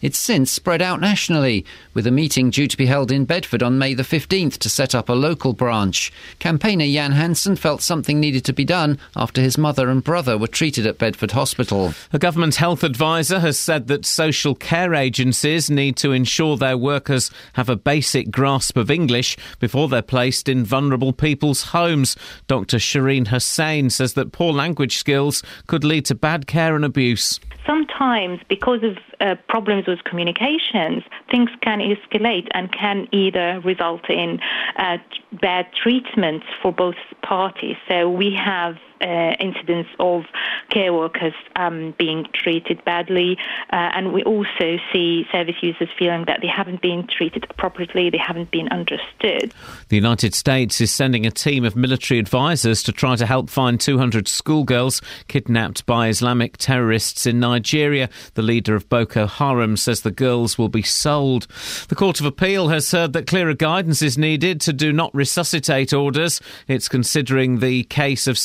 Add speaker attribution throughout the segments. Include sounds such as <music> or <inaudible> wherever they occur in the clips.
Speaker 1: It's since spread out nationally, with a meeting due to be held in Bedford on May the 15th to set up a local branch. Campaigner Jan Hansen felt something needed to be done after his mother and brother were treated at Bedford Hospital.
Speaker 2: A government health advisor has said that social care agencies need to ensure their workers have a basic grasp of English before they're placed in vulnerable people's homes. Dr. Shereen Hussein says that poor language skills could lead to bad care and abuse.
Speaker 3: Sometimes, because of uh, problems with communications, things can escalate and can either result in uh, bad treatment for both parties. So we have uh, incidents of care workers um, being treated badly, uh, and we also see service users feeling that they haven't been treated appropriately, they haven't been understood.
Speaker 2: The United States is sending a team of military advisors to try to help find 200 schoolgirls kidnapped by Islamic terrorists in Nigeria. The leader of Boko Haram says the girls will be sold. The Court of Appeal has heard that clearer guidance is needed to do not resuscitate orders. It's considering the case of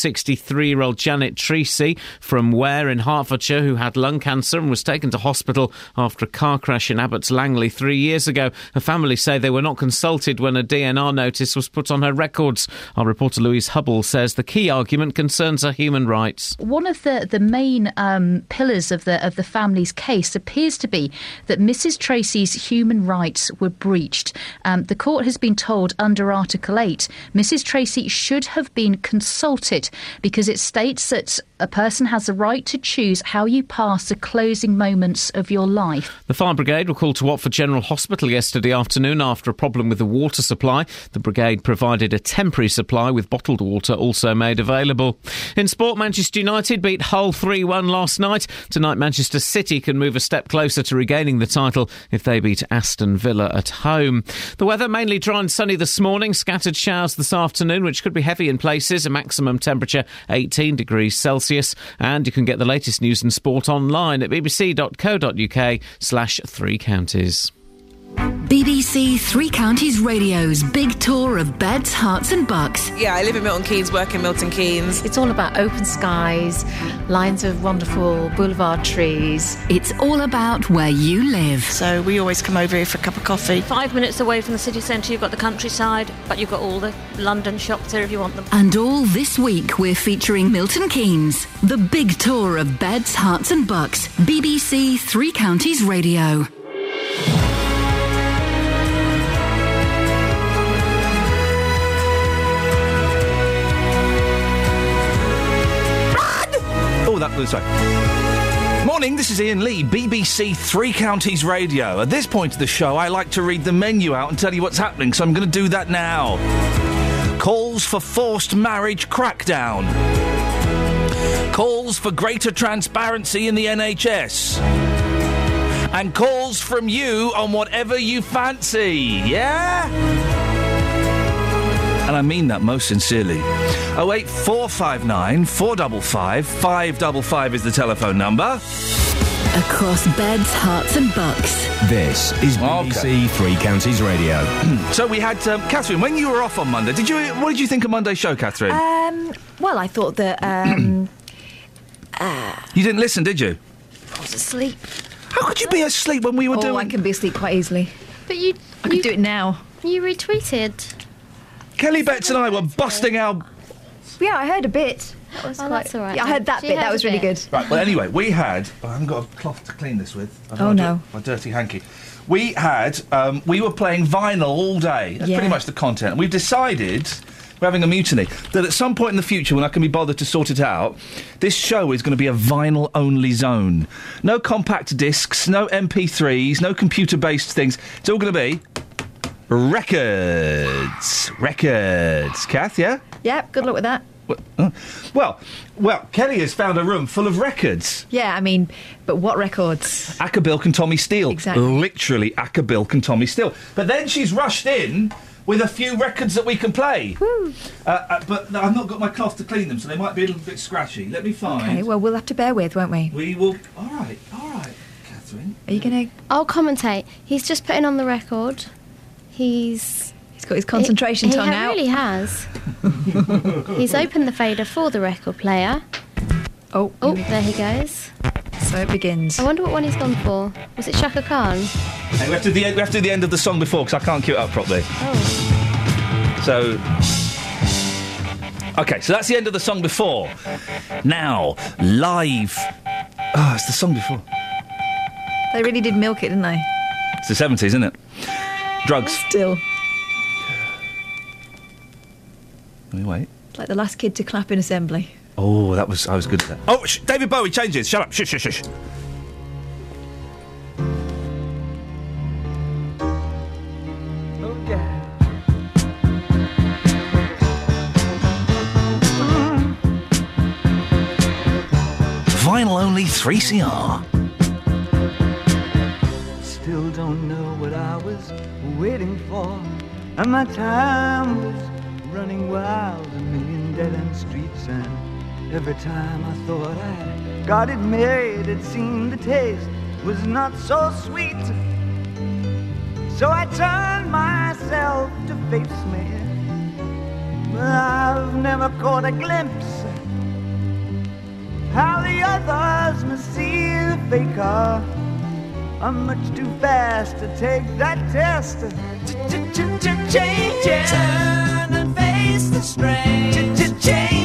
Speaker 2: 63 three year old Janet Tracey from Ware in Hertfordshire, who had lung cancer and was taken to hospital after a car crash in Abbots Langley three years ago. Her family say they were not consulted when a DNR notice was put on her records. Our reporter Louise Hubble says the key argument concerns her human rights.
Speaker 4: One of the, the main um, pillars of the of the family's case appears to be that Mrs. Tracey's human rights were breached. Um, the court has been told under Article 8 Mrs. Tracey should have been consulted because because it states that a person has the right to choose how you pass the closing moments of your life.
Speaker 2: The fire brigade were called to Watford General Hospital yesterday afternoon after a problem with the water supply. The brigade provided a temporary supply with bottled water also made available. In sport, Manchester United beat Hull 3 1 last night. Tonight, Manchester City can move a step closer to regaining the title if they beat Aston Villa at home. The weather mainly dry and sunny this morning, scattered showers this afternoon, which could be heavy in places, a maximum temperature 18 degrees Celsius. And you can get the latest news and sport online at bbc.co.uk slash three counties.
Speaker 5: BBC Three Counties Radio's big tour of beds, Herts, and bucks.
Speaker 6: Yeah, I live in Milton Keynes, work in Milton Keynes.
Speaker 7: It's all about open skies, lines of wonderful boulevard trees.
Speaker 5: It's all about where you live.
Speaker 6: So we always come over here for a cup of coffee.
Speaker 8: Five minutes away from the city centre, you've got the countryside, but you've got all the London shops there if you want them.
Speaker 5: And all this week, we're featuring Milton Keynes, the big tour of beds, Herts, and bucks. BBC Three Counties Radio.
Speaker 9: Oh, that was sorry. Morning, this is Iain Lee, BBC Three Counties Radio. At this point of the show, I like to read the menu out and tell you what's happening, so I'm going to do that now. Calls for forced marriage crackdown. Calls for greater transparency in the NHS. And calls from you on whatever you fancy. Yeah? And I mean that most sincerely. 08459 455 555 is the telephone number.
Speaker 5: Across beds, Herts, and bucks.
Speaker 10: This is BBC Three Counties Radio.
Speaker 9: so we had um, Catherine. When you were off on Monday, did you? What did you think of Monday's show, Catherine?
Speaker 7: Um, well, I thought that. Um, <coughs>
Speaker 9: you didn't listen, did you?
Speaker 7: I was asleep.
Speaker 9: How could you be asleep when we were
Speaker 7: oh,
Speaker 9: doing?
Speaker 7: I can be asleep quite easily.
Speaker 11: But you.
Speaker 7: I could do it now.
Speaker 11: You retweeted.
Speaker 9: Kelly Betts and I were busting our.
Speaker 7: Yeah, I heard a bit. That was
Speaker 11: Oh,
Speaker 7: quite.
Speaker 11: that's all right
Speaker 7: Yeah, I
Speaker 11: then.
Speaker 7: heard that
Speaker 11: She
Speaker 7: bit.
Speaker 11: heard
Speaker 7: That
Speaker 11: a
Speaker 7: was really
Speaker 11: bit.
Speaker 7: good.
Speaker 9: Right. Well, anyway, we had. oh, I haven't got a cloth to clean this with. I've
Speaker 7: Oh,
Speaker 9: got
Speaker 7: no.
Speaker 9: My dirty hanky. We had. Um, we were playing vinyl all day. That's
Speaker 7: Yeah.
Speaker 9: pretty much the content. We've decided. We're having a mutiny. That at some point in the future, when I can be bothered to sort it out, this show is going to be a vinyl only zone. No compact discs, no MP3s, no computer based things. It's all going to be records. Records. Kath, yeah?
Speaker 7: Yep, good luck with that.
Speaker 9: Well, well, well, Kelly has found a room full of records.
Speaker 7: Yeah, I mean, but what records?
Speaker 9: Acker Bilk and Tommy Steele.
Speaker 7: Exactly.
Speaker 9: Literally Acker Bilk and Tommy Steele. But then she's rushed in with a few records that we can play. Uh, uh, but no, I've not got my cloth to clean them, so they might be a little bit scratchy. Let me find.
Speaker 7: Okay, well, we'll have to bear with, won't we?
Speaker 9: We will. All right, all right, Catherine.
Speaker 7: Are you going to.
Speaker 11: I'll commentate. He's just putting on the record. He's.
Speaker 7: He's got his concentration
Speaker 11: he,
Speaker 7: tongue
Speaker 11: he
Speaker 7: out.
Speaker 11: He really has. <laughs> He's opened the fader for the record player.
Speaker 7: Oh,
Speaker 11: Oh, there he goes.
Speaker 12: So it begins.
Speaker 11: I wonder what one he's gone for. Was it Chaka Khan?
Speaker 9: Hey, we, have to do the, we have to do the end of the song before because I can't cue it up properly.
Speaker 11: Oh.
Speaker 9: So. Okay, so that's the end of the song before. Now, live. Oh, it's the song before.
Speaker 12: They really did milk it, didn't they?
Speaker 9: It's the 70s, isn't it? Drugs.
Speaker 12: Still.
Speaker 9: Let me wait.
Speaker 12: Like the last kid to clap in assembly.
Speaker 9: Oh, that was I was good at that. Oh, sh- David Bowie changes. Shut up. Shush, shush, shush. Vinyl only 3CR.
Speaker 13: Still don't know what I was waiting for. And my time was running wild, a million dead end streets. And every time I thought I got it made, it seemed the taste was not so sweet. So I turned myself to face me. But I've never caught a glimpse how the others must see the faker. I'm much too fast to take that test. Changes. Turn and face the strain. Changes.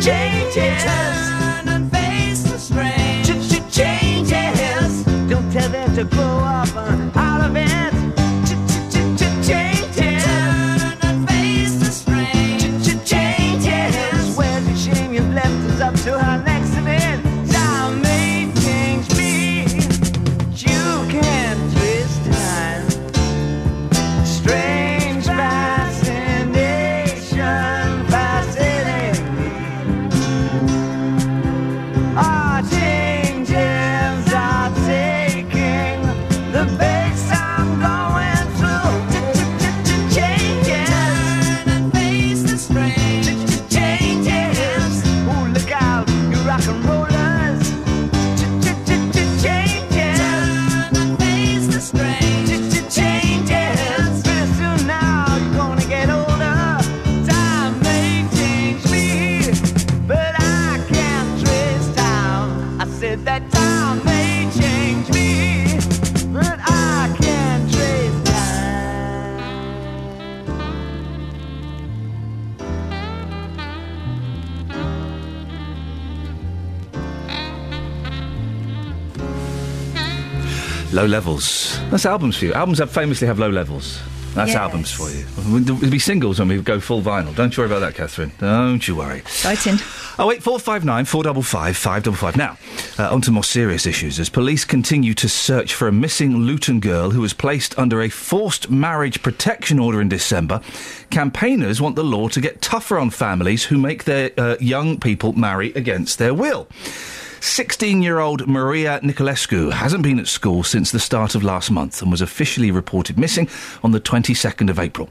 Speaker 13: Changes. Turn and face the strain. Changes. Don't tell them to grow up uh,
Speaker 9: Low levels. That's albums for you. Albums have famously have low levels. That's
Speaker 12: Yes.
Speaker 9: albums for you. There'll be singles when we go full vinyl. Don't you worry about that, Catherine. Don't you worry.
Speaker 12: Exciting.
Speaker 9: Oh eight four five nine four double five five double five. Now, uh, on to more serious issues. As police continue to search for a missing Luton girl who was placed under a forced marriage protection order in December, campaigners want the law to get tougher on families who make their uh, young people marry against their will. 16 year old Maria Nicolescu hasn't been at school since the start of last month and was officially reported missing on the 22nd of April.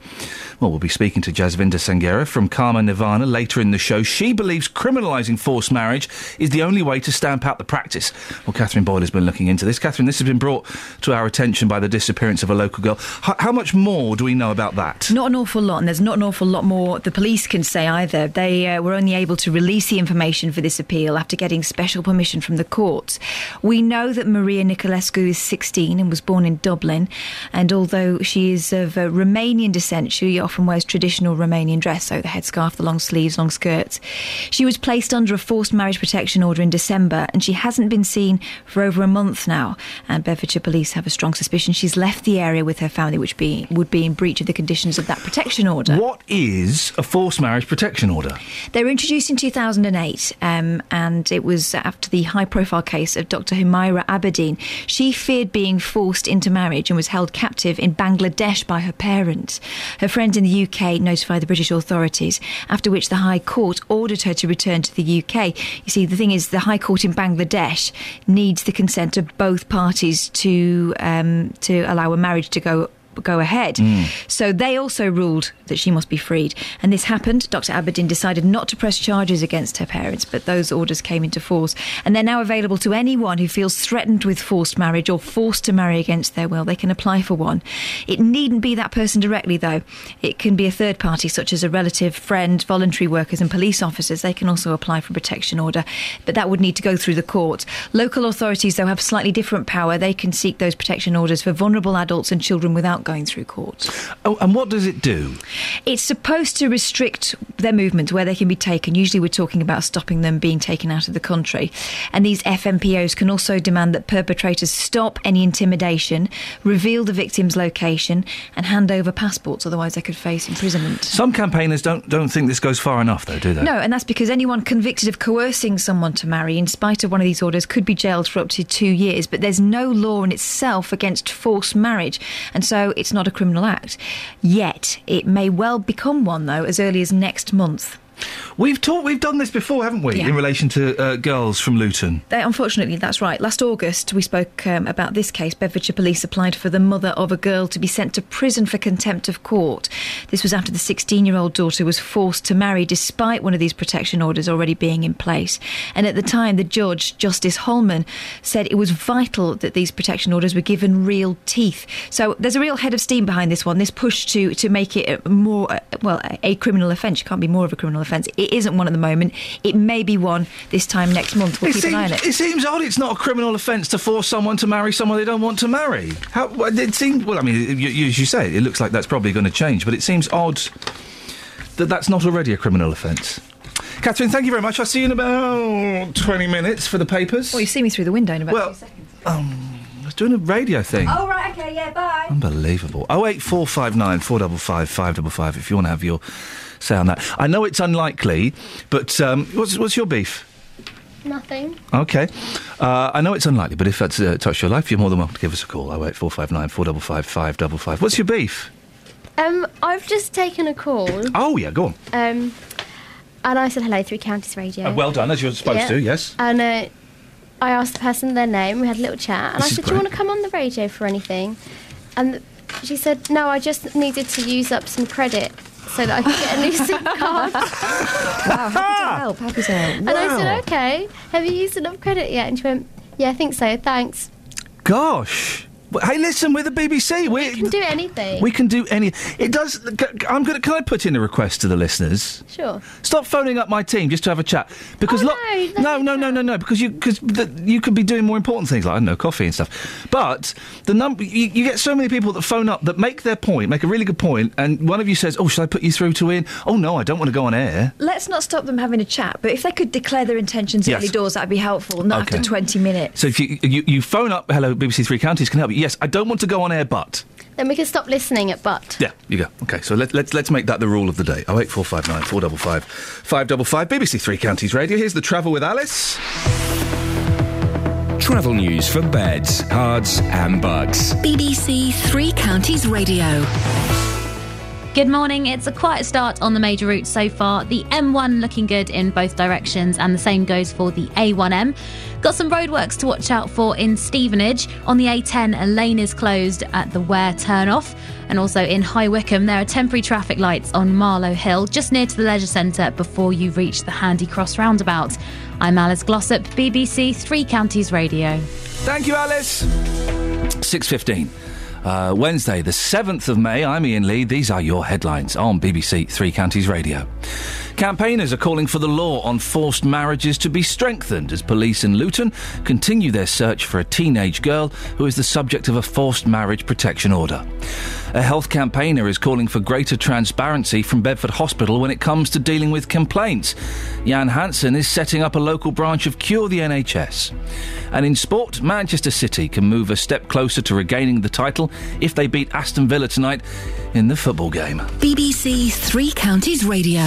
Speaker 9: Well, we'll be speaking to Jasvinder Sanghera from Karma Nirvana later in the show. She believes criminalising forced marriage is the only way to stamp out the practice. Well, Catherine Boyle has been looking into this. Catherine, this has been brought to our attention by the disappearance of a local girl. H- how much more do we know about that?
Speaker 12: Not an awful lot, and there's not an awful lot more the police can say either. They uh, were only able to release the information for this appeal after getting special permission permission from the courts. We know that Maria Nicolescu is 16 and was born in Dublin, and although she is of uh, Romanian descent, she often wears traditional Romanian dress, so the headscarf, the long sleeves, long skirts. She was placed under a forced marriage protection order in December, and she hasn't been seen for over a month now. And Bedfordshire police have a strong suspicion she's left the area with her family, which be, would be in breach of the conditions of that protection order.
Speaker 9: What is a forced marriage protection order?
Speaker 12: They were introduced in 2008, um, and it was after the high profile case of Dr. Humayra Abedin. She feared being forced into marriage and was held captive in Bangladesh by her parents. Her friends in the UK notified the British authorities, after which the High Court ordered her to return to the UK. You see, the thing is, the High Court in Bangladesh needs the consent of both parties to um, to allow a marriage to go go ahead.
Speaker 9: Mm.
Speaker 12: So they also ruled that she must be freed. And this happened. Dr. Abedin decided not to press charges against her parents, but those orders came into force. And they're now available to anyone who feels threatened with forced marriage or forced to marry against their will. They can apply for one. It needn't be that person directly, though. It can be a third party, such as a relative, friend, voluntary workers, and police officers. They can also apply for a protection order, but that would need to go through the court. Local authorities, though, have slightly different power. They can seek those protection orders for vulnerable adults and children without going through court.
Speaker 9: Oh, and what does it do?
Speaker 12: It's supposed to restrict their movement where they can be taken. Usually, we're talking about stopping them being taken out of the country. And these FMPOs can also demand that perpetrators stop any intimidation, reveal the victim's location, and hand over passports, otherwise, they could face imprisonment.
Speaker 9: Some campaigners don't don't think this goes far enough, though, do they?
Speaker 12: No, and that's because anyone convicted of coercing someone to marry, in spite of one of these orders, could be jailed for up to two years. But there's no law in itself against forced marriage, and so it's not a criminal act. Yet it may well become one, though, as early as next month.
Speaker 9: We've talked, we've done this before, haven't we?
Speaker 12: Yeah.
Speaker 9: In relation to uh, girls from Luton.
Speaker 12: They, unfortunately, that's right. Last August, we spoke um, about this case. Bedfordshire Police applied for the mother of a girl to be sent to prison for contempt of court. This was after the 16 year old daughter was forced to marry despite one of these protection orders already being in place. And at the time, the judge, Justice Holman, said it was vital that these protection orders were given real teeth. So there's a real head of steam behind this one. This push to, to make it more, uh, well, a, a criminal offence. It can't be more of a criminal offence. It isn't one at the moment. It may be one this time next month. We'll
Speaker 9: it,
Speaker 12: keep
Speaker 9: seems,
Speaker 12: an eye on it.
Speaker 9: it seems odd. It's not a criminal offence to force someone to marry someone they don't want to marry. How? It seems. Well, I mean, you, you, as you say, it looks like that's probably going to change, but it seems odd that that's not already a criminal offence. Catherine, thank you very much. I'll see you in about twenty minutes for the papers.
Speaker 12: Well, you see me through the window in about
Speaker 9: Well,
Speaker 12: two seconds.
Speaker 9: Um, I was doing a radio thing.
Speaker 12: Oh, right, okay, yeah, bye.
Speaker 9: Unbelievable. Oh eight four five nine four double five five double five. If you want to have your say on that, I know it's unlikely, but um, what's what's your beef?
Speaker 11: Nothing.
Speaker 9: Okay, uh, I know it's unlikely, but if that's uh, touched your life, you're more than welcome to give us a call. Oh eight four five nine four double five five double five. What's your beef?
Speaker 11: Um, I've just taken a call.
Speaker 9: Oh yeah, go on.
Speaker 11: Um, and I said hello through Counties Radio.
Speaker 9: Uh, well done, as you're supposed
Speaker 11: Yeah.
Speaker 9: to. Yes.
Speaker 11: And uh, I asked the person their name. We had a little chat, and
Speaker 9: This
Speaker 11: I said, "Do you want to come on the radio for anything?" And she said, "No, I just needed to use up some credit." So that I could get a new SIM <laughs> card.
Speaker 12: wow, happy to help, happy to help.
Speaker 11: And I said, okay, have you used enough credit yet? And she went, yeah, I think so, thanks.
Speaker 9: Gosh. Hey, listen, we're the BBC. We
Speaker 11: can do anything.
Speaker 9: We can do any. It does. I'm to. Can I put in a request to the listeners?
Speaker 11: Sure.
Speaker 9: Stop phoning up my team just to have a chat because oh, lo- no, no, no, no, no, because you because you could be doing more important things like I don't know coffee and stuff. But the number you, you get so many people that phone up that make their point, make a really good point, and one of you says, "Oh, should I put you through to in?" Oh no, I don't want to go on air.
Speaker 12: Let's not stop them having a chat, but if they could declare their intentions
Speaker 9: Yes.
Speaker 12: early doors, that'd be helpful, not
Speaker 9: Okay.
Speaker 12: after 20 minutes.
Speaker 9: So if you, you you phone up, hello, BBC Three Counties can help you. Yes, I don't want to go on air, but
Speaker 11: Then we can stop listening at but.
Speaker 9: yeah, you go. Okay, so let, let's let's make that the rule of the day. Oh eight four five nine four double five five double five. BBC Three Counties Radio. Here's the travel with Alice.
Speaker 10: Travel news for beds, cards, and bugs.
Speaker 5: BBC Three Counties Radio.
Speaker 14: Good morning. It's a quiet start on the major routes so far. The M1 looking good in both directions, and the same goes for the A1M. Got some roadworks to watch out for in Stevenage. On the A10, a lane is closed at the Ware turnoff. And also in High Wycombe, there are temporary traffic lights on Marlow Hill, just near to the leisure centre before you reach the Handy Cross roundabout. I'm Alice Glossop, BBC Three Counties Radio.
Speaker 9: Thank you, Alice. Six fifteen. Uh, Wednesday, the 7th of May. I'm Iain Lee. These are your headlines on BBC Three Counties Radio. Campaigners are calling for the law on forced marriages to be strengthened as police in Luton continue their search for a teenage girl who is the subject of a forced marriage protection order. A health campaigner is calling for greater transparency from Bedford Hospital when it comes to dealing with complaints. Jan Hansen is setting up a local branch of Cure the NHS. And in sport, Manchester City can move a step closer to regaining the title if they beat Aston Villa tonight in the football game.
Speaker 5: BBC Three Counties Radio.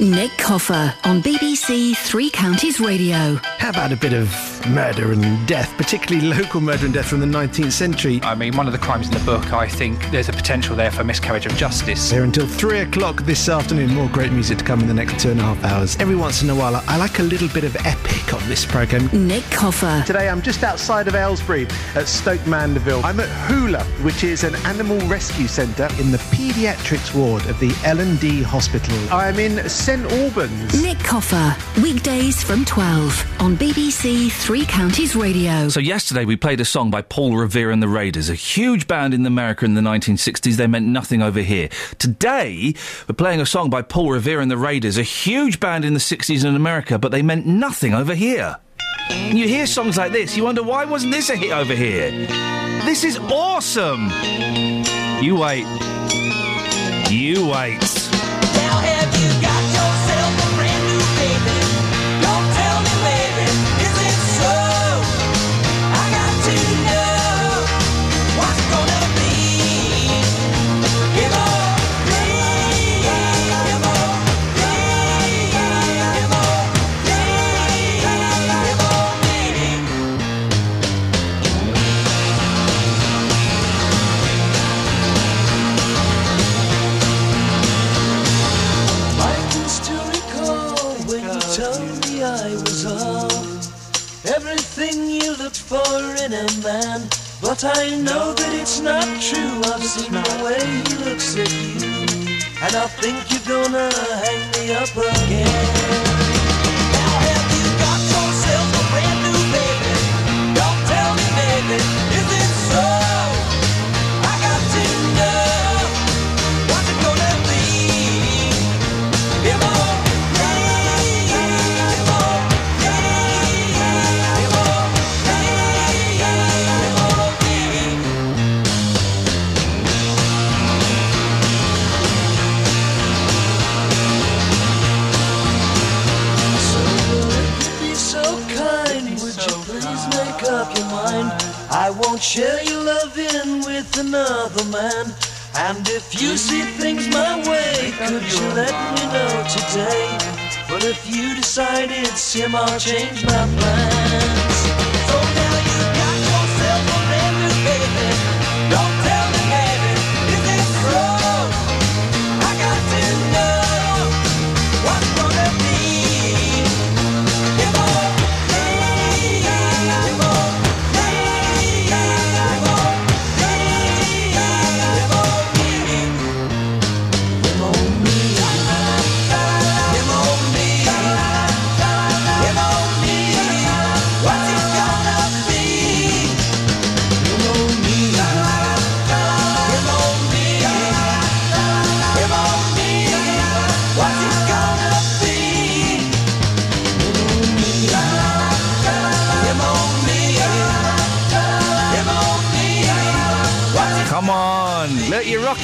Speaker 5: Nick Coffer on BBC Three Counties Radio.
Speaker 15: How about a bit of murder and death, particularly local murder and death from the 19th century?
Speaker 16: I mean, one of the crimes in the book, I think there's a potential there for miscarriage of justice.
Speaker 15: Here until three o'clock this afternoon. More great music to come in the next two and a half hours. Every once in a while, I like a little bit of epic on this programme.
Speaker 5: Nick Coffer.
Speaker 15: Today, I'm just outside of Aylesbury at Stoke Mandeville. I'm at Hula, which is an animal rescue centre in the paediatrics ward of the L&D Hospital. I'm in St Albans.
Speaker 5: Nick Coffer, weekdays from 12 on BBC Three Counties Radio.
Speaker 9: So yesterday we played a song by Paul Revere and the Raiders, a huge band in America in the 1960s. They meant nothing over here. Today we're playing a song by Paul Revere and the Raiders, a huge band in the 60s in America, but they meant nothing over here. And you hear songs like this, you wonder why wasn't this a hit over here? This is awesome. You wait. You wait.
Speaker 17: Told me I was all everything you looked for in a man. But I know that it's not true. I've seen the way he looks at you, and I think you're gonna hang me up again. Share your loving with another man. And if you see things my way, could you let me know today? But if you decide it's him, I'll change my plans.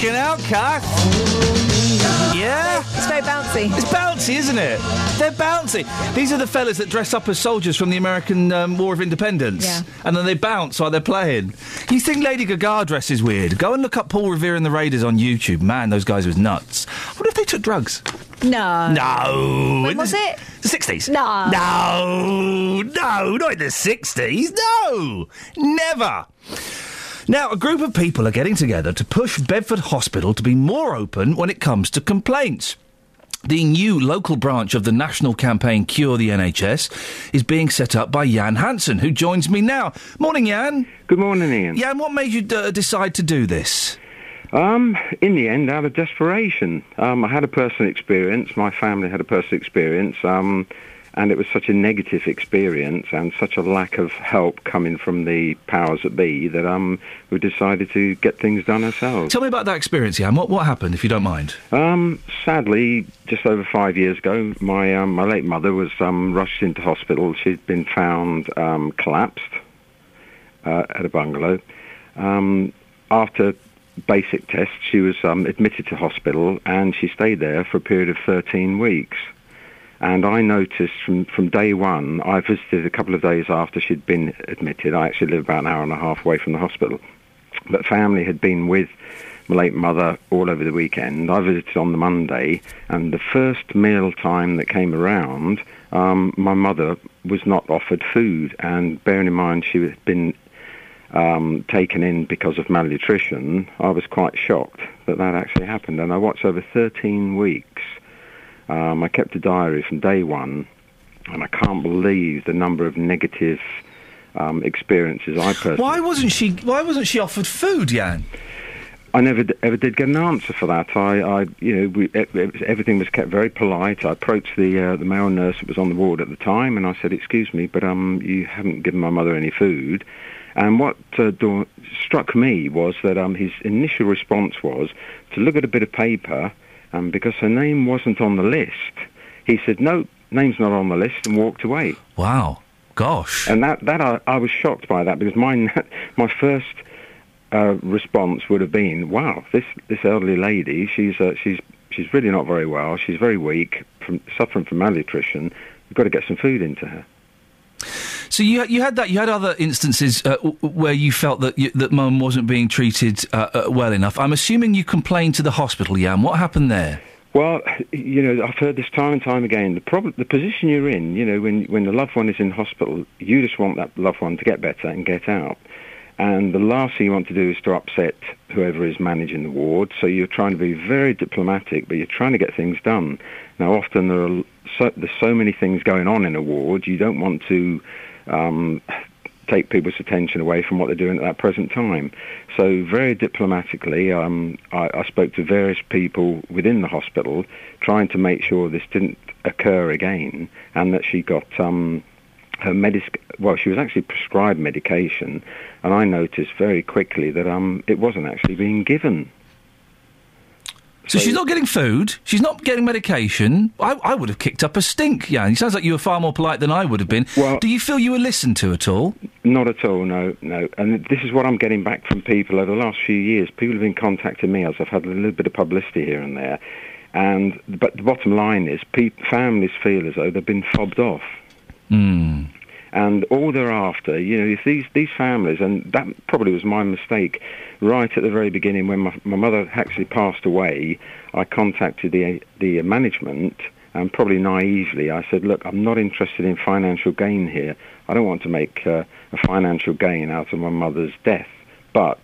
Speaker 9: Rocking out, Kath. Yeah?
Speaker 6: It's very bouncy.
Speaker 9: It's bouncy, isn't it? They're bouncy. These are the fellas that dress up as soldiers from the American um, War of Independence.
Speaker 6: Yeah.
Speaker 9: And then they bounce while they're playing. You think Lady Gaga dresses weird? Go and look up Paul Revere and the Raiders on YouTube. Man, those guys was nuts. What if they took drugs?
Speaker 6: No.
Speaker 9: No.
Speaker 6: When was it?
Speaker 9: The 60s?
Speaker 6: No.
Speaker 9: No. No, not in the 60s. No. Never. Now, a group of people are getting together to push Bedford Hospital to be more open when it comes to complaints. The new local branch of the national campaign Cure the NHS is being set up by Jan Hansen, who joins me now. Morning, Jan.
Speaker 18: Good morning, Iain.
Speaker 9: Jan, what made you d- decide to do this?
Speaker 18: Um, in the end, out of desperation, um, I had a personal experience. My family had a personal experience, um, and it was such a negative experience and such a lack of help coming from the powers that be that um, we decided to get things done ourselves.
Speaker 9: Tell me about that experience, Jan. What, what happened, if you don't mind?
Speaker 18: Um, sadly, just over five years ago, my um, my late mother was um, rushed into hospital. She'd been found um, collapsed uh, at a bungalow. Um, after basic tests, she was um, admitted to hospital, and she stayed there for a period of 13 weeks. And I noticed from, from day one, I visited a couple of days after she'd been admitted. I actually live about an hour and a half away from the hospital. But family had been with my late mother all over the weekend. I visited on the Monday, and the first meal time that came around, um, my mother was not offered food. And bearing in mind she had been um, taken in because of malnutrition, I was quite shocked that that actually happened. And I watched over 13 weeks. Um, I kept a diary from day one, and I can't believe the number of negative um, experiences I personally.
Speaker 9: Why wasn't she? Why wasn't she offered food, Jan?
Speaker 18: I never d- ever did get an answer for that. I, I you know, we, it, it was, everything was kept very polite. I approached the uh, the male nurse that was on the ward at the time, and I said, "Excuse me, but um, you haven't given my mother any food." And what uh, do- struck me was that um, his initial response was to look at a bit of paper, um, because her name wasn't on the list. He said, "No, name's not on the list," and walked away.
Speaker 9: Wow, gosh!
Speaker 18: And that that I, I was shocked by that because my <laughs> my first uh, response would have been, "Wow, this this elderly lady, she's uh, she's she's really not very well. She's very weak, from suffering from malnutrition. We've got to get some food into her."
Speaker 9: So you you had that you had other instances uh, where you felt that you, that mum wasn't being treated uh, uh, well enough. I'm assuming you complained to the hospital, Jan. What happened there?
Speaker 18: Well, you know, I've heard this time and time again. The problem, the position you're in, you know, when when the loved one is in hospital, you just want that loved one to get better and get out. And the last thing you want to do is to upset whoever is managing the ward. So you're trying to be very diplomatic, but you're trying to get things done. Now, often there are so, there's so many things going on in a ward. You don't want to um, take people's attention away from what they're doing at that present time. So very diplomatically, um, I, I spoke to various people within the hospital, trying to make sure this didn't occur again, and that she got um, her medic. Well, she was actually prescribed medication, and I noticed very quickly that um, it wasn't actually being given.
Speaker 9: So, she's not getting food. She's not getting medication. I, I would have kicked up a stink, Jan. It sounds like you were far more polite than I would have been.
Speaker 18: Well,
Speaker 9: Do you feel you were listened to at all?
Speaker 18: Not at all, no, no. And this is what I'm getting back from people over the last few years. People have been contacting me as I've had a little bit of publicity here and there. And but the bottom line is, pe- families feel as though they've been fobbed off.
Speaker 9: Mm.
Speaker 18: And all they're you know, if these, these families, and that probably was my mistake right at the very beginning when my, my mother actually passed away, I contacted the, the management and probably naively I said, look, I'm not interested in financial gain here. I don't want to make uh, a financial gain out of my mother's death. But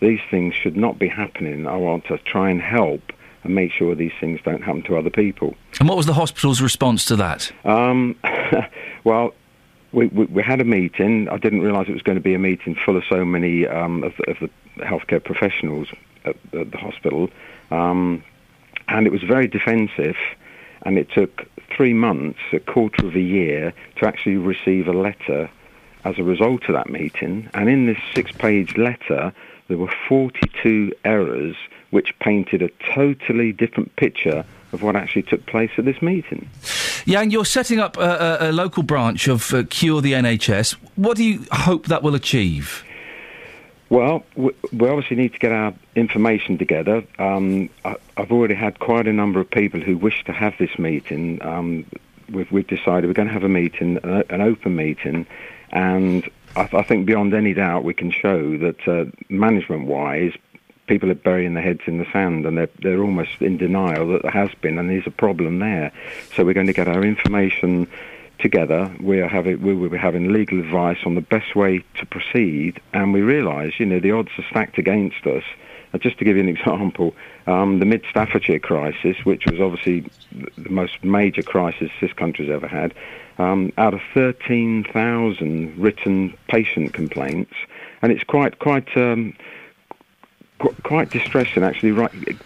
Speaker 18: these things should not be happening. I want to try and help and make sure these things don't happen to other people.
Speaker 9: And what was the hospital's response to that?
Speaker 18: Um, <laughs> well, we, we, we had a meeting. I didn't realise it was going to be a meeting full of so many um, of, the, of the healthcare professionals at, at the hospital, um, and it was very defensive. And it took three months, a quarter of a year, to actually receive a letter as a result of that meeting. And in this six-page letter, there were 42 errors which painted a totally different picture of what actually took place at this meeting.
Speaker 9: Jan, you're setting up a, a, a local branch of uh, Cure the NHS. What do you hope that will achieve?
Speaker 18: Well, we, we obviously need to get our information together. Um, I, I've already had quite a number of people who wish to have this meeting. Um, we've, we've decided we're going to have a meeting, an, an open meeting, and I, I think beyond any doubt we can show that uh, management-wise, people are burying their heads in the sand and they're, they're almost in denial that there has been and there's a problem there. So we're going to get our information together. We are having we will be having legal advice on the best way to proceed, and we realise, you know, the odds are stacked against us. Uh, just to give you an <laughs> example, um, the Mid Staffordshire crisis, which was obviously the most major crisis this country's ever had, um, out of 13,000 written patient complaints, and it's quite quite. Um, qu- quite distressing actually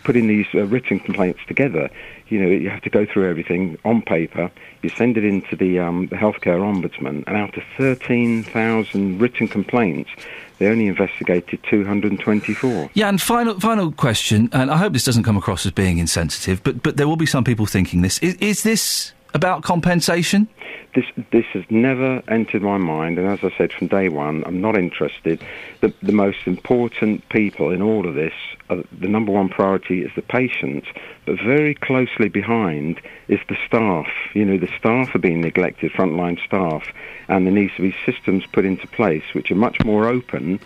Speaker 18: putting these uh, written complaints together. You know, you have to go through everything on paper. You send it into the, um, the healthcare ombudsman, and out of 13,000 written complaints, they only investigated 224.
Speaker 19: Yeah, and final final question, and I hope this doesn't come across as being insensitive, but but there will be some people thinking this. Is, is this about compensation?
Speaker 18: This this has never entered my mind, and as I said from day one, I'm not interested. The the most important people in all of this, the number one priority is the patient, but very closely behind is the staff. You know, the staff are being neglected, frontline staff, and there needs to be systems put into place which are much more open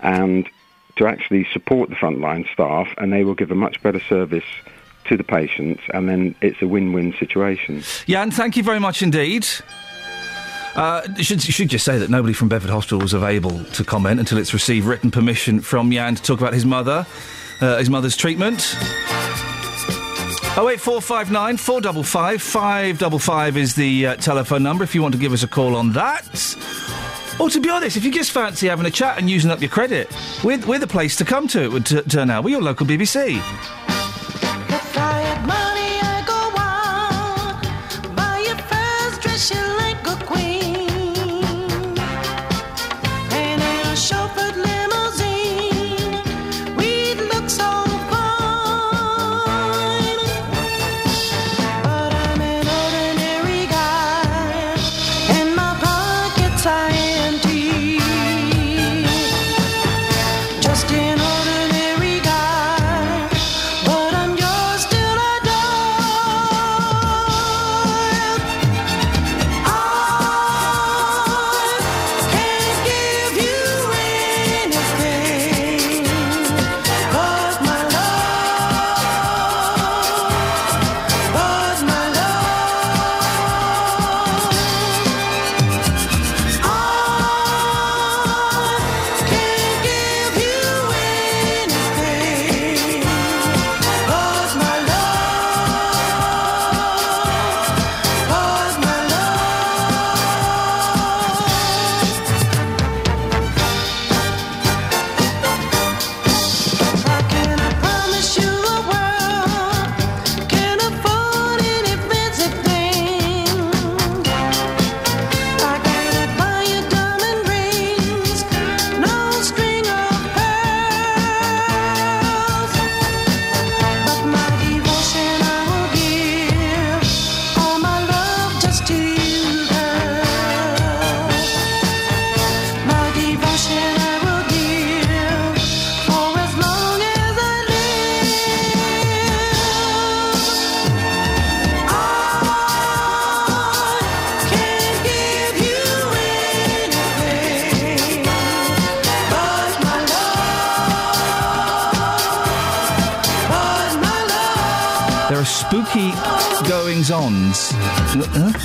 Speaker 18: and to actually support the frontline staff, and they will give a much better service to the patients, and then it's a win-win situation.
Speaker 19: Jan, thank you very much indeed. Uh, should should just say that nobody from Bedford Hospital was available to comment until it's received written permission from Jan to talk about his mother, uh, his mother's treatment. Oh eight four five nine four double five five double five is the uh, telephone number if you want to give us a call on that. Or to be honest, if you just fancy having a chat and using up your credit, we're, we're the place to come to. It would t- turn out. We're your local BBC.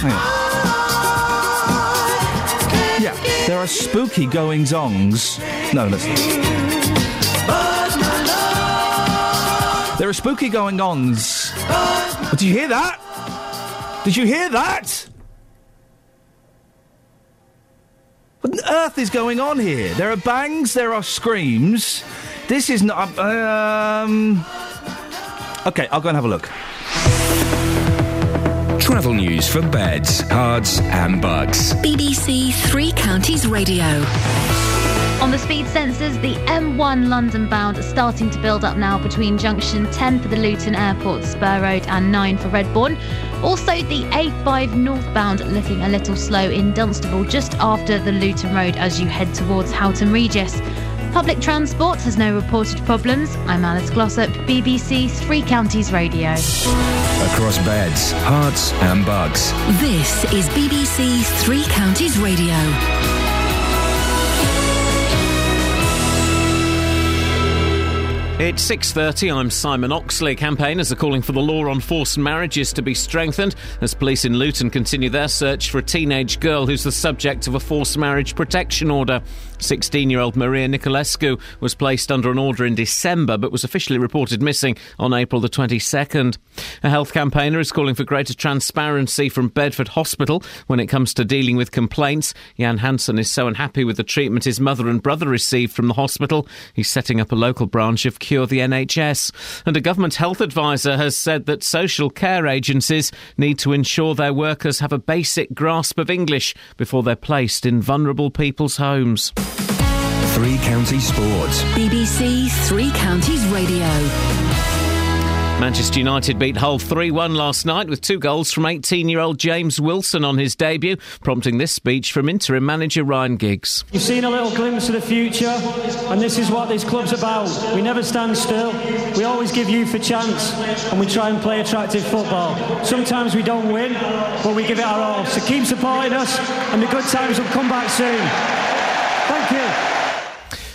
Speaker 19: Hang on. Yeah, there are spooky goings ons. No, listen. There are spooky going ons. Did you hear that? Did you hear that? What on earth is going on here? There are bangs, there are screams. This is not. Um. Okay, I'll go and have a look.
Speaker 10: Travel news for beds, cards, and bugs.
Speaker 5: BBC Three Counties Radio.
Speaker 14: On the speed sensors, the M1 London bound are starting to build up now between junction 10 for the Luton Airport Spur Road and 9 for Redbourn. Also, the A5 northbound looking a little slow in Dunstable just after the Luton Road as you head towards Houghton Regis. Public transport has no reported problems. I'm Alice Glossop, BBC Three Counties Radio.
Speaker 10: Across beds, Herts, and bugs.
Speaker 5: This is BBC Three Counties Radio.
Speaker 2: It's 6:30. I'm Simon Oxley. Campaigners are calling for the law on forced marriages to be strengthened as police in Luton continue their search for a teenage girl who's the subject of a forced marriage protection order. 16-year-old Maria Nicolescu was placed under an order in December but was officially reported missing on April the 22nd. A health campaigner is calling for greater transparency from Bedford Hospital when it comes to dealing with complaints. Jan Hansen is so unhappy with the treatment his mother and brother received from the hospital. He's setting up a local branch of Cure the NHS. And a government health advisor has said that social care agencies need to ensure their workers have a basic grasp of English before they're placed in vulnerable people's homes.
Speaker 10: Three Counties Sports.
Speaker 5: BBC Three Counties Radio.
Speaker 2: Manchester United beat Hull 3 1 last night with two goals from 18 year old James Wilson on his debut, prompting this speech from interim manager Ryan Giggs.
Speaker 20: You've seen a little glimpse of the future, and this is what this club's about. We never stand still, we always give youth a chance, and we try and play attractive football. Sometimes we don't win, but we give it our all. So keep supporting us, and the good times will come back soon.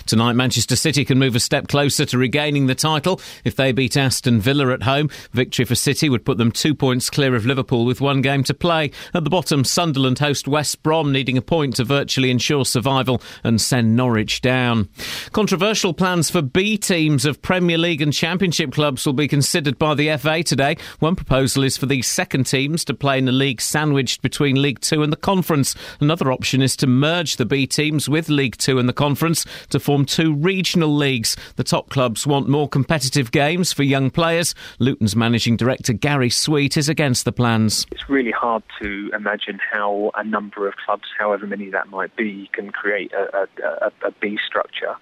Speaker 2: Tonight, Manchester City can move a step closer to regaining the title if they beat Aston Villa at home. Victory for City would put them two points clear of Liverpool with one game to play. At the bottom, Sunderland host West Brom, needing a point to virtually ensure survival and send Norwich down. Controversial plans for B teams of Premier League and Championship clubs will be considered by the FA today. One proposal is for the second teams to play in a league sandwiched between League Two and the Conference. Another option is to merge the B teams with League Two and the Conference to form two regional leagues. The top clubs want more competitive games for young players. Luton's managing director Gary Sweet is against the plans.
Speaker 21: It's really hard to imagine how a number of clubs, however many that might be, can create a, a, a, a B structure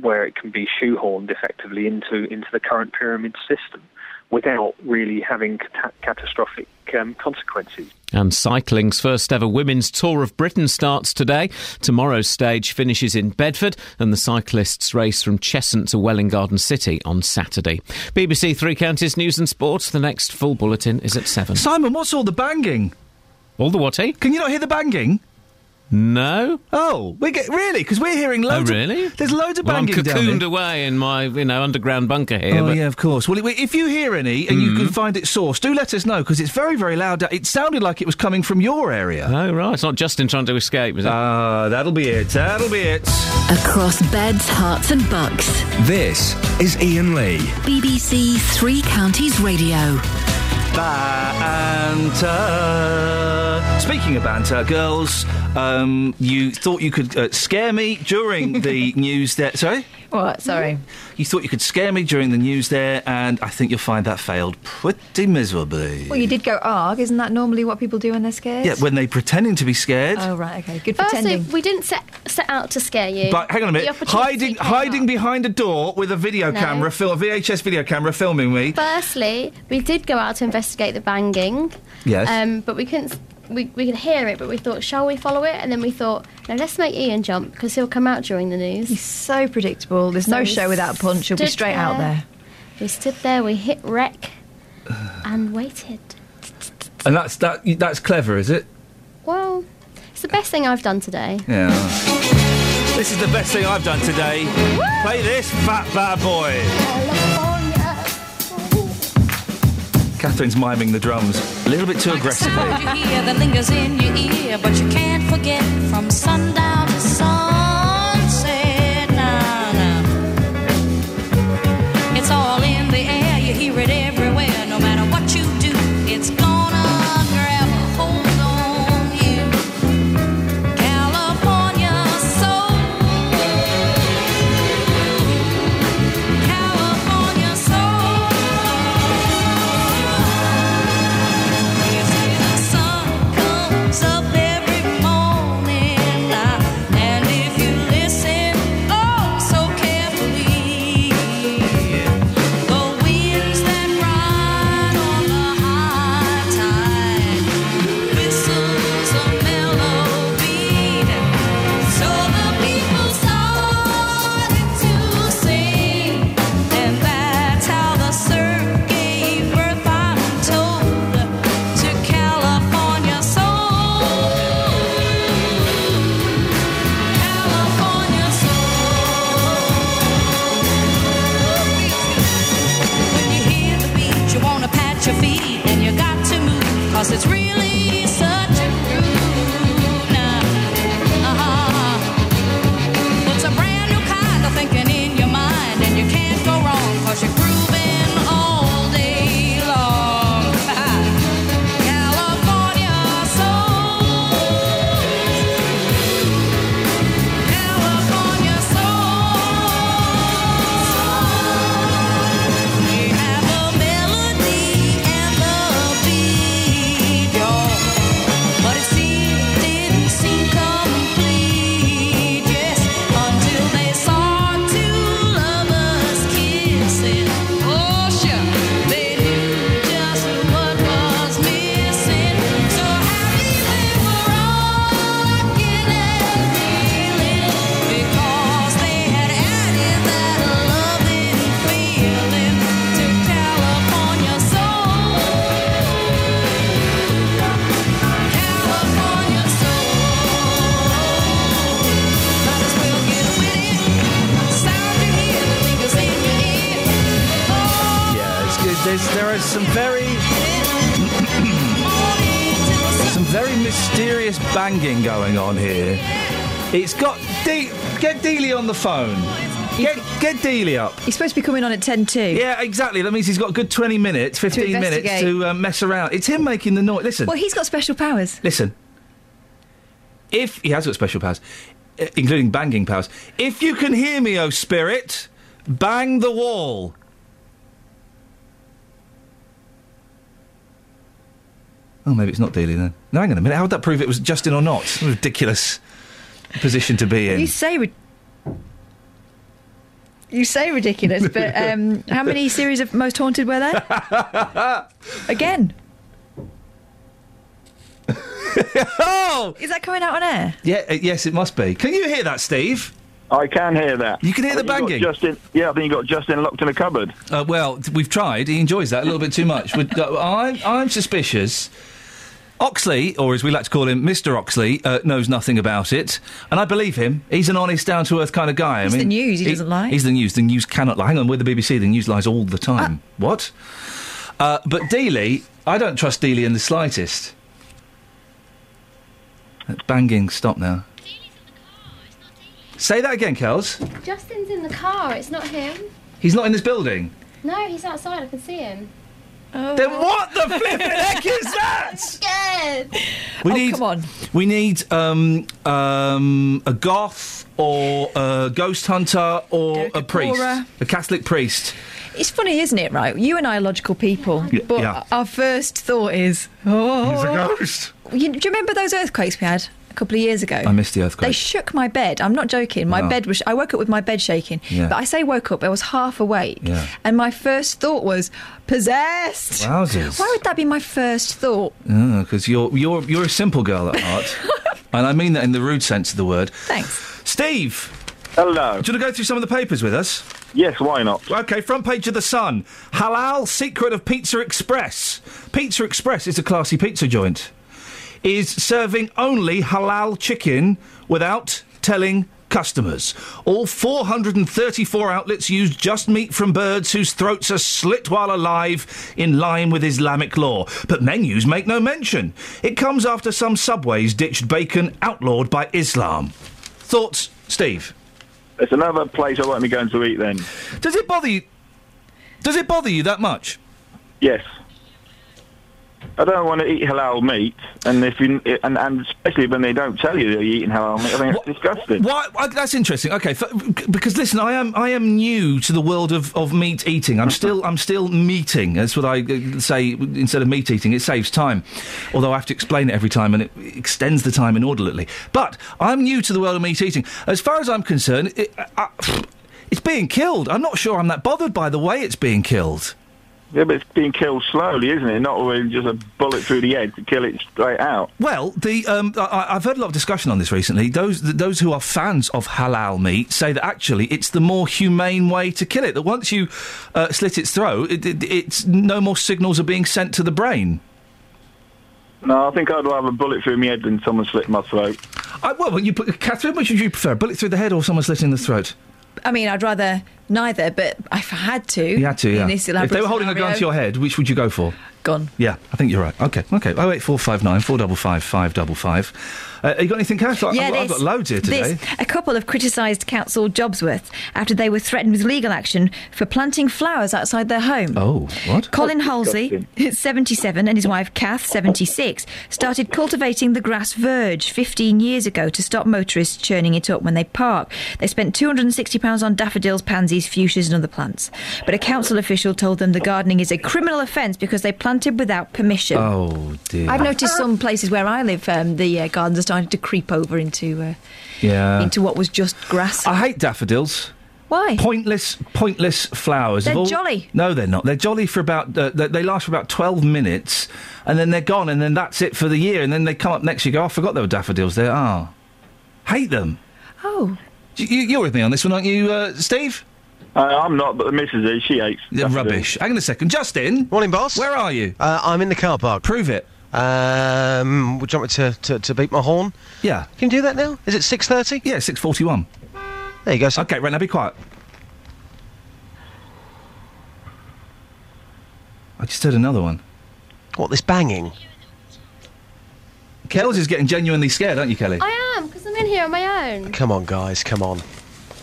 Speaker 21: where it can be shoehorned effectively into into the current pyramid system without really having cat- catastrophic um, consequences.
Speaker 2: And cycling's first ever women's Tour of Britain starts today. Tomorrow's stage finishes in Bedford, and the cyclists race from Cheshunt to Welwyn Garden City on Saturday. BBC Three Counties News and Sports. The next full bulletin is at seven.
Speaker 9: Simon, what's all the banging?
Speaker 2: All the what? eh?
Speaker 9: Can you not hear the banging?
Speaker 2: No.
Speaker 9: Oh, we get really because we're hearing loads.
Speaker 2: Oh, really?
Speaker 9: Of, there's loads of
Speaker 2: Well, I'm
Speaker 9: banging down
Speaker 2: cocooned
Speaker 9: here.
Speaker 2: away in my, you know, underground bunker here.
Speaker 9: Oh
Speaker 2: but-
Speaker 9: yeah, of course. Well, if you hear any and you
Speaker 2: Mm-hmm.
Speaker 9: can find it sourced, do let us know because it's very, very loud. It sounded like it was coming from your area.
Speaker 2: Oh right, it's not Justin trying to escape, is it?
Speaker 9: Ah, that'll be it. That'll be it.
Speaker 5: Across beds, Herts, and bucks.
Speaker 10: This is Iain Lee.
Speaker 5: BBC Three Counties Radio.
Speaker 9: Banter. Speaking of banter, girls, um, you thought you could uh, scare me during the <laughs> news there. Sorry?
Speaker 12: What? Sorry.
Speaker 9: You thought you could scare me during the news there, and I think you'll find that failed pretty miserably.
Speaker 12: Well, you did go arg. Isn't that normally what people do when they're scared?
Speaker 9: Yeah, when they're pretending to be scared.
Speaker 12: Oh, right, okay. Good
Speaker 11: Firstly,
Speaker 12: pretending.
Speaker 11: we didn't set, set out to scare you.
Speaker 9: But hang on a minute, hiding hiding
Speaker 11: up.
Speaker 9: behind a door with a video
Speaker 11: No.
Speaker 9: camera, fil- a VHS video camera filming me.
Speaker 11: Firstly, we did go out to investigate the banging.
Speaker 9: Yes.
Speaker 11: Um, but we couldn't. S- We, we could hear it, but we thought, shall we follow it? And then we thought, no, let's make Iain jump because he'll come out during the news. He's
Speaker 12: so predictable. There's no
Speaker 11: we
Speaker 12: show without punch. He'll be
Speaker 11: stood
Speaker 12: straight out there.
Speaker 11: We stood there, we hit rec, <sighs> and waited.
Speaker 9: And that's that. That's clever, is it?
Speaker 11: Well, it's the best thing I've done today.
Speaker 9: Yeah. This is the best thing I've done today. Play this, fat bad boy. Catherine's miming the drums a little bit too aggressively. Phone. Get, get Dealey up.
Speaker 12: He's supposed to be coming on at 10 2.
Speaker 9: Yeah, exactly. That means he's got a good 20 minutes, 15 minutes
Speaker 12: investigate.
Speaker 9: to uh, mess around. It's him making the noise. Listen.
Speaker 12: Well, he's got special powers.
Speaker 9: Listen. If he has got special powers, uh, including banging powers. If you can hear me, oh spirit, bang the wall. Oh, maybe it's not Dealey then. No, hang on a minute. How would that prove it was Justin or not? Ridiculous position to be in.
Speaker 12: You say. Ri- you say ridiculous, but um, how many <laughs> series of Most Haunted were there? Again.
Speaker 9: oh!
Speaker 12: Is that coming out on air?
Speaker 9: Yeah, uh, yes, it must be. Can you hear that, Steve?
Speaker 22: I can hear that.
Speaker 9: You can hear
Speaker 22: I
Speaker 9: the
Speaker 22: think you got
Speaker 9: banging?
Speaker 22: Justin, yeah, I think you got Justin locked in a cupboard.
Speaker 9: Uh, well, t- we've tried. He enjoys that a little bit too much. We'd- uh, I'm, I'm suspicious. Oxley, or as we like to call him, Mr. Oxley, uh, knows nothing about it, and I believe him. He's an honest, down to earth kind of guy.
Speaker 12: He's
Speaker 9: I
Speaker 12: the news, he doesn't lie.
Speaker 9: He's the news. The news cannot lie. Hang on, we're the BBC. The news lies all the time. What? Uh, but Dealey, I don't trust Dealey in the slightest. That banging, stop now. Dealey's in the car, it's not Dealey. Say that again, Kels.
Speaker 11: Justin's in the car. It's not him.
Speaker 9: He's not in this building.
Speaker 11: No, he's outside. I can see him.
Speaker 9: Then what the flippin' heck is that?
Speaker 11: I'm scared.
Speaker 9: We
Speaker 12: Oh,
Speaker 9: need,
Speaker 12: come on.
Speaker 9: We need um, um, a goth or a ghost hunter or a priest,
Speaker 12: Kapora.
Speaker 9: a Catholic priest.
Speaker 12: It's funny, isn't it, right? You and I are logical people,
Speaker 9: Y-
Speaker 12: but
Speaker 9: yeah.
Speaker 12: our first thought is, oh.
Speaker 9: He's a ghost.
Speaker 12: You, do you remember those earthquakes we had a couple of years ago?
Speaker 9: I missed the earthquake.
Speaker 12: They shook my bed. I'm not joking. My
Speaker 9: Wow.
Speaker 12: bed was. I woke up with my bed shaking.
Speaker 9: Yeah.
Speaker 12: But I say woke up. I was half awake.
Speaker 9: Yeah.
Speaker 12: And my first thought was possessed.
Speaker 9: Wowzers.
Speaker 12: Why would that be my first thought?
Speaker 9: Ah, because you're you're you're a simple girl at heart, <laughs> and I mean that in the rude sense of the word.
Speaker 12: Thanks.
Speaker 9: Steve.
Speaker 22: Hello.
Speaker 9: Do you want to go through some of the papers with us?
Speaker 22: Yes, why not?
Speaker 9: Okay, front page of the Sun. Halal secret of Pizza Express. Pizza Express is a classy pizza joint. Is serving only halal chicken without telling customers. All 434 outlets use just meat from birds whose throats are slit while alive in line with Islamic law. But menus make no mention. It comes after some subways ditched bacon outlawed by Islam. Thoughts, Steve?
Speaker 22: It's another place I won't be going to eat then.
Speaker 9: Does it bother you? Does it bother you that much?
Speaker 22: Yes. I don't want to eat halal meat, and if you and, and especially when they don't tell you that you're eating halal meat, I think it's disgusting.
Speaker 9: Why? That's interesting. Okay, f- because listen, I am I am new to the world of, of meat eating. I'm still I'm still meating. That's what I uh, say instead of meat eating. It saves time, although I have to explain it every time, and it extends the time inordinately. But I'm new to the world of meat eating. As far as I'm concerned, it, I, it's being killed. I'm not sure I'm that bothered by the way it's being killed.
Speaker 22: Yeah, but it's being killed slowly, isn't it? Not with just a bullet through the head to kill it straight out.
Speaker 9: Well, the um, I, I've heard a lot of discussion on this recently. Those th- those who are fans of halal meat say that actually it's the more humane way to kill it. That once you uh, slit its throat, it, it, it's no more signals are being sent to the brain.
Speaker 22: No, I think I'd rather have a bullet through my head than someone slit my throat.
Speaker 9: I, well, you put Catherine, which would you prefer, a bullet through the head or someone slit in the throat?
Speaker 12: I mean, I'd rather neither, but I've had to.
Speaker 9: You had to, yeah. if they were holding scenario. a gun to your head, which would you go for?
Speaker 12: Gun.
Speaker 9: Yeah, I think you're right. Okay, okay. 08459 455 555. Uh, you got anything, Kath? I've,
Speaker 12: yeah,
Speaker 9: I've
Speaker 12: this-
Speaker 9: got loads here today.
Speaker 12: A couple have criticised Council Jobsworth after they were threatened with legal action for planting flowers outside their home.
Speaker 9: Oh, what?
Speaker 12: Colin Halsey, <laughs> 77, and his wife Kath, 76, started cultivating the grass verge 15 years ago to stop motorists churning it up when they park. They spent £260 on daffodils, pansies, fuchsias, and other plants. But a council official told them the gardening is a criminal offence because they planted without permission.
Speaker 9: Oh dear.
Speaker 12: I've noticed some places where I live, um, the uh, gardens are starting to creep over into uh,
Speaker 9: Yeah.
Speaker 12: into what was just grass.
Speaker 9: I hate daffodils.
Speaker 12: Why?
Speaker 9: Pointless, pointless flowers.
Speaker 12: They're
Speaker 9: all-
Speaker 12: jolly.
Speaker 9: No, they're not. They're jolly for about. Uh, they, they last for about twelve minutes, and then they're gone, and then that's it for the year. And then they come up next year. You go, oh, I forgot there were daffodils there. Ah, hate them.
Speaker 12: Oh.
Speaker 9: You, you- you're with me on this one, aren't you, uh, Steve?
Speaker 22: Uh, I'm not, but the missus is. She hates.
Speaker 9: Yeah, rubbish. Hang on a second, Justin.
Speaker 23: Morning, boss.
Speaker 9: Where are you?
Speaker 23: Uh, I'm in the car park.
Speaker 9: Prove it.
Speaker 23: Um, would you want me to, to, to beat my horn?
Speaker 9: Yeah.
Speaker 23: Can you do that now? Is it 6.30?
Speaker 9: Yeah, 6.41.
Speaker 23: There you go. sir.
Speaker 9: Okay, right now be quiet. I just heard another one.
Speaker 23: What, this banging?
Speaker 9: Kells is getting genuinely scared, aren't you, Kelly?
Speaker 11: I am, because I'm in here on my own.
Speaker 23: Come on, guys, come on.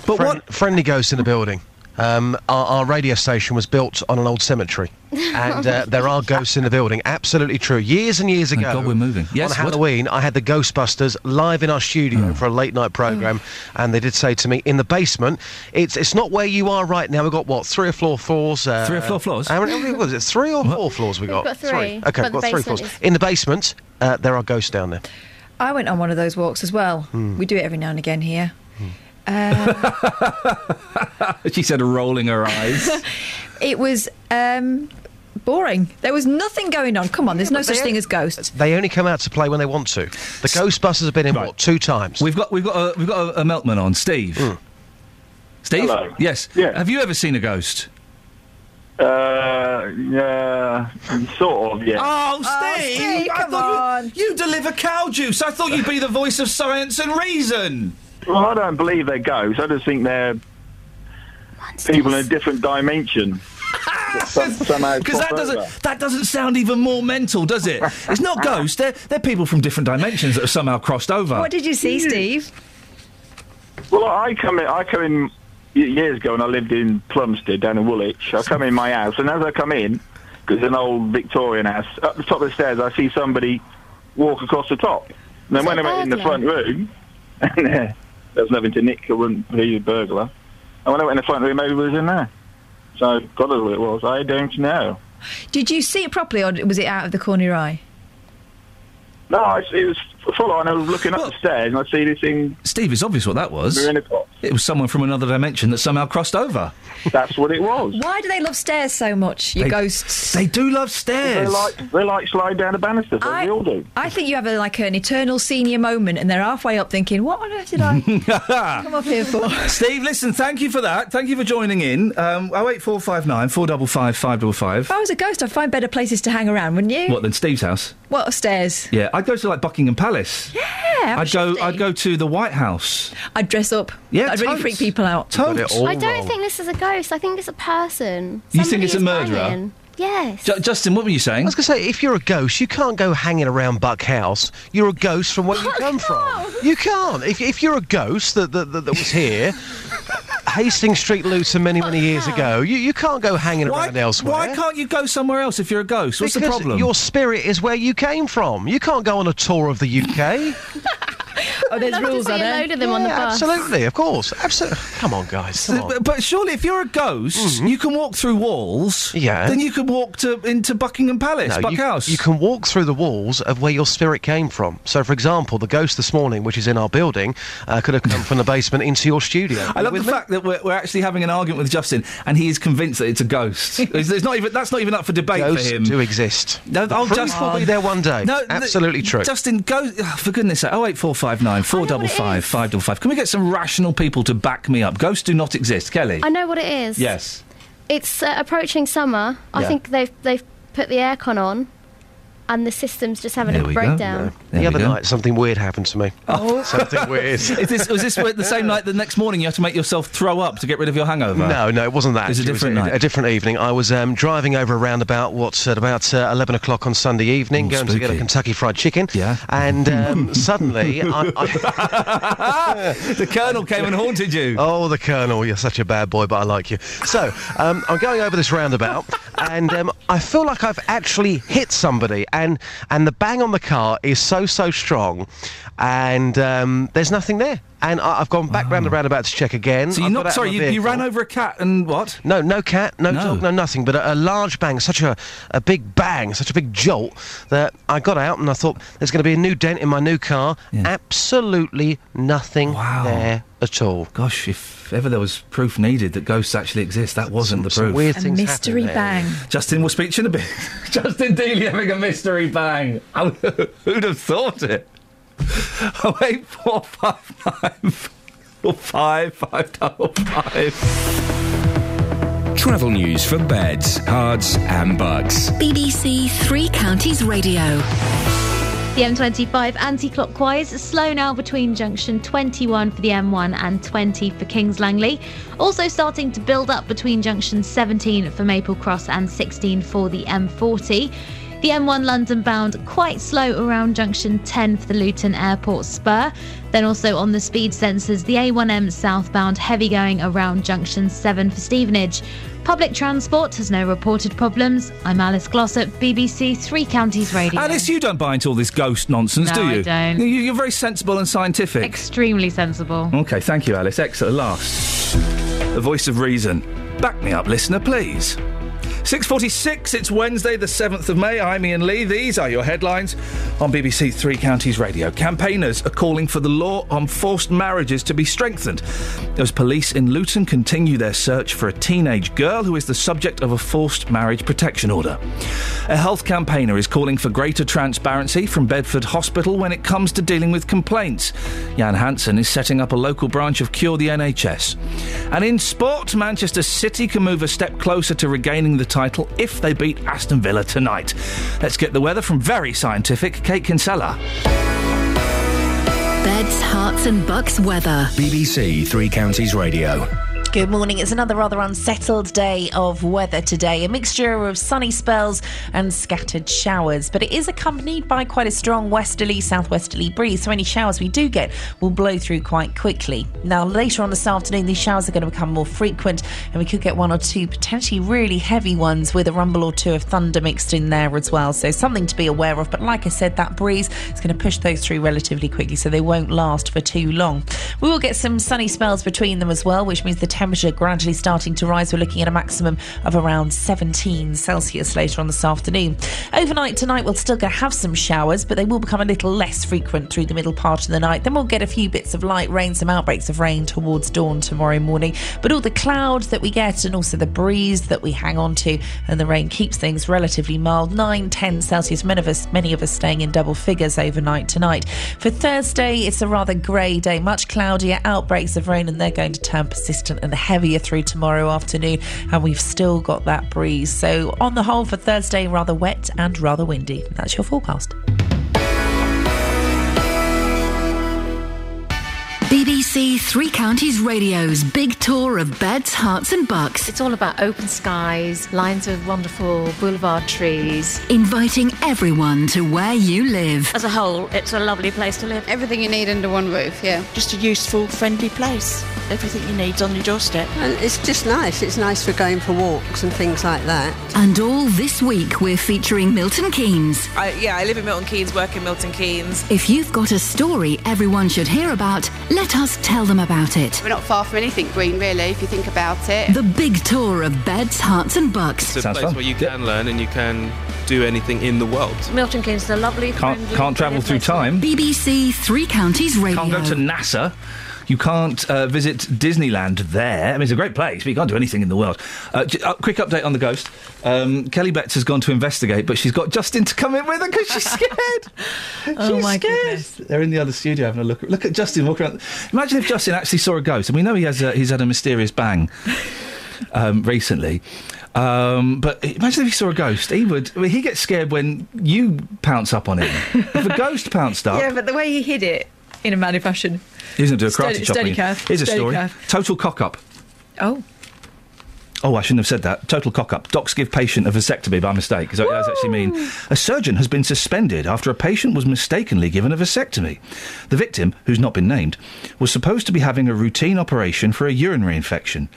Speaker 9: But
Speaker 23: what? Friendly ghost in the building. Um, our, our radio station was built on an old cemetery, <laughs> and uh, there are ghosts in the building. Absolutely true. Years and years ago,
Speaker 9: God, we're moving. Yes,
Speaker 23: on
Speaker 9: what?
Speaker 23: Halloween, I had the Ghostbusters live in our studio
Speaker 9: Oh.
Speaker 23: for a late night program, and they did say to me, "In the basement, it's it's not where you are right now. We've got what three or four floors? Uh,
Speaker 9: Three or four floors?
Speaker 23: How many, was it? Three or four floors? We
Speaker 11: We've
Speaker 23: got
Speaker 11: got three,
Speaker 23: Okay, we've got three floors.
Speaker 11: is-
Speaker 23: In the basement, uh, there are ghosts down there.
Speaker 12: I went on one of those walks as well.
Speaker 9: Hmm.
Speaker 12: We do it every now and again here. Uh, <laughs>
Speaker 9: she said, rolling her eyes. <laughs>
Speaker 12: it was um, boring. There was nothing going on. Come on, there's no such thing as ghosts.
Speaker 23: They only come out to play when they want to. The Ghostbusters have been in what two times?
Speaker 9: We've got we've got a, we've got a, a Meltman on, Steve. Steve,
Speaker 22: Hello.
Speaker 9: yes, yeah. Have you ever seen a ghost?
Speaker 22: Uh, yeah, sort of, yeah.
Speaker 9: Oh, Steve! I thought You, you deliver cow juice. I thought you'd be the voice of science and reason.
Speaker 22: Well, I don't believe they're ghosts. I just think they're people in a different dimension. that <laughs> some- somehow
Speaker 9: Because that doesn't
Speaker 22: over.
Speaker 9: that doesn't sound even more mental, does it? It's not <laughs> ghosts. They're they're people from different dimensions that have somehow crossed over.
Speaker 12: What did you see, Steve?
Speaker 22: Well, I come in. I come in years ago, and I lived in Plumstead down in Woolwich. I come in my house, and as I come in, because it's an old Victorian house, up the top of the stairs, I see somebody walk across the top. And then
Speaker 11: Is
Speaker 22: when I
Speaker 11: it a
Speaker 22: went in the front room, <laughs> and uh, there was nothing to nick. I wouldn't be a burglar. And when I went in the front room, maybe it was in there. So God knows what it was. I don't know.
Speaker 12: Did you see it properly, or was it out of the corner of your eye?
Speaker 22: No, I, it was full on. I was looking up the stairs, and I see this thing.
Speaker 9: Steve, it's obvious what that was.
Speaker 22: We're in a top.
Speaker 9: It was someone from another dimension that somehow crossed over.
Speaker 22: That's what it was.
Speaker 12: Why do they love stairs so much, you
Speaker 9: They-
Speaker 12: ghosts?
Speaker 9: They do love stairs.
Speaker 22: They like they like slide down the banisters. as
Speaker 12: I-
Speaker 22: we all do.
Speaker 12: I think you have a, like an eternal senior moment, and they're halfway up thinking, "What on earth did I <laughs> come up here for?"
Speaker 9: Steve, listen, thank you for that. Thank you for joining in. Um, 08459 455 555.
Speaker 12: If I was a ghost, I'd find better places to hang around, wouldn't you?
Speaker 9: What, then Steve's house?
Speaker 12: What stairs?
Speaker 9: Yeah, I'd go to like Buckingham Palace.
Speaker 12: Yeah,
Speaker 9: I'd go. I'd go to the White House.
Speaker 12: I'd dress up.
Speaker 9: Yeah,
Speaker 12: I'd really
Speaker 9: totes.
Speaker 12: freak people out.
Speaker 9: Totes.
Speaker 11: I don't think this is a ghost. I think it's a person.
Speaker 9: You think
Speaker 11: Somebody
Speaker 9: it's a
Speaker 11: is
Speaker 9: murderer?
Speaker 11: banging. Yes.
Speaker 9: Ju- Justin, what were you saying?
Speaker 23: I was going to say, if you're a ghost, you can't go hanging around Buck House. You're a ghost from where you come from. You can't. If, if you're a ghost that, that, that, that was here, Hastings Street, Luton, many, many years ago, you, you can't go hanging
Speaker 9: Why,
Speaker 23: around elsewhere.
Speaker 9: why can't you go somewhere else if you're a ghost? What's the problem?
Speaker 23: Your spirit is where you came from. You can't go on a tour of the UK. <laughs>
Speaker 12: Oh, there's <laughs>
Speaker 11: I'd to
Speaker 12: rules,
Speaker 11: see
Speaker 12: are
Speaker 11: a
Speaker 12: there?
Speaker 11: load of them on the bus.
Speaker 23: absolutely, of course. Absolutely. Come on, guys. Come on.
Speaker 9: But, but surely, if you're a ghost, you can walk through walls.
Speaker 23: Yeah.
Speaker 9: Then you can walk to into Buckingham Palace,
Speaker 23: No,
Speaker 9: Buck
Speaker 23: you,
Speaker 9: House.
Speaker 23: you can walk through the walls of where your spirit came from. So, for example, the ghost this morning, which is in our building, uh, could have come from the basement into your studio.
Speaker 9: I love the
Speaker 23: me?
Speaker 9: fact that we're, we're actually having an argument with Justin, and he is convinced that it's a ghost. <laughs> It's- there's not even that's not even up for debate
Speaker 23: Ghosts
Speaker 9: for him.
Speaker 23: do exist.
Speaker 9: No,
Speaker 23: The
Speaker 9: oh,
Speaker 23: proof
Speaker 9: just
Speaker 23: will be there one day.
Speaker 9: No, th-
Speaker 23: Absolutely true.
Speaker 9: Justin, go oh, for goodness' sake. Oh eight four five nine four double five five double five. Can we get some rational people to back me up? Ghosts do not exist, Kelly.
Speaker 11: I know what it is.
Speaker 9: Yes.
Speaker 11: It's uh, approaching summer. I
Speaker 9: Yeah.
Speaker 11: think they've they've put the aircon on, and the system's just having
Speaker 9: There
Speaker 11: a
Speaker 9: we go.
Speaker 11: breakdown.
Speaker 24: the other night, something weird happened to me.
Speaker 9: Oh. <laughs>
Speaker 24: something weird. <laughs>
Speaker 9: Is this, was this the same night the next morning you have to make yourself throw up to get rid of your hangover?
Speaker 24: No, no, it wasn't that.
Speaker 9: It was a different
Speaker 24: a,
Speaker 9: night.
Speaker 24: A different evening. I was um, driving over a roundabout, what's at about uh, 11 o'clock on Sunday evening,
Speaker 9: Ooh,
Speaker 24: going to get a. Kentucky Fried Chicken.
Speaker 9: Yeah.
Speaker 24: And um, <laughs> suddenly, I, I
Speaker 9: the Colonel came and haunted you.
Speaker 24: Oh, the Colonel, you're such a bad boy, but I like you. So, um, I'm going over this roundabout, and um, I feel like I've actually hit somebody, and and the bang on the car is so so strong, and um, there's nothing there. And I, I've gone back round the roundabout to check again.
Speaker 9: So you're not sorry. You, you ran over a cat and what?
Speaker 24: No, no cat, no,
Speaker 9: No.
Speaker 24: dog, no nothing, but a, a large bang, such a, a big bang, such a big jolt that I got out and I thought there's going to be a new dent in my new car. Absolutely nothing there at all.
Speaker 9: Gosh, if ever there was proof needed that ghosts actually exist, that wasn't the proof.
Speaker 24: weird
Speaker 12: A mystery bang.
Speaker 9: Justin will speak to you in a bit. <laughs> Justin Dealey having a mystery bang. <laughs> Who'd have thought it? <laughs> Oh eight four five nine four five five double five.
Speaker 10: Travel news for beds, cards, and bugs.
Speaker 5: BBC Three Counties Radio.
Speaker 14: The M25 anti clockwise, slow now between junction 21 for the M1 and 20 for Kings Langley. Also starting to build up between junction 17 for Maple Cross and 16 for the M40. The M1 London bound quite slow around junction 10 for the Luton Airport Spur. Then also on the speed sensors, the A1M southbound heavy going around junction 7 for Stevenage. Public transport has no reported problems. I'm Alice Glossop, BBC Three Counties Radio.
Speaker 9: Alice, you don't buy into all this ghost nonsense,
Speaker 14: No,
Speaker 9: do
Speaker 14: I
Speaker 9: you?
Speaker 14: don't.
Speaker 9: You- You're very sensible and scientific.
Speaker 14: Extremely sensible.
Speaker 9: Okay, thank you, Alice. Excellent. Last, the voice of reason. Back me up, listener, please. 6.46, it's Wednesday, the 7th of May. I'm Iain Lee. These are your headlines on BBC Three Counties Radio. Campaigners are calling for the law on forced marriages to be strengthened as police in Luton continue their search for a teenage girl who is the subject of a forced marriage protection order. A health campaigner is calling for greater transparency from Bedford Hospital when it comes to dealing with complaints. Jan Hansen is setting up a local branch of Cure the NHS. And in sport, Manchester City can move a step closer to regaining the title if they beat Aston Villa tonight. Let's get the weather from very scientific Kate Kinsella.
Speaker 5: Beds, Herts, and bucks weather.
Speaker 10: BBC Three Counties Radio.
Speaker 25: Good morning. It's another rather unsettled day of weather today. A mixture of sunny spells and scattered showers, but it is accompanied by quite a strong westerly, southwesterly breeze. So any showers we do get will blow through quite quickly. Now, later on this afternoon, these showers are going to become more frequent, and we could get one or two potentially really heavy ones with a rumble or two of thunder mixed in there as well. So something to be aware of. But like I said, that breeze is going to push those through relatively quickly, so they won't last for too long. We will get some sunny spells between them as well, which means the temperature gradually starting to rise. We're looking at a maximum of around 17 Celsius later on this afternoon. Overnight tonight, we'll still have some showers, but they will become a little less frequent through the middle part of the night. Then we'll get a few bits of light rain, some outbreaks of rain towards dawn tomorrow morning. But all the cloud that we get and also the breeze that we hang on to and the rain keeps things relatively mild. 9, 10 Celsius. Many of us, many of us staying in double figures overnight tonight. For Thursday, it's a rather grey day, much cloudier, outbreaks of rain, and they're going to turn persistent and heavier through tomorrow afternoon. And we've still got that breeze. So, on the whole, for Thursday, rather wet and rather windy. That's your forecast.
Speaker 5: BBC Three Counties Radio's big tour of beds, Herts, and bucks.
Speaker 7: It's all about open skies, lines of wonderful boulevard trees.
Speaker 5: Inviting everyone to where you live.
Speaker 8: As a whole, it's a lovely place to live.
Speaker 26: Everything you need under one roof, yeah.
Speaker 6: Just a useful, friendly place. Everything you need's on your doorstep.
Speaker 27: And it's just nice. It's nice for going for walks and things like that.
Speaker 5: And all this week, we're featuring Milton Keynes.
Speaker 6: I, yeah, I live in Milton Keynes, work in Milton Keynes.
Speaker 5: If you've got a story everyone should hear about, let us tell them about it.
Speaker 26: We're not far from anything green, really, if you think about it.
Speaker 5: The big tour of beds, Herts, and bucks.
Speaker 28: It's a place where you can learn and you can do anything in the world.
Speaker 8: Milton Keynes is a lovely.
Speaker 9: Can't, can't travel through time.
Speaker 5: BBC Three Counties Radio.
Speaker 9: Can't go to NASA. You can't uh, visit Disneyland there. I mean, it's a great place, but you can't do anything in the world. Uh, j- uh, quick update on the ghost. Um, Kelly Betts has gone to investigate, but she's got Justin to come in with her because she's <laughs> scared.
Speaker 12: Oh
Speaker 9: she's
Speaker 12: my
Speaker 9: scared.
Speaker 12: goodness.
Speaker 9: They're in the other studio having a look. Look at Justin walking around. Imagine if Justin actually saw a ghost, and we know he has. Uh, he's had a mysterious bang um, recently. Um, but imagine if he saw a ghost. He would. I mean, he gets scared when you pounce up on him. if a ghost pounced up, <laughs>
Speaker 12: Yeah, but the way he hid it <laughs> in a manly fashion.
Speaker 9: he's going to do a karate
Speaker 12: Steady-
Speaker 9: chop.
Speaker 12: steady
Speaker 9: Here's a
Speaker 12: steady
Speaker 9: story.
Speaker 12: calf.
Speaker 9: Total cock up.
Speaker 12: Oh.
Speaker 9: Oh, I shouldn't have said that. Total cock up. Docs give patient a vasectomy by mistake. Is that what does actually mean? A surgeon has been suspended after a patient was mistakenly given a vasectomy. The victim, who's not been named, was supposed to be having a routine operation for a urinary infection.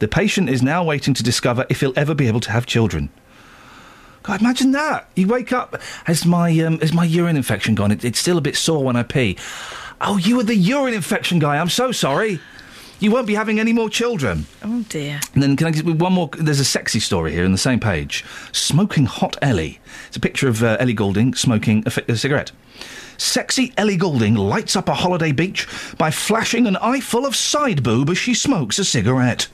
Speaker 9: The patient is now waiting to discover if he'll ever be able to have children. God, imagine that. You wake up, has my um, has my urine infection gone? It, it's still a bit sore when I pee. Oh, you were the urine infection guy. I'm so sorry. You won't be having any more children.
Speaker 12: Oh dear.
Speaker 9: And then can I give you one more? There's a sexy story here in the same page. Smoking hot Ellie. It's a picture of uh, Ellie Goulding smoking a, fi- a cigarette. Sexy Ellie Goulding lights up a holiday beach by flashing an eye full of side boob as she smokes a cigarette.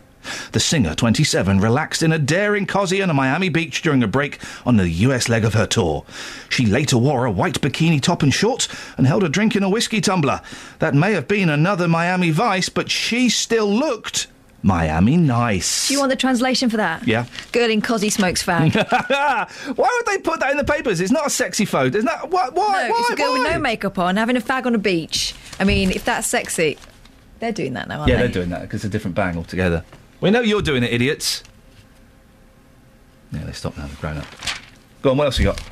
Speaker 9: The singer, 27, relaxed in a daring cosy on a Miami beach during a break on the US leg of her tour. She later wore a white bikini top and shorts and held a drink in a whiskey tumbler. That may have been another Miami Vice, but she still looked Miami nice.
Speaker 12: Do you want the translation for that?
Speaker 9: Yeah.
Speaker 12: Girl in cosy smokes fag. <laughs>
Speaker 9: Why would they put that in the papers? It's not a sexy photo. Isn't that why? Why?
Speaker 12: no, it's a girl
Speaker 9: why?
Speaker 12: with no makeup on having a fag on a beach. I mean, if that's sexy, they're doing that now, aren't
Speaker 9: Yeah,
Speaker 12: they?
Speaker 9: they're doing that because it's a different bang altogether. We know you're doing it, idiots. Yeah, they stop now. They've grown up. Go on. What else you got?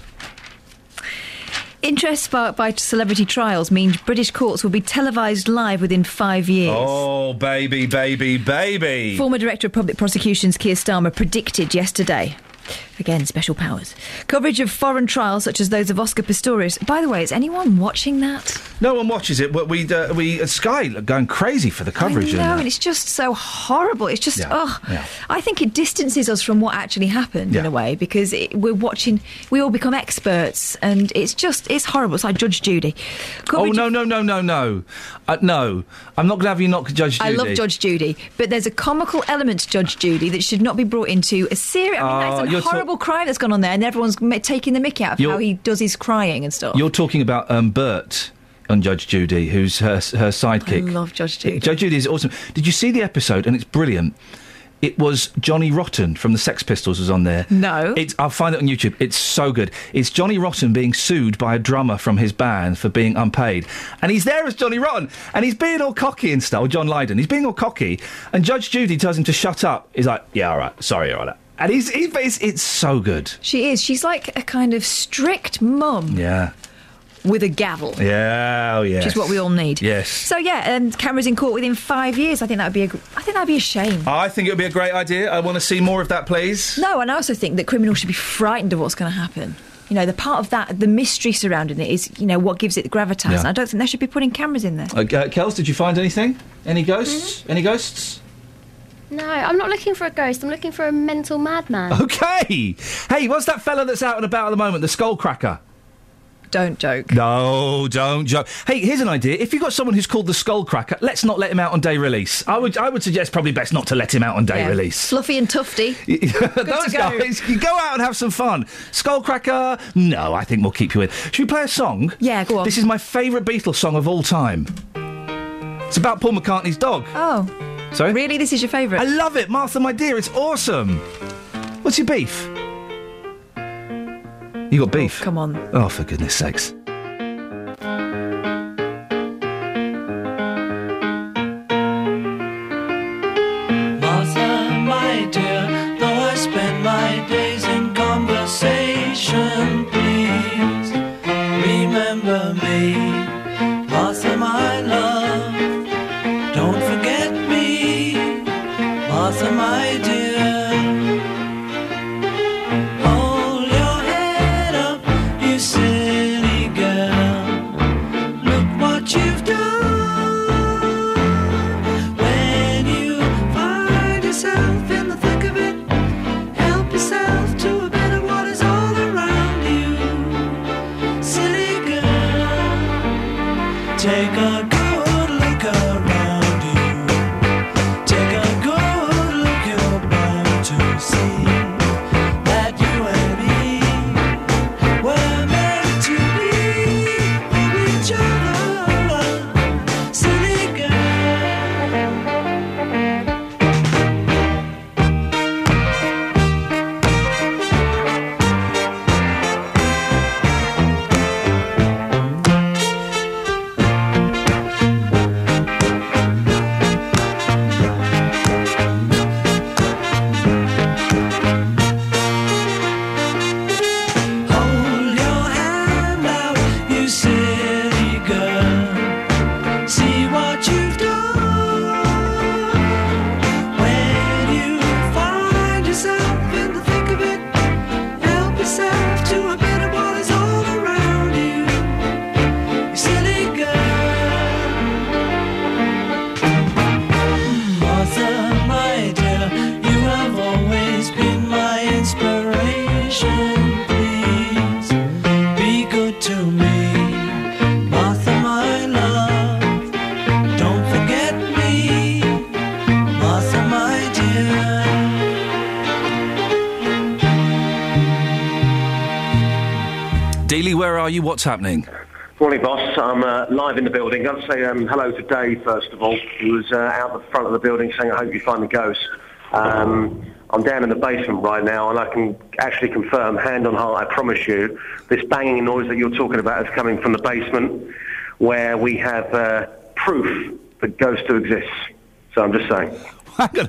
Speaker 12: Interest sparked by celebrity trials means British courts will be televised live within five years.
Speaker 9: Oh, baby, baby, baby.
Speaker 12: Former Director of Public Prosecutions Keir Starmer predicted yesterday. Again, special powers. Coverage of foreign trials, such as those of Oscar Pistorius. By the way, is anyone watching that?
Speaker 9: No one watches it, but we uh, we at Sky are going crazy for the coverage.
Speaker 12: I know,
Speaker 9: and
Speaker 12: it's just so horrible. It's just,
Speaker 9: Yeah,
Speaker 12: oh,
Speaker 9: yeah.
Speaker 12: I think it distances us from what actually happened in a way because it, we're watching, we all become experts, and it's just, it's horrible. It's like Judge Judy.
Speaker 9: Oh no no no no no, uh, no! I'm not going to have you knock Judge Judy.
Speaker 12: I love Judge Judy, but there's a comical element to Judge Judy that should not be brought into a serious. I mean,
Speaker 9: Oh, you're
Speaker 12: horrible crime that's gone on there, and everyone's taking the mickey out of
Speaker 9: You're-
Speaker 12: how he does his crying and stuff.
Speaker 9: You're talking about um, Byrd on Judge Judy, who's her her sidekick.
Speaker 12: I love Judge Judy.
Speaker 9: Judge Judy is awesome. Did you see the episode? And it's brilliant. It was Johnny Rotten from the Sex Pistols was on there.
Speaker 12: No.
Speaker 9: It's, I'll find it on YouTube. It's so good. It's Johnny Rotten being sued by a drummer from his band for being unpaid. And he's there as Johnny Rotten. And he's being all cocky and stuff. John Lydon. He's being all cocky. And Judge Judy tells him to shut up. He's like, yeah, all right. Sorry, all right. And he's, he's it's, it's so good.
Speaker 12: She is. She's like a kind of strict mum
Speaker 9: Yeah.
Speaker 12: with a gavel.
Speaker 9: Yeah, oh, yes.
Speaker 12: Which is what we all need.
Speaker 9: Yes.
Speaker 12: So yeah, and cameras in court within five years. I think that would be a. I think that'd be a shame.
Speaker 9: I think it would be a great idea. I want to see more of that, please.
Speaker 12: No, and I also think that criminals should be frightened of what's going to happen. You know, the part of that, the mystery surrounding it is, you know, what gives it the gravitas.
Speaker 9: Yeah.
Speaker 12: And I don't think they should be putting cameras in there.
Speaker 9: Uh, Kels, did you find anything? Any ghosts?
Speaker 12: Mm-hmm.
Speaker 9: Any ghosts?
Speaker 11: No, I'm not looking for a ghost. I'm looking for a mental madman.
Speaker 9: Okay. Hey, what's that fella that's out and about at the moment? The Skullcracker.
Speaker 12: Don't joke.
Speaker 9: No, don't joke. Hey, here's an idea. If you've got someone who's called the Skullcracker, let's not let him out on day release. I would, I would suggest probably best not to let him out on day
Speaker 12: Yeah.
Speaker 9: release.
Speaker 12: Fluffy and Tufty. <laughs>
Speaker 9: Those
Speaker 12: go.
Speaker 9: guys, you go out and have some fun. Skullcracker, no, I think we'll keep you in. Should we play a song?
Speaker 12: Yeah, go on.
Speaker 9: This is my favourite Beatles song of all time. It's about Paul McCartney's dog.
Speaker 12: Oh.
Speaker 9: Sorry?
Speaker 12: Really? This is your favourite?
Speaker 9: I love it, Martha, my dear. It's awesome. What's your beef? You got beef?
Speaker 12: Oh, come on.
Speaker 9: Oh, for goodness sakes.
Speaker 17: You?
Speaker 9: What's happening?
Speaker 23: Morning, boss. I'm uh, live in the building. I'd say um, hello to Dave, first of all. He was uh, out the front of the building saying, I hope you find the ghost. Um, I'm down in the basement right now, and I can actually confirm, hand on heart, I promise you, this banging noise that you're talking about is coming from the basement where we have uh, proof that ghosts do exist. So I'm just saying.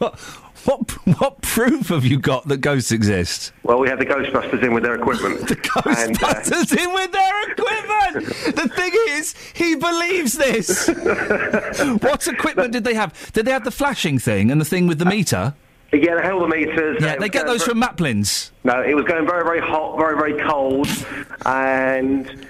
Speaker 23: <laughs> <laughs>
Speaker 9: What, what, proof have you got that ghosts exist?
Speaker 23: Well, we had the Ghostbusters in with their equipment. <laughs> the
Speaker 9: Ghostbusters uh, in with their equipment! the thing is, he believes this! <laughs> what equipment did they have? Did they have the flashing thing and the thing with the meter?
Speaker 23: Uh, yeah, the hell the meters.
Speaker 9: Yeah, they get those
Speaker 23: ver-
Speaker 9: from Maplin's.
Speaker 23: No, it was going very, very hot, very, very cold, and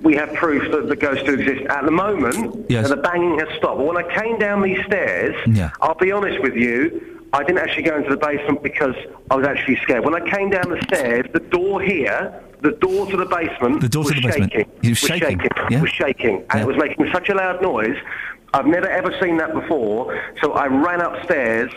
Speaker 23: we have proof that the ghosts do exist. At the moment,
Speaker 9: Yes.
Speaker 23: the banging has stopped. But when I came down these stairs,
Speaker 9: Yeah.
Speaker 23: I'll be honest with you, I didn't actually go into the basement because I was actually scared. When I came down the stairs, the door here, the door to the basement,
Speaker 9: The door
Speaker 23: was
Speaker 9: to the basement.
Speaker 23: shaking.
Speaker 9: It was shaking, yeah.
Speaker 23: Was shaking, and it was making such a loud noise. I've never ever seen that before. So I ran upstairs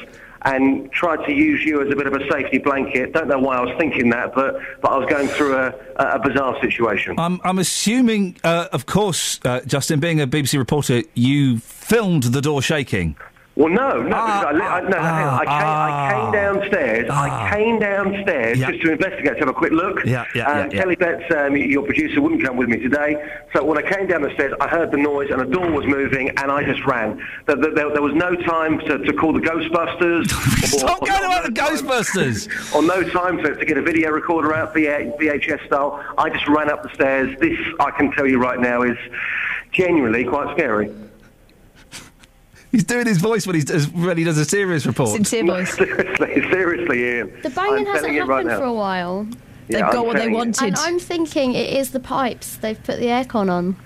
Speaker 23: and tried to use you as a bit of a safety blanket. Don't know why I was thinking that, but but I was going through a, a bizarre situation.
Speaker 9: I'm, I'm assuming, uh, of course, uh, Justin, being a BBC reporter, you filmed the door shaking.
Speaker 23: Well, no, no, because I, li- I, no, hang. I, came, I came downstairs. I came downstairs
Speaker 9: Yeah.
Speaker 23: just to investigate, to have a quick look.
Speaker 9: Yeah, yeah,
Speaker 23: um,
Speaker 9: yeah, yeah.
Speaker 23: Kelly Betts, um, your producer, wouldn't come with me today. So when I came down the stairs, I heard the noise and a door was moving, and I just ran. There, there, there was no time to, to call the Ghostbusters. <laughs>
Speaker 9: Stop going about the Ghostbusters! <laughs>
Speaker 23: or no time to, to get a video recorder out, VH, VHS style. I just ran up the stairs. This, I can tell you right now, is genuinely quite scary.
Speaker 9: He's doing his voice when, he's, does- when he does a serious report. <laughs>
Speaker 23: seriously, seriously, Iain.
Speaker 11: The banging
Speaker 23: I'm
Speaker 11: hasn't
Speaker 23: telling you right
Speaker 11: happened for a while.
Speaker 23: Yeah, I'm telling you.
Speaker 11: And I'm thinking it is the pipes. They've put the aircon on.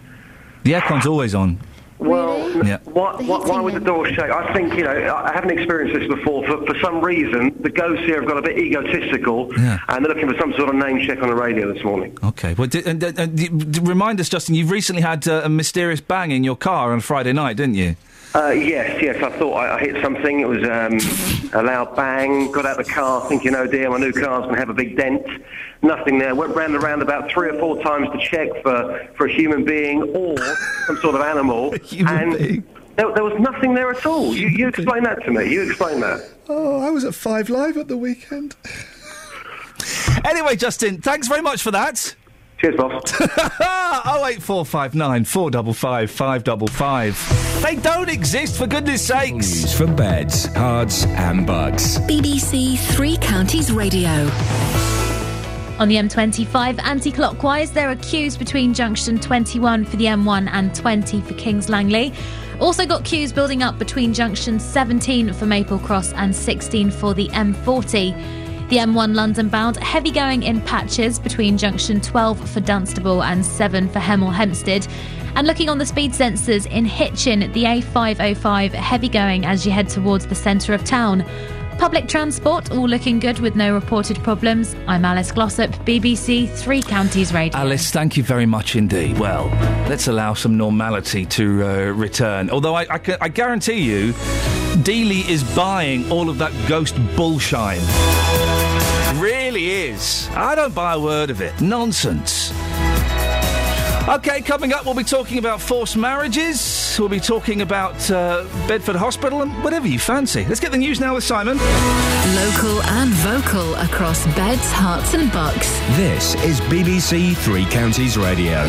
Speaker 9: The aircon's always on.
Speaker 23: Well,
Speaker 9: Yeah.
Speaker 23: why, why, why would the door shake? I think, you know, I I haven't experienced this before. For, for some reason, the ghosts here have got a bit egotistical and they're looking for some sort of name check on the radio this morning.
Speaker 9: Okay. Well, d- and, and, and d- d- remind us, Justin, you've recently had uh, a mysterious bang in your car on Friday night, didn't you?
Speaker 23: Uh, yes, yes, I thought I, I hit something. It was um, a loud bang. Got out of the car thinking, oh dear, my new car's going to have a big dent. Nothing there. Went round and round about three or four times to check for, for a human being or some sort of animal. <laughs> and There, there was nothing there at all. You, you explain that to me. You explain that.
Speaker 9: Oh, I was at Five Live at the weekend. <laughs> Anyway, Justin, thanks very much for that.
Speaker 23: Cheers, boss. <laughs>
Speaker 9: oh eight four five nine four double five five double five. They don't exist for goodness sakes.
Speaker 10: News for beds, cards, and bugs.
Speaker 5: BBC Three Counties Radio.
Speaker 14: On the M25 anti clockwise, there are queues between junction 21 for the M1 and 20 for Kings Langley. Also got queues building up between junction 17 for Maple Cross and 16 for the M40. The M1 London bound, heavy going in patches between junction 12 for Dunstable and 7 for Hemel Hempstead. And looking on the speed sensors in Hitchin, the A505 heavy going as you head towards the centre of town. Public transport all looking good with no reported problems. I'm Alice Glossop, BBC Three Counties Radio.
Speaker 9: Alice, thank you very much indeed. Well, let's allow some normality to uh, return. Although I, I, I guarantee you, Dealey is buying all of that ghost bullshine. Really is. I don't buy a word of it. Nonsense. Okay, coming up, we'll be talking about forced marriages. We'll be talking about uh, Bedford Hospital and whatever you fancy. Let's get the news now with Simon.
Speaker 5: Local and vocal across beds, Herts, and bucks.
Speaker 10: This is BBC Three Counties Radio.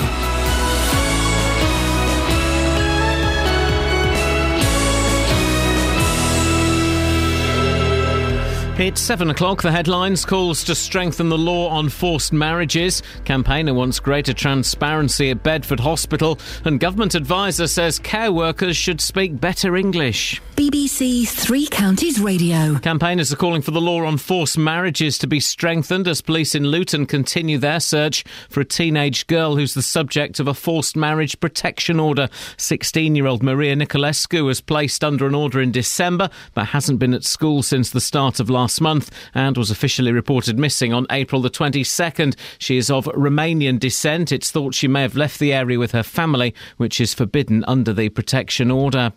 Speaker 2: It's seven o'clock. The headlines calls to strengthen the law on forced marriages. Campaigner wants greater transparency at Bedford Hospital, and government advisor says care workers should speak better English.
Speaker 5: BBC Three Counties Radio.
Speaker 2: Campaigners are calling for the law on forced marriages to be strengthened as police in Luton continue their search for a teenage girl who's the subject of a forced marriage protection order. 16 year old Maria Nicolescu was placed under an order in December but hasn't been at school since the start of last last month and was officially reported missing on April the 22nd. She is of Romanian descent. It's thought she may have left the area with her family, which is forbidden under the protection order.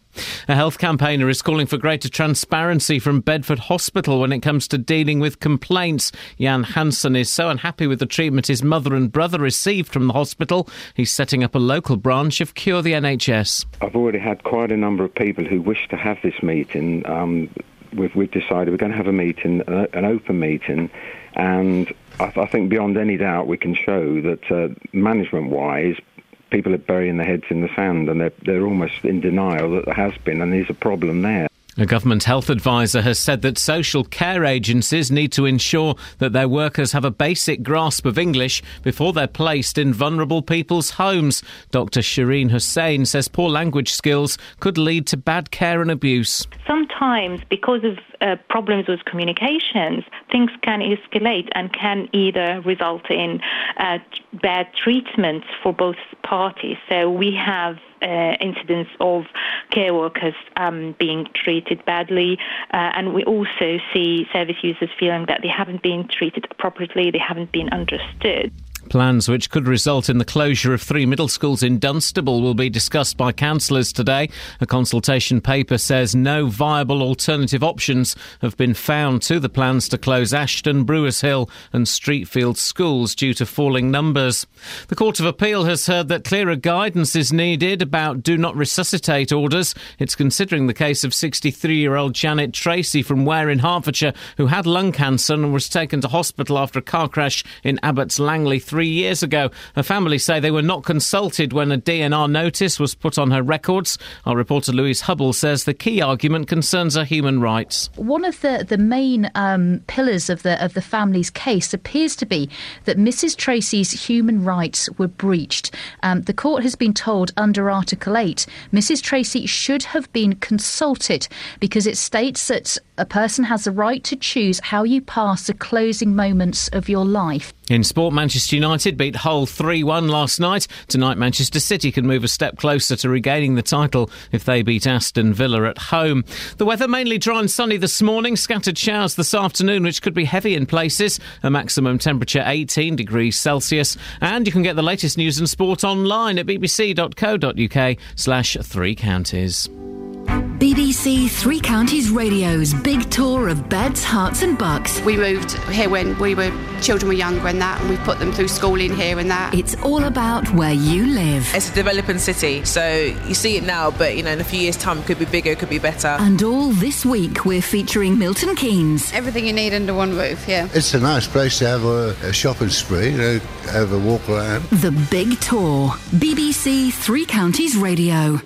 Speaker 2: A health campaigner is calling for greater transparency from Bedford Hospital when it comes to dealing with complaints. Jan Hansen is so unhappy with the treatment his mother and brother received from the hospital, he's setting up a local branch of Cure the NHS.
Speaker 18: I've already had quite a number of people who wish to have this meeting. Um, we've, we've decided we're going to have a meeting, an, open meeting, and I, I think beyond any doubt we can show that uh, management-wise, people are burying their heads in the sand and they're, they're almost in denial that there has been and there's a problem there.
Speaker 2: A government health advisor has said that social care agencies need to ensure that their workers have a basic grasp of English before they're placed in vulnerable people's homes. Dr. Shereen Hussein says poor language skills could lead to bad care and abuse.
Speaker 3: Sometimes, because of uh, problems with communications, things can escalate and can either result in uh, bad treatment for both parties. So we have uh, incidents of care workers um, being treated badly, uh, and we also see service users feeling that they haven't been treated appropriately, they haven't been understood.
Speaker 2: Plans which could result in the closure of three middle schools in Dunstable will be discussed by councillors today. A consultation paper says no viable alternative options have been found to the plans to close Ashton, Brewers Hill, and Streetfield schools due to falling numbers. The Court of Appeal has heard that clearer guidance is needed about do not resuscitate orders. It's considering the case of 63 year old Janet Tracey from Ware in Hertfordshire, who had lung cancer and was taken to hospital after a car crash in Abbots Langley three years ago. Her family say they were not consulted when a DNR notice was put on her records. Our reporter Louise Hubble says the key argument concerns her human rights.
Speaker 29: One of the, the main um, pillars of the of the family's case appears to be that Mrs. Tracey's human rights were breached. Um, the court has been told under Article 8 Mrs. Tracey should have been consulted because it states that a person has the right to choose how you pass the closing moments of your life.
Speaker 2: In sport, Manchester United beat Hull 3 1 last night. Tonight, Manchester City can move a step closer to regaining the title if they beat Aston Villa at home. The weather mainly dry and sunny this morning, scattered showers this afternoon, which could be heavy in places. A maximum temperature 18 degrees Celsius. And you can get the latest news and sport online at bbc.co.uk slash three counties.
Speaker 5: BBC Three Counties Radio's big tour of beds, Herts, and bucks.
Speaker 6: We moved here when we were children were younger and that, and we put them through schooling here and that.
Speaker 5: It's all about where you live.
Speaker 30: It's a developing city, so you see it now, but you know, in a few years' time, it could be bigger, it could be better.
Speaker 5: And all this week, we're featuring Milton Keynes.
Speaker 6: Everything you need under one roof, yeah.
Speaker 31: It's a nice place to have a, a shopping spree, you know, have a walk around.
Speaker 5: The Big Tour. BBC Three Counties Radio.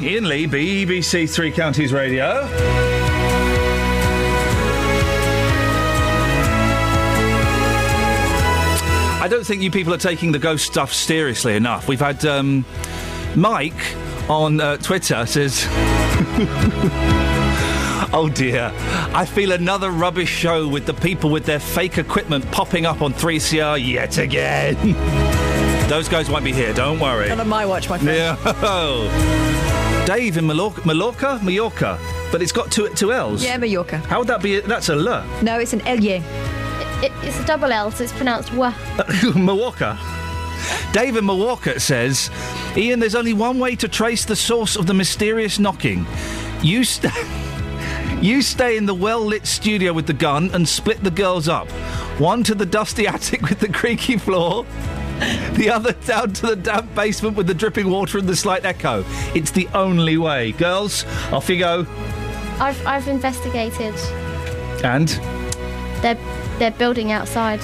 Speaker 9: Iain Lee, BBC Three Counties Radio. I don't think you people are taking the ghost stuff seriously enough. We've had um, Mike on uh, Twitter says. <laughs> Oh dear. I feel another rubbish show with the people with their fake equipment popping up on 3CR yet again. <laughs> Those guys won't be here, don't worry.
Speaker 30: Not on my watch, my friend.
Speaker 9: Yeah. <laughs> Dave in Mallorca, Mallorca, Mallorca, but it's got two two L's.
Speaker 12: Yeah, Mallorca.
Speaker 9: How would that be? That's a L.
Speaker 12: No, it's an Elye.
Speaker 11: It, it's a double L, so it's pronounced wa. <laughs>
Speaker 9: Mallorca. Dave in Mallorca says, Iain, there's only one way to trace the source of the mysterious knocking. You st- <laughs> You stay in the well lit studio with the gun and split the girls up. One to the dusty <laughs> attic with the creaky floor, the other down to the damp basement with the dripping water and the slight echo. It's the only way. Girls, off you go.
Speaker 11: I've, I've investigated.
Speaker 9: And?
Speaker 11: They're, they're building outside.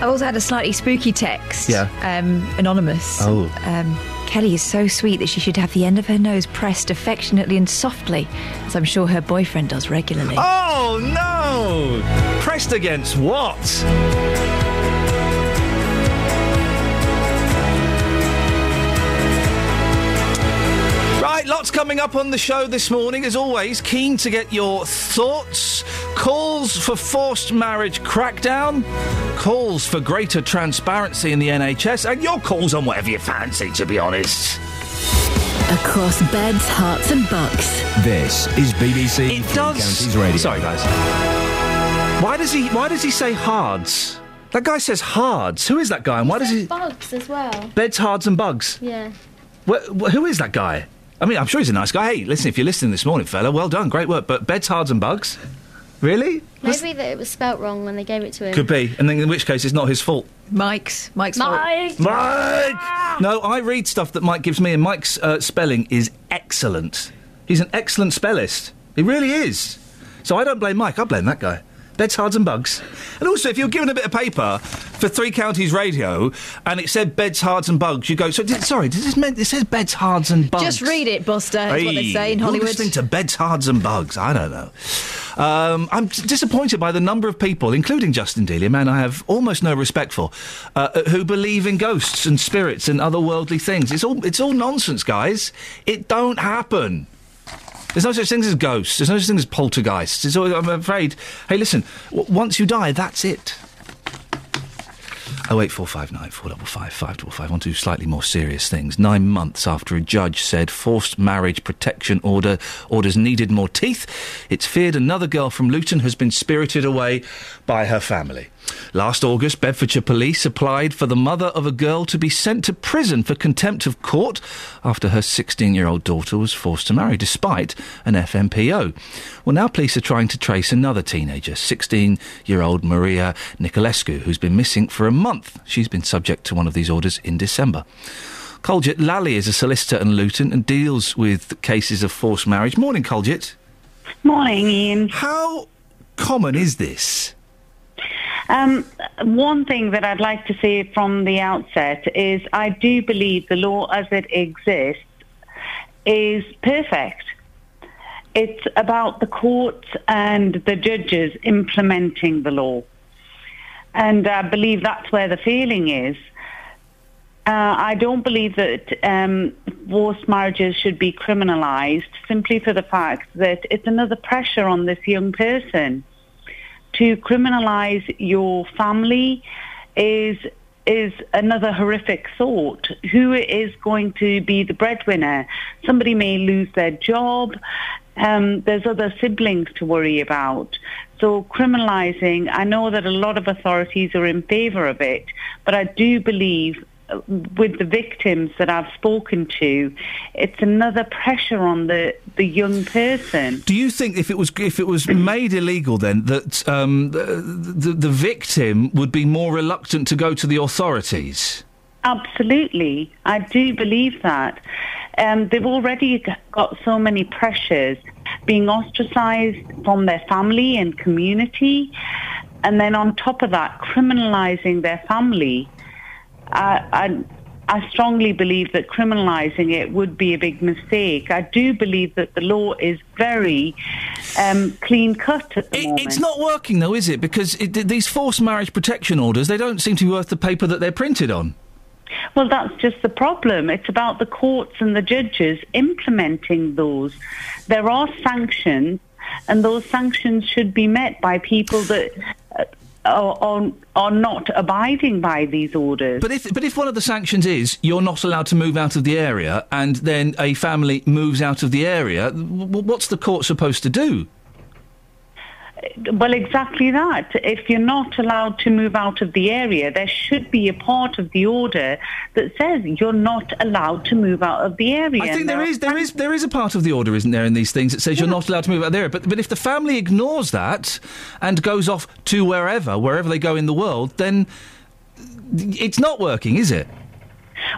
Speaker 12: I've also had a slightly spooky text.
Speaker 9: Yeah.
Speaker 12: Um, anonymous.
Speaker 9: Oh.
Speaker 12: Um, Kelly is so sweet that she should have the end of her nose pressed affectionately and softly, as I'm sure her boyfriend does regularly.
Speaker 9: Oh no! Pressed against what? Lots coming up on the show this morning. As always, keen to get your thoughts. Calls for forced marriage crackdown, calls for greater transparency in the NHS, and your calls on whatever you fancy, to be honest.
Speaker 5: across beds, Herts, and bucks.
Speaker 10: This is BBC
Speaker 9: It
Speaker 10: Three
Speaker 9: does.
Speaker 10: Counties Radio.
Speaker 9: Sorry, guys. Why does he? Why does he say hards? That guy says hards. Who is that guy? And why does he?
Speaker 11: Bugs as well.
Speaker 9: Beds, hards, and bugs.
Speaker 11: Yeah.
Speaker 9: Wh- wh- who is that guy? I mean, I'm sure he's a nice guy. Hey, listen, if you're listening this morning, fella, well done, great work. But beds, hards, and bugs. Really?
Speaker 11: Maybe that it was spelt wrong when they gave it to him.
Speaker 9: Could be. And then in which case, it's not his fault.
Speaker 12: Mike's. Mike's fault.
Speaker 11: Mike!
Speaker 9: Mike! No, I read stuff that Mike gives me, and Mike's uh, spelling is excellent. He's an excellent spellist. He really is. So I don't blame Mike, I blame that guy. Beds, hards, and bugs. And also, if you're given a bit of paper for Three Counties Radio and it said beds, hards, and bugs, you go, so, did, sorry, does this mean it says beds, hards, and bugs?
Speaker 12: Just read it, Buster, is what they say in Hollywood.
Speaker 9: you're listening to Beds, Hards and Bugs. I don't know. Um, I'm disappointed by the number of people, including Justin Dealey, a man I have almost no respect for, uh, who believe in ghosts and spirits and otherworldly things. It's all it's all nonsense, guys. It don't happen. There's no such thing as ghosts. There's no such thing as poltergeists. It's all, I'm afraid. Hey, listen. W- once you die, that's it. Oh eight four five nine four double five five double five. On to slightly more serious things. Nine months after a judge said forced marriage protection order orders needed more teeth, it's feared another girl from Luton has been spirited away by her family. Last August, Bedfordshire police applied for the mother of a girl to be sent to prison for contempt of court after her 16 year old daughter was forced to marry, despite an FMPO. Well, now police are trying to trace another teenager, 16 year old Maria Nicolescu, who's been missing for a month. She's been subject to one of these orders in December. Colgit Lally is a solicitor in Luton and deals with cases of forced marriage. Morning, Colgit.
Speaker 32: Morning, Iain.
Speaker 9: How common is this?
Speaker 32: Um, one thing that I'd like to say from the outset is I do believe the law as it exists is perfect. It's about the courts and the judges implementing the law. And I believe that's where the failing is. Uh, I don't believe that um, forced marriages should be criminalised simply for the fact that it's another pressure on this young person to criminalize your family is is another horrific thought. Who is going to be the breadwinner? Somebody may lose their job. Um, there's other siblings to worry about. So criminalising, I know that a lot of authorities are in favour of it, but I do believe with the victims that I've spoken to, it's another pressure on the, the young person.
Speaker 9: Do you think if it was if it was made illegal, then that um, the, the the victim would be more reluctant to go to the authorities?
Speaker 32: Absolutely. I do believe that. Um, they've already got so many pressures, being ostracized from their family and community, and then on top of that, criminalizing their family. I, I, I strongly believe that criminalizing it would be a big mistake. I do believe that the law is very um, clean cut at the moment.
Speaker 9: It's not working though, is it? Because it, these forced marriage protection orders they don't seem to be worth the paper that they're printed on.
Speaker 32: Well, that's just the problem. It's about the courts and the judges implementing those. There are sanctions, and those sanctions should be met by people that are, are, are not abiding by these orders.
Speaker 9: But if but if one of the sanctions is you're not allowed to move out of the area, and then a family moves out of the area, what's the court supposed to do?
Speaker 32: Well, exactly that. If you're not allowed to move out of the area, there should be a part of the order that says you're not allowed to move out of the area.
Speaker 9: I think there is there is there is a part of the order, isn't there, in these things that says you're not allowed to move out of there. But but if the family ignores that and goes off to wherever wherever they go in the world, then it's not working, is it?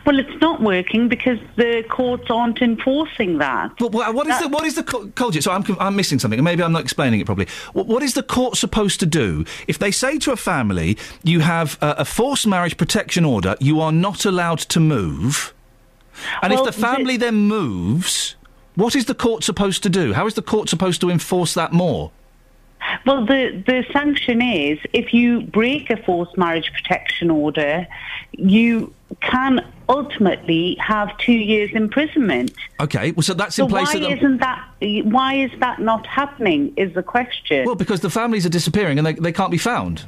Speaker 32: Well, it's not working because the courts aren't enforcing that.
Speaker 9: But what, what is the what is the co- Colgate? So I'm I'm missing something. Maybe I'm not explaining it properly. What, what is the court supposed to do if they say to a family, "You have a, a forced marriage protection order. You are not allowed to move," and
Speaker 32: Well,
Speaker 9: if the family then moves, what is the court supposed to do? How is the court supposed to enforce that more?
Speaker 32: Well, the, the sanction is if you break a forced marriage protection order, you can ultimately have two years imprisonment.
Speaker 9: Okay, well, so that's in
Speaker 32: so
Speaker 9: place.
Speaker 32: why
Speaker 9: the-
Speaker 32: isn't that? Why is that not happening? Is the question.
Speaker 9: Well, because the families are disappearing and they, they can't be found.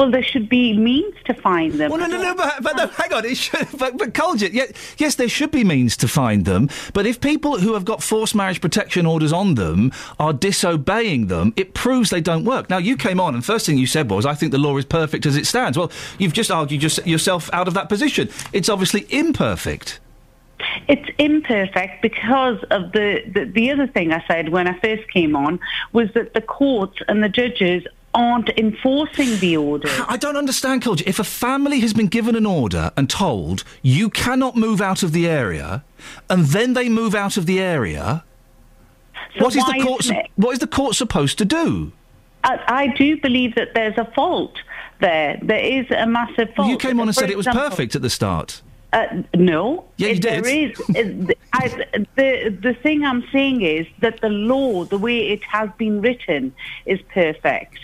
Speaker 32: Well, there should be means to find them.
Speaker 9: Well, no, no, no, but, but no, hang on. It should, <laughs> but, but Colgate, yeah, yes, there should be means to find them. But if people who have got forced marriage protection orders on them are disobeying them, it proves they don't work. Now, you came on, and first thing you said was, "I think the law is perfect as it stands." Well, you've just argued your, yourself out of that position. It's obviously imperfect.
Speaker 32: It's imperfect because of the, the the other thing I said when I first came on was that the courts and the judges aren't enforcing the order.
Speaker 9: I don't understand, Colgate. If a family has been given an order and told you cannot move out of the area, and then they move out of the area,
Speaker 32: So
Speaker 9: what is the court?
Speaker 32: isn't
Speaker 9: What is the court supposed to do?
Speaker 32: I, I do believe that there's a fault there. There is a massive fault.
Speaker 9: you came on and
Speaker 32: For
Speaker 9: said it was perfect at the start.
Speaker 32: Uh, no.
Speaker 9: Yeah, you did.
Speaker 32: There is. uh, I, the the thing I'm saying is that the law, the way it has been written, is perfect.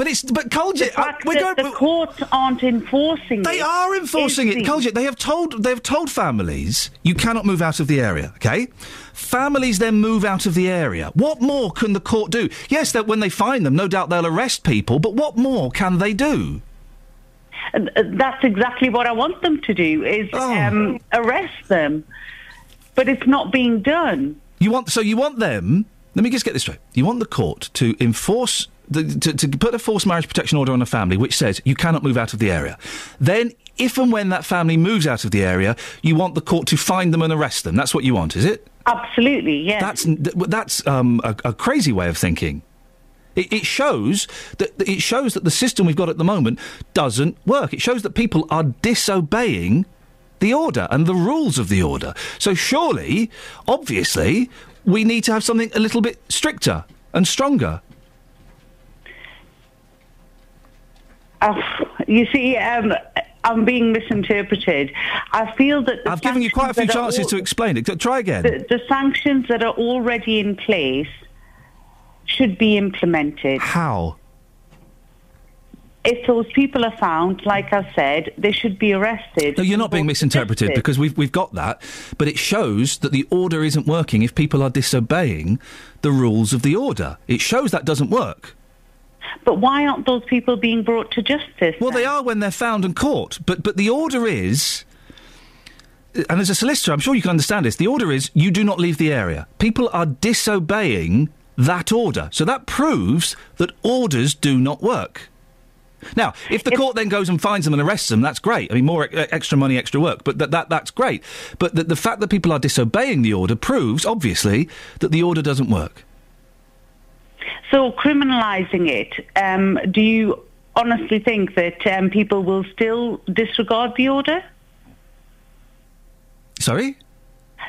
Speaker 9: But it's but Colgate,
Speaker 32: the fact that the courts aren't enforcing it.
Speaker 9: They
Speaker 32: it.
Speaker 9: are enforcing it, Colgate. They have told they have told families you cannot move out of the area. Okay, families then move out of the area. What more can the court do? Yes, that when they find them, no doubt they'll arrest people. But what more can they do?
Speaker 32: Uh, That's exactly what I want them to do: is
Speaker 9: Oh.
Speaker 32: um, arrest them. But it's not being done.
Speaker 9: You want so you want them. Let me just get this straight. You want the court to enforce the, to, to put a forced marriage protection order on a family which says you cannot move out of the area. Then, if and when that family moves out of the area, you want the court to find them and arrest them. That's what you want, is it?
Speaker 32: Absolutely, yes.
Speaker 9: That's that's um, a, a crazy way of thinking. It, it shows that that it shows that the system we've got at the moment doesn't work. It shows that people are disobeying the order and the rules of the order. So surely, obviously, we need to have something a little bit stricter and stronger.
Speaker 32: Uh, you see, um, I'm being misinterpreted. I feel that the
Speaker 9: I've given you quite a few
Speaker 32: sanctions that are
Speaker 9: chances
Speaker 32: al-
Speaker 9: to explain it. Try again.
Speaker 32: The, the sanctions that are already in place should be implemented.
Speaker 9: How?
Speaker 32: If those people are found, like I said, they should be arrested.
Speaker 9: No, you're not being misinterpreted
Speaker 32: Arrested.
Speaker 9: because we've we've got that, but it shows that the order isn't working if people are disobeying the rules of the order. It shows that doesn't work.
Speaker 32: But why aren't those people being brought to justice?
Speaker 9: Well, they are when they're found and caught, but but the order is. And as a solicitor, I'm sure you can understand this. The order is you do not leave the area. People are disobeying that order. So that proves that orders do not work. Now, if the court then goes and finds them and arrests them, that's great. I mean, more e- extra money, extra work, but that, that that's great. But the, the fact that people are disobeying the order proves, obviously, that the order doesn't work.
Speaker 32: So criminalising it, um, do you honestly think that um, people will still disregard the order?
Speaker 9: Sorry?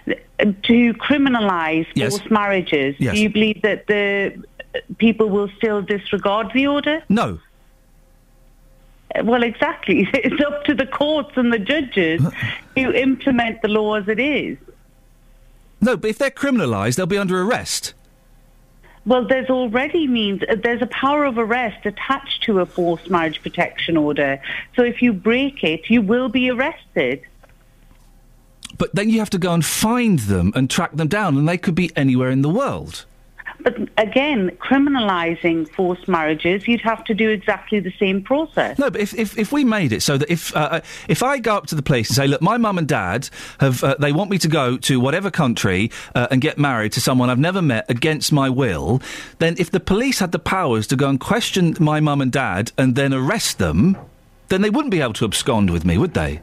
Speaker 32: To criminalise
Speaker 9: Yes.
Speaker 32: forced marriages,
Speaker 9: Yes.
Speaker 32: do you believe that the people will still disregard the order?
Speaker 9: No.
Speaker 32: Uh, Well, exactly. <laughs> It's up to the courts and the judges <laughs> to implement the law as it is.
Speaker 9: No, but if they're criminalised, they'll be under arrest.
Speaker 32: Well, there's already means uh, there's a power of arrest attached to a forced marriage protection order. So if you break it, you will be arrested.
Speaker 9: But then you have to go and find them and track them down, and they could be anywhere in the world.
Speaker 32: But again, criminalising forced marriages, you'd have to do exactly the same process.
Speaker 9: No, but if, if, if we made it so that if uh, if I go up to the police and say, look, my mum and dad have uh, they want me to go to whatever country uh, and get married to someone I've never met against my will, then if the police had the powers to go and question my mum and dad and then arrest them, then they wouldn't be able to abscond with me, would they?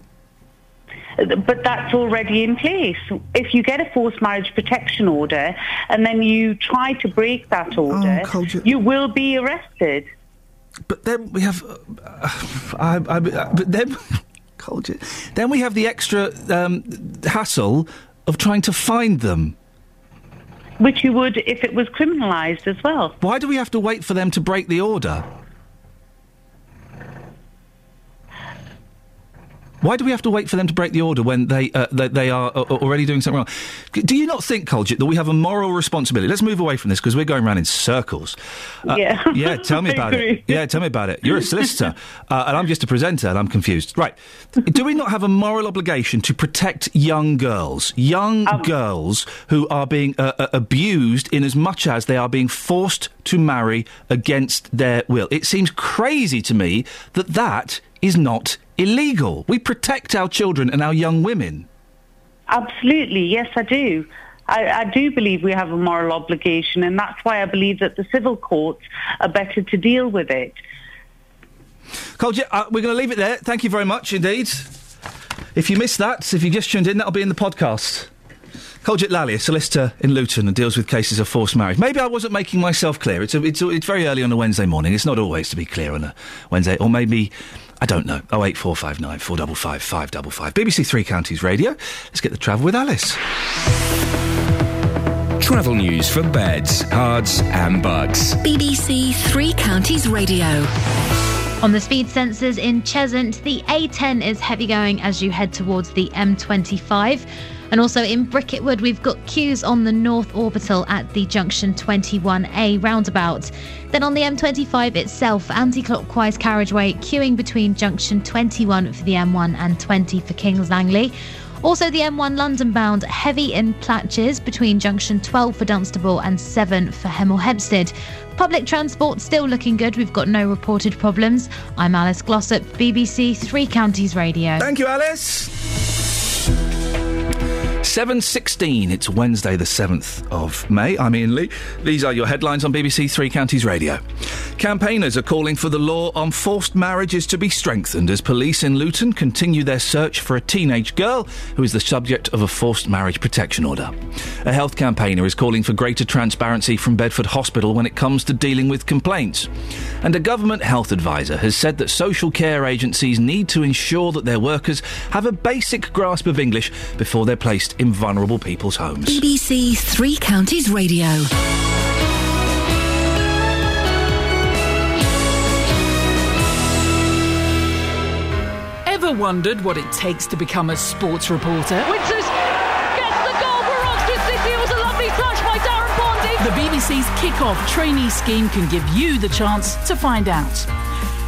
Speaker 32: But that's already in place. If you get a forced marriage protection order and then you try to break that order, you will be arrested.
Speaker 9: But then we have, uh, I, I, but then, <laughs> Colgate, then we have the extra um, hassle of trying to find them.
Speaker 32: Which you would if it was criminalised as well.
Speaker 9: Why do we have to wait for them to break the order? Why do we have to wait for them to break the order when they uh, they, they are uh, already doing something wrong? Do you not think, Colgit, that we have a moral responsibility? Let's move away from this because we're going around in circles. Uh,
Speaker 32: Yeah. <laughs>
Speaker 9: yeah. Tell me about it. Yeah, tell me about it. You're a solicitor, <laughs> uh, and I'm just a presenter, and I'm confused. Right? Do we not have a moral obligation to protect young girls, young girls who are being uh, uh, abused in as much as they are being forced to marry against their will? It seems crazy to me that that is not illegal. We protect our children and our young women.
Speaker 32: Absolutely, yes, I do. I, I do believe we have a moral obligation, and that's why I believe that the civil courts are better to deal with it.
Speaker 9: Colgit, uh, we're going to leave it there. Thank you very much indeed. If you missed that, if you just tuned in, that'll be in the podcast. Colgit Lally, a solicitor in Luton and deals with cases of forced marriage. Maybe I wasn't making myself clear. It's, a, it's, a, it's very early on a Wednesday morning. It's not always to be clear on a Wednesday. Or maybe, I don't know, 08459 455 555. BBC Three Counties Radio. Let's get the travel with Alice.
Speaker 10: Travel news for beds, cards, and bugs.
Speaker 5: BBC Three Counties Radio.
Speaker 14: On the speed sensors in Cheshunt, the A10 is heavy going as you head towards the M25. And also in Bricket Wood, we've got queues on the North Orbital at the junction 21A roundabout. Then on the M25 itself, anti clockwise carriageway queuing between junction 21 for the M1 and 20 for Kings Langley. Also, the M1 London bound heavy in Platches between junction 12 for Dunstable and 7 for Hemel Hempstead. Public transport still looking good. We've got no reported problems. I'm Alice Glossop, BBC Three Counties Radio.
Speaker 9: Thank you, Alice. 7.16, it's Wednesday the 7th of May. I'm Iain Lee. These are your headlines on BBC Three Counties Radio. Campaigners are calling for the law on forced marriages to be strengthened as police in Luton continue their search for a teenage girl who is the subject of a forced marriage protection order. A health campaigner is calling for greater transparency from Bedford Hospital when it comes to dealing with complaints. And a government health advisor has said that social care agencies need to ensure that their workers have a basic grasp of English before they're placed in vulnerable people's homes.
Speaker 5: BBC Three Counties Radio.
Speaker 33: Ever wondered what it takes to become a sports reporter?
Speaker 34: Winters gets the goal for Oxford City. It was a lovely touch by Darren Bondi.
Speaker 33: The BBC's kick-off trainee scheme can give you the chance to find out.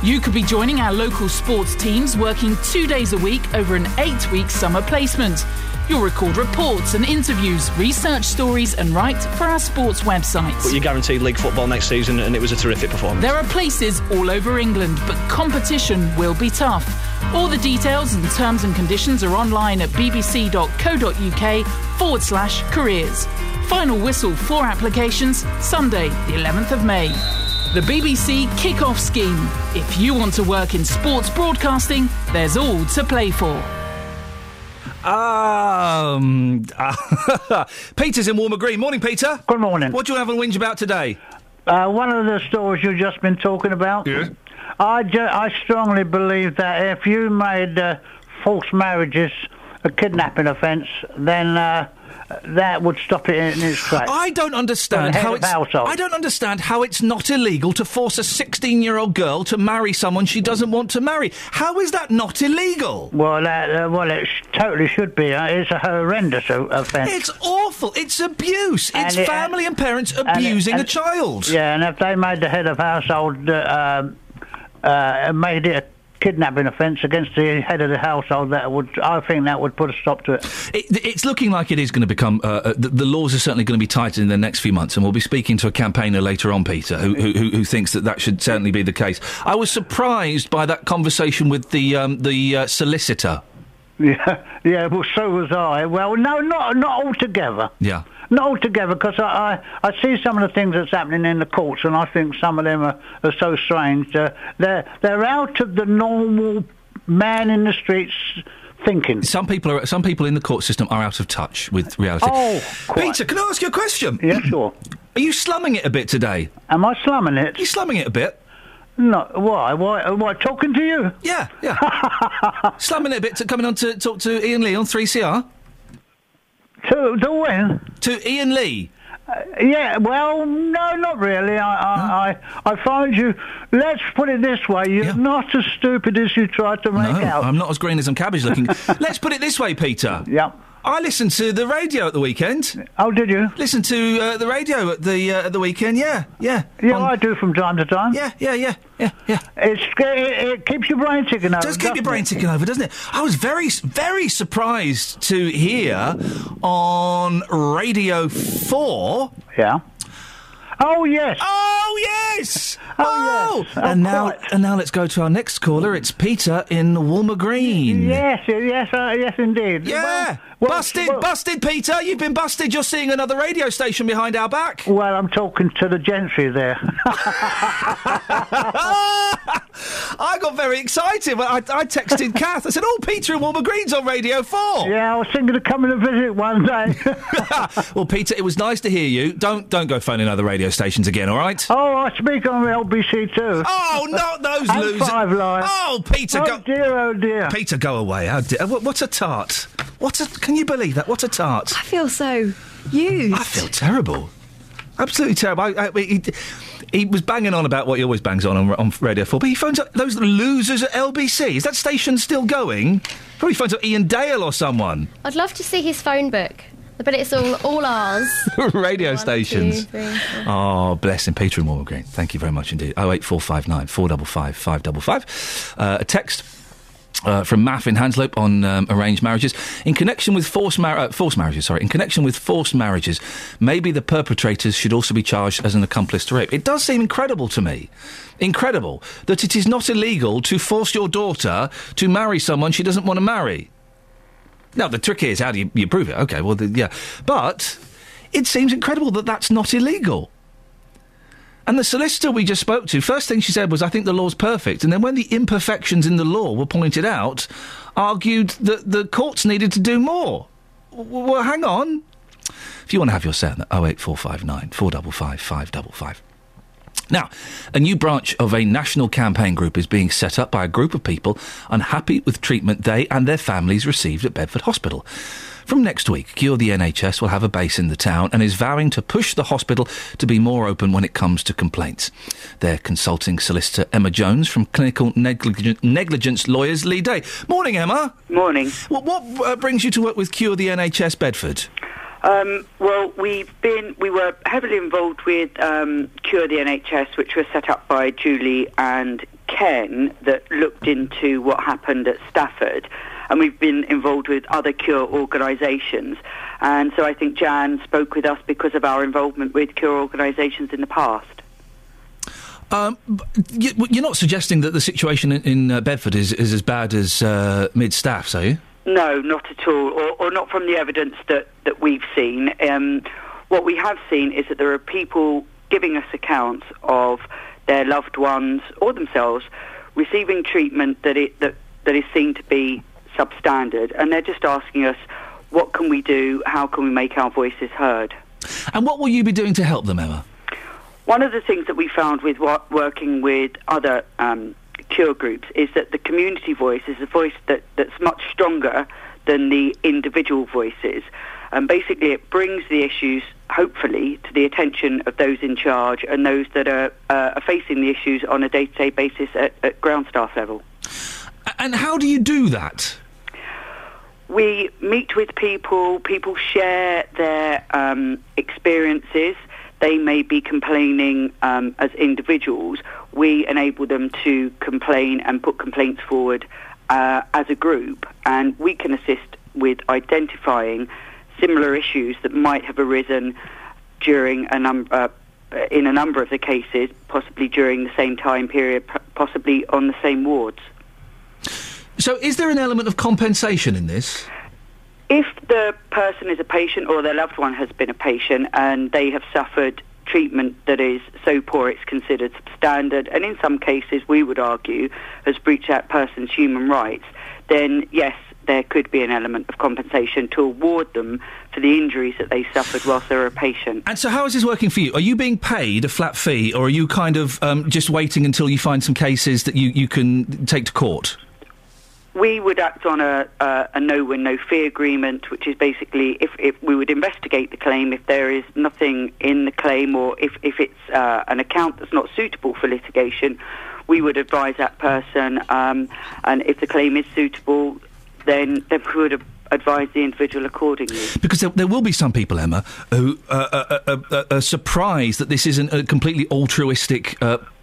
Speaker 33: You could be joining our local sports teams working two days a week over an eight-week summer placement. You'll record reports and interviews, research stories, and write for our sports websites.
Speaker 35: But you're guaranteed league football next season, and it was a terrific performance.
Speaker 33: There are places all over England, but competition will be tough. All the details and terms and conditions are online at bbc.co.uk forward slash careers. Final whistle for applications Sunday, the 11th of May. The BBC Kick-Off Scheme. If you want to work in sports broadcasting, there's all to play for.
Speaker 9: Um, <laughs> Peter's in Woolmer Green. Morning, Peter.
Speaker 36: Good morning.
Speaker 9: What do you have a whinge about today?
Speaker 36: Uh, one of the stories you've just been talking about.
Speaker 9: Yes.
Speaker 36: I, ju- I strongly believe that if you made uh, forced marriages a kidnapping offence, then uh, that would stop it in its tracks.
Speaker 9: I don't understand
Speaker 36: For the head
Speaker 9: how it's. I don't understand how it's not illegal to force a 16-year-old girl to marry someone she doesn't want to marry. How is that not illegal?
Speaker 36: Well, that, uh, well, it sh- totally should be. Uh, it's a horrendous o- offence.
Speaker 9: It's awful. It's abuse. It's
Speaker 36: it-
Speaker 9: family and parents
Speaker 36: and it-
Speaker 9: abusing
Speaker 36: and-
Speaker 9: a child.
Speaker 36: Yeah, and if they made the head of household uh, um, uh, made it a kidnapping offence against the head of the household, that would I think that would put a stop to it.
Speaker 9: It, it's looking like it is going to become. Uh, uh, the, the laws are certainly going to be tightened in the next few months, and we'll be speaking to a campaigner later on, Peter, who, who, who who thinks that that should certainly be the case. I was surprised by that conversation with the um, the uh, solicitor.
Speaker 36: Yeah, yeah. Well, so was I. Well, no, not not altogether.
Speaker 9: Yeah.
Speaker 36: Not altogether, because I, I, I see some of the things that's happening in the courts, and I think some of them are, are so strange. Uh, they're they're out of the normal man in the streets thinking.
Speaker 9: Some people are. Some people in the court system are out of touch with reality.
Speaker 36: Oh,
Speaker 9: Peter, can I ask you a question?
Speaker 36: Yeah, sure.
Speaker 9: Are you slumming it a bit today?
Speaker 36: Am I slumming it?
Speaker 9: You slumming it a bit?
Speaker 36: No, why? Why? Why? Talking to you?
Speaker 9: Yeah, yeah. <laughs> Slamming it a bit to coming on to talk to Iain Lee on 3CR?
Speaker 36: To, to when?
Speaker 9: To Iain Lee.
Speaker 36: Uh, yeah, well, no, not really. I, I, I, I find you. Let's put it this way: you're not as stupid as you try to make
Speaker 9: No,
Speaker 36: out.
Speaker 9: I'm not as green as I'm cabbage looking. <laughs> Let's put it this way, Peter.
Speaker 36: Yeah.
Speaker 9: I listened to the radio at the weekend.
Speaker 36: Oh, did you?
Speaker 9: Listen to uh, the radio at the uh, at the weekend. Yeah, yeah.
Speaker 36: Yeah, I do from time to time.
Speaker 9: Yeah, yeah, yeah, yeah, yeah.
Speaker 36: It's, it, it keeps your brain ticking over.
Speaker 9: does keep your brain
Speaker 36: it?
Speaker 9: ticking over, doesn't it? I was very, very surprised to hear on Radio 4.
Speaker 36: Yeah. Oh, yes.
Speaker 9: Oh, yes!
Speaker 36: Oh, yes.
Speaker 9: and now, and now let's go to our next caller. It's Peter in Woolmer Green.
Speaker 36: Yes, yes, uh, yes, indeed.
Speaker 9: Yeah. busted, busted, Peter. You've been busted. You're seeing another radio station behind our back.
Speaker 36: Well, I'm talking to the gentry there. <laughs> <laughs>
Speaker 9: I got very excited when I, I texted Kath. I said, "Oh, Peter and Woolmer Green's on Radio 4.
Speaker 36: yeah, I was thinking of coming to visit one day. <laughs> <laughs>
Speaker 9: well, Peter, it was nice to hear you. Don't don't go phoning other radio stations again, all right?
Speaker 36: oh, I speak on the LBC too.
Speaker 9: Oh, not those
Speaker 36: and
Speaker 9: losers.
Speaker 36: Five Live.
Speaker 9: Oh, Peter,
Speaker 36: oh,
Speaker 9: go.
Speaker 36: dear, oh dear.
Speaker 9: Peter, go away. Oh, How dare- what, what's a tart? What a, can you believe that? What a tart.
Speaker 12: I feel so used.
Speaker 9: I feel terrible. Absolutely terrible. I, I, he, he was banging on about what he always bangs on, on on Radio 4, but he phones up those losers at LBC. Is that station still going? Probably phones up Iain Dale or someone.
Speaker 11: I'd love to see his phone book, but it's all all ours. <laughs>
Speaker 9: Radio
Speaker 11: One,
Speaker 9: stations.
Speaker 11: two, three.
Speaker 9: Oh, bless him, Peter and Green. Thank you very much indeed. Oh eight four five nine four double five five double five. Uh, a text. Uh, from Math in Hanslope on um, arranged marriages. In connection with forced, mar- uh, forced marriages, sorry, in connection with forced marriages, maybe the perpetrators should also be charged as an accomplice to rape. It does seem incredible to me, incredible, that it is not illegal to force your daughter to marry someone she doesn't want to marry. Now, the trick is, how do you, you prove it? Okay, well, the, yeah. But it seems incredible that that's not illegal. And the solicitor we just spoke to, first thing she said was, I think the law's perfect. And then when the imperfections in the law were pointed out, argued that the courts needed to do more. Well, hang on. If you want to have your say on that, 08459 455 555. Now, a new branch of a national campaign group is being set up by a group of people unhappy with treatment they and their families received at Bedford Hospital. From next week, Cure the NHS will have a base in the town and is vowing to push the hospital to be more open when it comes to complaints. Their consulting solicitor Emma Jones from Clinical Negligence Lawyers Leigh Day. Morning, Emma.
Speaker 37: Morning.
Speaker 9: What, what uh, brings you to work with Cure the NHS Bedford?
Speaker 37: Um, well, we've been we were heavily involved with um, Cure the NHS, which was set up by Julie and Ken, that looked into what happened at Stafford, and we've been involved with other Cure organisations. And so I think Jan spoke with us because of our involvement with Cure organisations in the past.
Speaker 9: Um, you, you're not suggesting that the situation in, in uh, Bedford is, is as bad as uh, mid staffs, are you?
Speaker 37: No, not at all, or, or not from the evidence that, that we've seen. Um, what we have seen is that there are people giving us accounts of their loved ones or themselves receiving treatment that, it, that, that is seen to be substandard, and they're just asking us, what can we do? How can we make our voices heard?
Speaker 9: And what will you be doing to help them, Emma?
Speaker 37: One of the things that we found with wo- working with other um, cure groups is that the community voice is a voice that, that's much stronger than the individual voices. And basically, it brings the issues, hopefully, to the attention of those in charge and those that are, uh, are facing the issues on a day to day basis at, at ground staff level.
Speaker 9: And how do you do that?
Speaker 37: We meet with people, people share their um, experiences. They may be complaining um, as individuals. We enable them to complain and put complaints forward uh, as a group, and we can assist with identifying similar issues that might have arisen during a number. Uh, in a number of the cases, possibly during the same time period, possibly on the same wards.
Speaker 9: So, is there an element of compensation in this?
Speaker 37: If the person is a patient or their loved one has been a patient and they have suffered treatment that is so poor it's considered substandard, and in some cases we would argue has breached that person's human rights, then yes, there could be an element of compensation to award them for the injuries that they suffered whilst they were a patient.
Speaker 9: And so, how is this working for you? Are you being paid a flat fee, or are you kind of um, just waiting until you find some cases that you, you can take to court?
Speaker 37: We would act on a, a, a no-win, no-fee agreement, which is basically if, if we would investigate the claim if there is nothing in the claim or if, if it's uh, an account that's not suitable for litigation, we would advise that person. Um, and if the claim is suitable, then, then we would advise the individual accordingly.
Speaker 9: Because there, there will be some people, Emma, who uh, uh, uh, uh, are surprised that this isn't a completely altruistic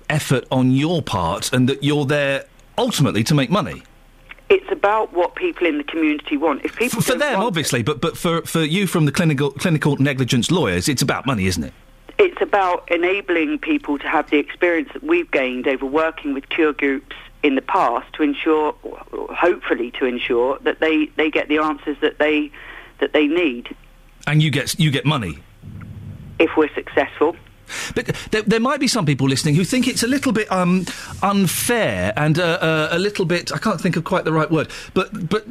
Speaker 9: effort on your part and that you're there ultimately to make money.
Speaker 37: It's about what people in the community want. If people
Speaker 9: For them, obviously, but, but for, for you from the clinical, clinical negligence lawyers, it's about money, isn't it?
Speaker 37: It's about enabling people to have the experience that we've gained over working with cure groups in the past to ensure, hopefully, to ensure that they, they get the answers that they that they need
Speaker 9: And you get, you get money.
Speaker 37: if we're successful.
Speaker 9: But there, there might be some people listening who think it's a little bit um, unfair and uh, uh, a little bit, I can't think of quite the right word, but, but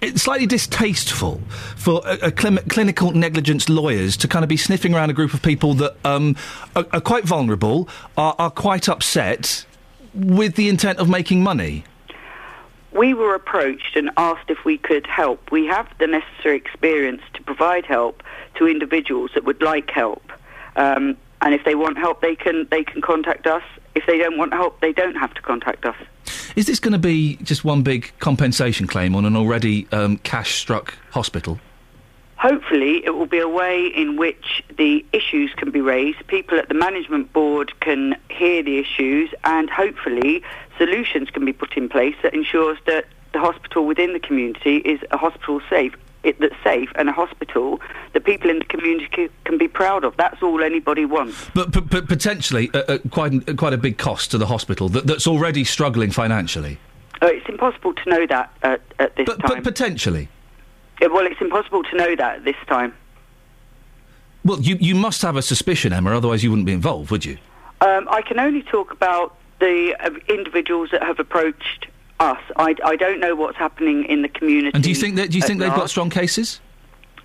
Speaker 9: it's slightly distasteful for a, a clim- clinical negligence lawyers to kind of be sniffing around a group of people that um, are, are quite vulnerable, are, are quite upset with the intent of making money.
Speaker 37: We were approached and asked if we could help. We have the necessary experience to provide help to individuals that would like help. Um, and if they want help, they can they can contact us. If they don't want help, they don't have to contact us.
Speaker 9: Is this going to be just one big compensation claim on an already um, cash-struck hospital?
Speaker 37: Hopefully, it will be a way in which the issues can be raised. People at the management board can hear the issues, and hopefully, solutions can be put in place that ensures that the hospital within the community is a hospital safe. It, that's safe and a hospital that people in the community c- can be proud of. That's all anybody wants.
Speaker 9: But, but, but potentially uh, uh, quite, uh, quite a big cost to the hospital that, that's already struggling financially.
Speaker 37: Uh, it's impossible to know that at, at this
Speaker 9: But,
Speaker 37: time.
Speaker 9: but potentially.
Speaker 37: Yeah, well, it's impossible to know that at this time.
Speaker 9: Well, you, you must have a suspicion, Emma, otherwise you wouldn't be involved, would you?
Speaker 37: Um, I can only talk about the uh, individuals that have approached us. I, I don't know what's happening in the community.
Speaker 9: And do you think that do you think they've got strong cases?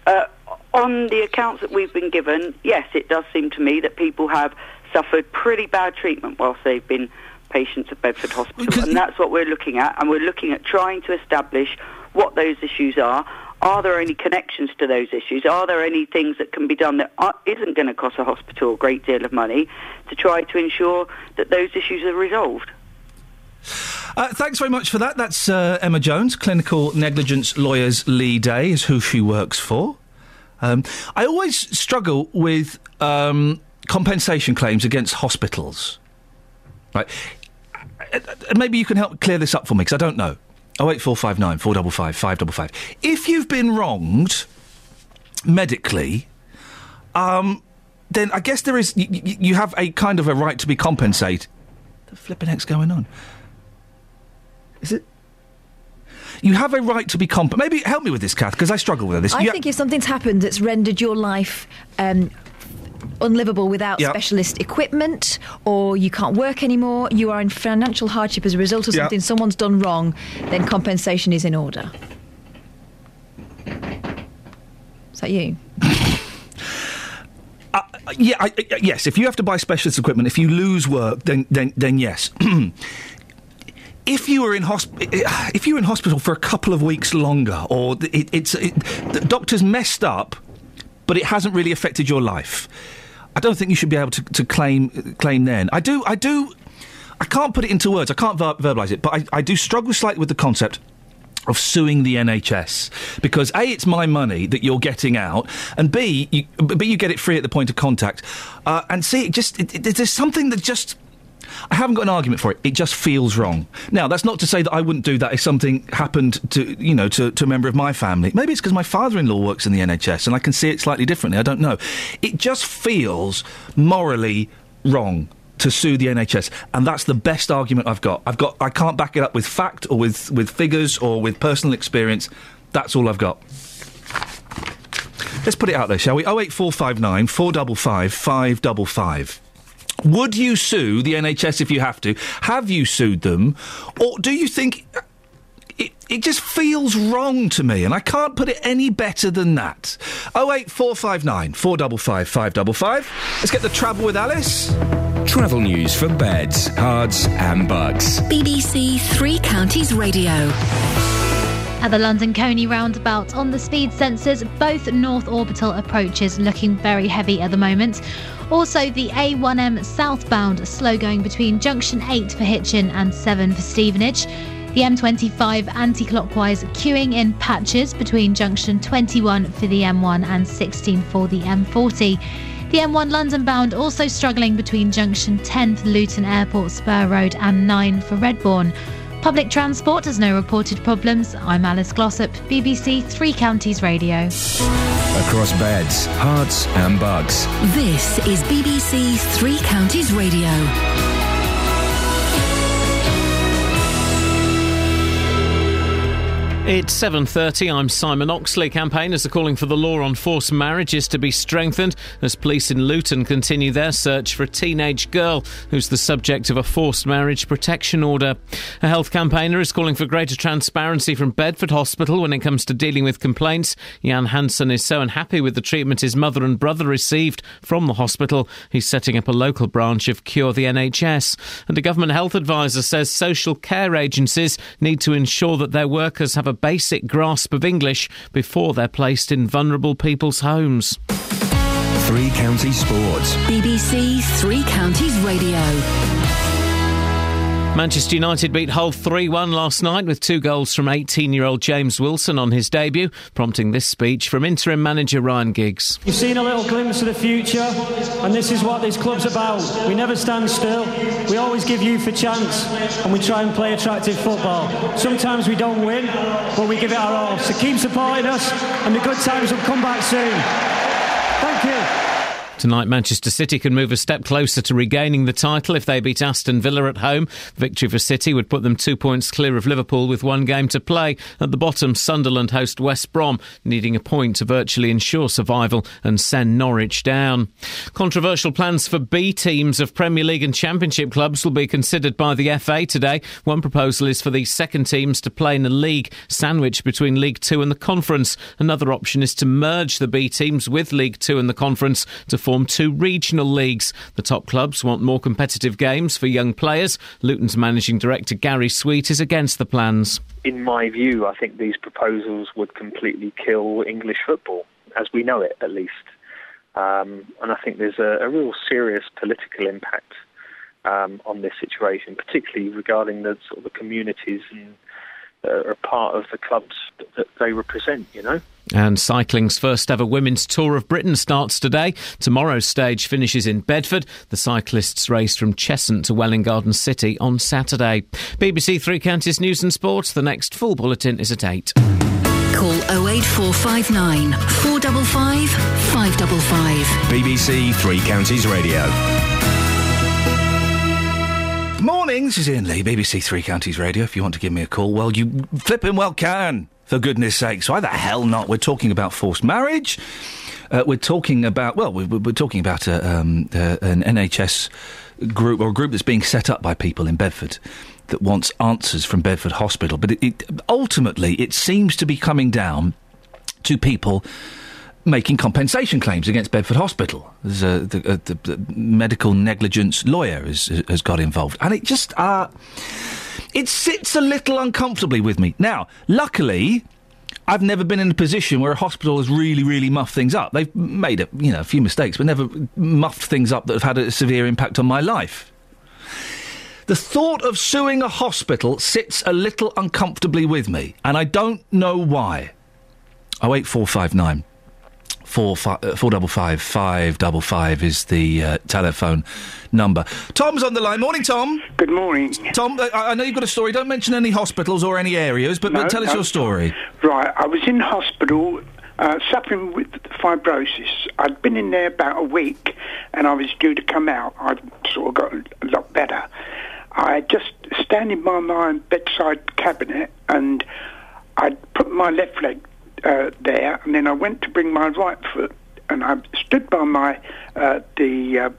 Speaker 37: Uh, on the accounts that we've been given, yes, it does seem to me that people have suffered pretty bad treatment whilst they've been patients at Bedford Hospital, and that's what we're looking at. And we're looking at trying to establish what those issues are. Are there any connections to those issues? Are there any things that can be done that are, isn't going to cost a hospital a great deal of money to try to ensure that those issues are resolved?
Speaker 9: Uh, thanks very much for that. That's uh, Emma Jones, Clinical Negligence Lawyers Leigh Day, is who she works for. Um, I always struggle with um, compensation claims against hospitals. Right. Uh, Maybe you can help clear this up for me because I don't know. Oh eight four five nine four double five five double five. If you've been wronged medically, um, then I guess there is you have a kind of a right to be compensated. The flipping heck's going on? Is it? You have a right to be comp. Maybe help me with this, Kath, because I struggle with this.
Speaker 12: I
Speaker 9: You-
Speaker 12: think if something's happened that's rendered your life um, unlivable without
Speaker 9: Yeah.
Speaker 12: specialist equipment, or you can't work anymore, you are in financial hardship as a result of
Speaker 9: Yeah.
Speaker 12: something someone's done wrong, then compensation is in order. Is that you? <laughs>
Speaker 9: Uh, yeah, I, I- yes. If you have to buy specialist equipment, if you lose work, then then then yes. <clears throat> if you were in hosp- if you were in hospital for a couple of weeks longer, or it, it's it, the doctor's messed up, but it hasn't really affected your life, I don't think you should be able to, to claim claim then. I do I do. I can't put it into words. I can't ver- verbalise it, but I, I do struggle slightly with the concept of suing the NHS because a it's my money that you're getting out, and b you, b you get it free at the point of contact, uh, and c it just it, it, there's something that just. I haven't got an argument for it. It just feels wrong. Now, that's not to say that I wouldn't do that if something happened to, you know, to, to a member of my family. Maybe it's because my father-in-law works in the NHS and I can see it slightly differently. I don't know. It just feels morally wrong to sue the NHS, and that's the best argument I've got. I've got I can't back it up with fact or with with figures or with personal experience. That's all I've got. Let's put it out there, shall we? 08459 455 555. Would you sue the NHS if you have to? Have you sued them, or do you think uh, it, it just feels wrong to me, and I can't put it any better than that? Oh eight four five nine four double five five double five. Let's get the travel with Alice.
Speaker 10: Travel news for beds, cards, and bugs.
Speaker 5: BBC Three Counties Radio.
Speaker 14: At the London Colney roundabout on the speed sensors, both north orbital approaches looking very heavy at the moment. Also, the A1M southbound slow going between junction 8 for Hitchin and 7 for Stevenage. The M25 anti clockwise queuing in patches between junction 21 for the M1 and 16 for the M40. The M1 London bound also struggling between junction 10 for Luton Airport Spur Road and 9 for Redbourn. Public transport has no reported problems. I'm Alice Glossop, BBC Three Counties Radio.
Speaker 10: Across beds, Herts, and bugs.
Speaker 5: This is BBC Three Counties Radio.
Speaker 2: It's 7.30, I'm Simon Oxley. Campaigners are calling for the law on forced marriages to be strengthened as police in Luton continue their search for a teenage girl who's the subject of a forced marriage protection order. A health campaigner is calling for greater transparency from Bedford Hospital when it comes to dealing with complaints. Jan Hansen is so unhappy with the treatment his mother and brother received from the hospital, he's setting up a local branch of Cure the NHS. And a government health advisor says social care agencies need to ensure that their workers have a basic grasp of English before they're placed in vulnerable people's homes.
Speaker 10: Three Counties Sports.
Speaker 5: BBC Three Counties Radio.
Speaker 2: Manchester United beat Hull 3 1 last night with two goals from 18 year old James Wilson on his debut, prompting this speech from interim manager Ryan Giggs.
Speaker 38: You've seen a little glimpse of the future, and this is what this club's about. We never stand still, we always give youth a chance, and we try and play attractive football. Sometimes we don't win, but we give it our all. So keep supporting us, and the good times will come back soon.
Speaker 2: Tonight, Manchester City can move a step closer to regaining the title if they beat Aston Villa at home. Victory for City would put them two points clear of Liverpool with one game to play. At the bottom, Sunderland host West Brom, needing a point to virtually ensure survival and send Norwich down. Controversial plans for B teams of Premier League and Championship clubs will be considered by the FA today. One proposal is for the second teams to play in a league sandwiched between League Two and the Conference. Another option is to merge the B teams with League Two and the Conference to form two regional leagues. The top clubs want more competitive games for young players. Luton's managing director Gary Sweet is against the plans.
Speaker 39: In my view, I think these proposals would completely kill English football, as we know it at least. Um, and I think there's a, a real serious political impact um, on this situation, particularly regarding the sort of the communities and uh, are part of the clubs that, that they represent. You know.
Speaker 2: And cycling's first ever women's tour of Britain starts today. Tomorrow's stage finishes in Bedford. The cyclists race from Cheshunt to Welwyn Garden City on Saturday. BBC Three Counties News and Sports. The next full bulletin is at 8.
Speaker 5: Call 08459 455 555.
Speaker 10: BBC Three Counties Radio.
Speaker 9: Morning, this is Iain Lee, BBC Three Counties Radio. If you want to give me a call, well, you flipping well can, for goodness sakes. Why the hell not? We're talking about forced marriage. Uh, we're talking about, well, we're, we're talking about a, um, uh, an NHS group, or a group that's being set up by people in Bedford that wants answers from Bedford Hospital. But it, it, ultimately, it seems to be coming down to people making compensation claims against Bedford Hospital. A, the, a, the, the medical negligence lawyer has, has got involved, and it just uh, it sits a little uncomfortably with me. Now, luckily. I've never been in a position where a hospital has really, really muffed things up. They've made a, you know, a few mistakes, but never muffed things up that have had a severe impact on my life. The thought of suing a hospital sits a little uncomfortably with me, and I don't know why. Oh eight four five nine four five uh, four double five five double five is the uh, telephone number. Tom's on the line. Morning, Tom.
Speaker 40: Good morning.
Speaker 9: Tom, uh, I I know you've got a story. Don't mention any hospitals or any areas, but,
Speaker 40: No,
Speaker 9: but tell us
Speaker 40: no.
Speaker 9: your story.
Speaker 40: Right, I was in hospital uh, suffering with fibrosis. I'd been in there about a week and I was due to come out. I'd sort of got a lot better. I just standing by my bedside cabinet and I'd put my left leg uh, there and then I went to bring my right foot and I stood by my uh, the uh,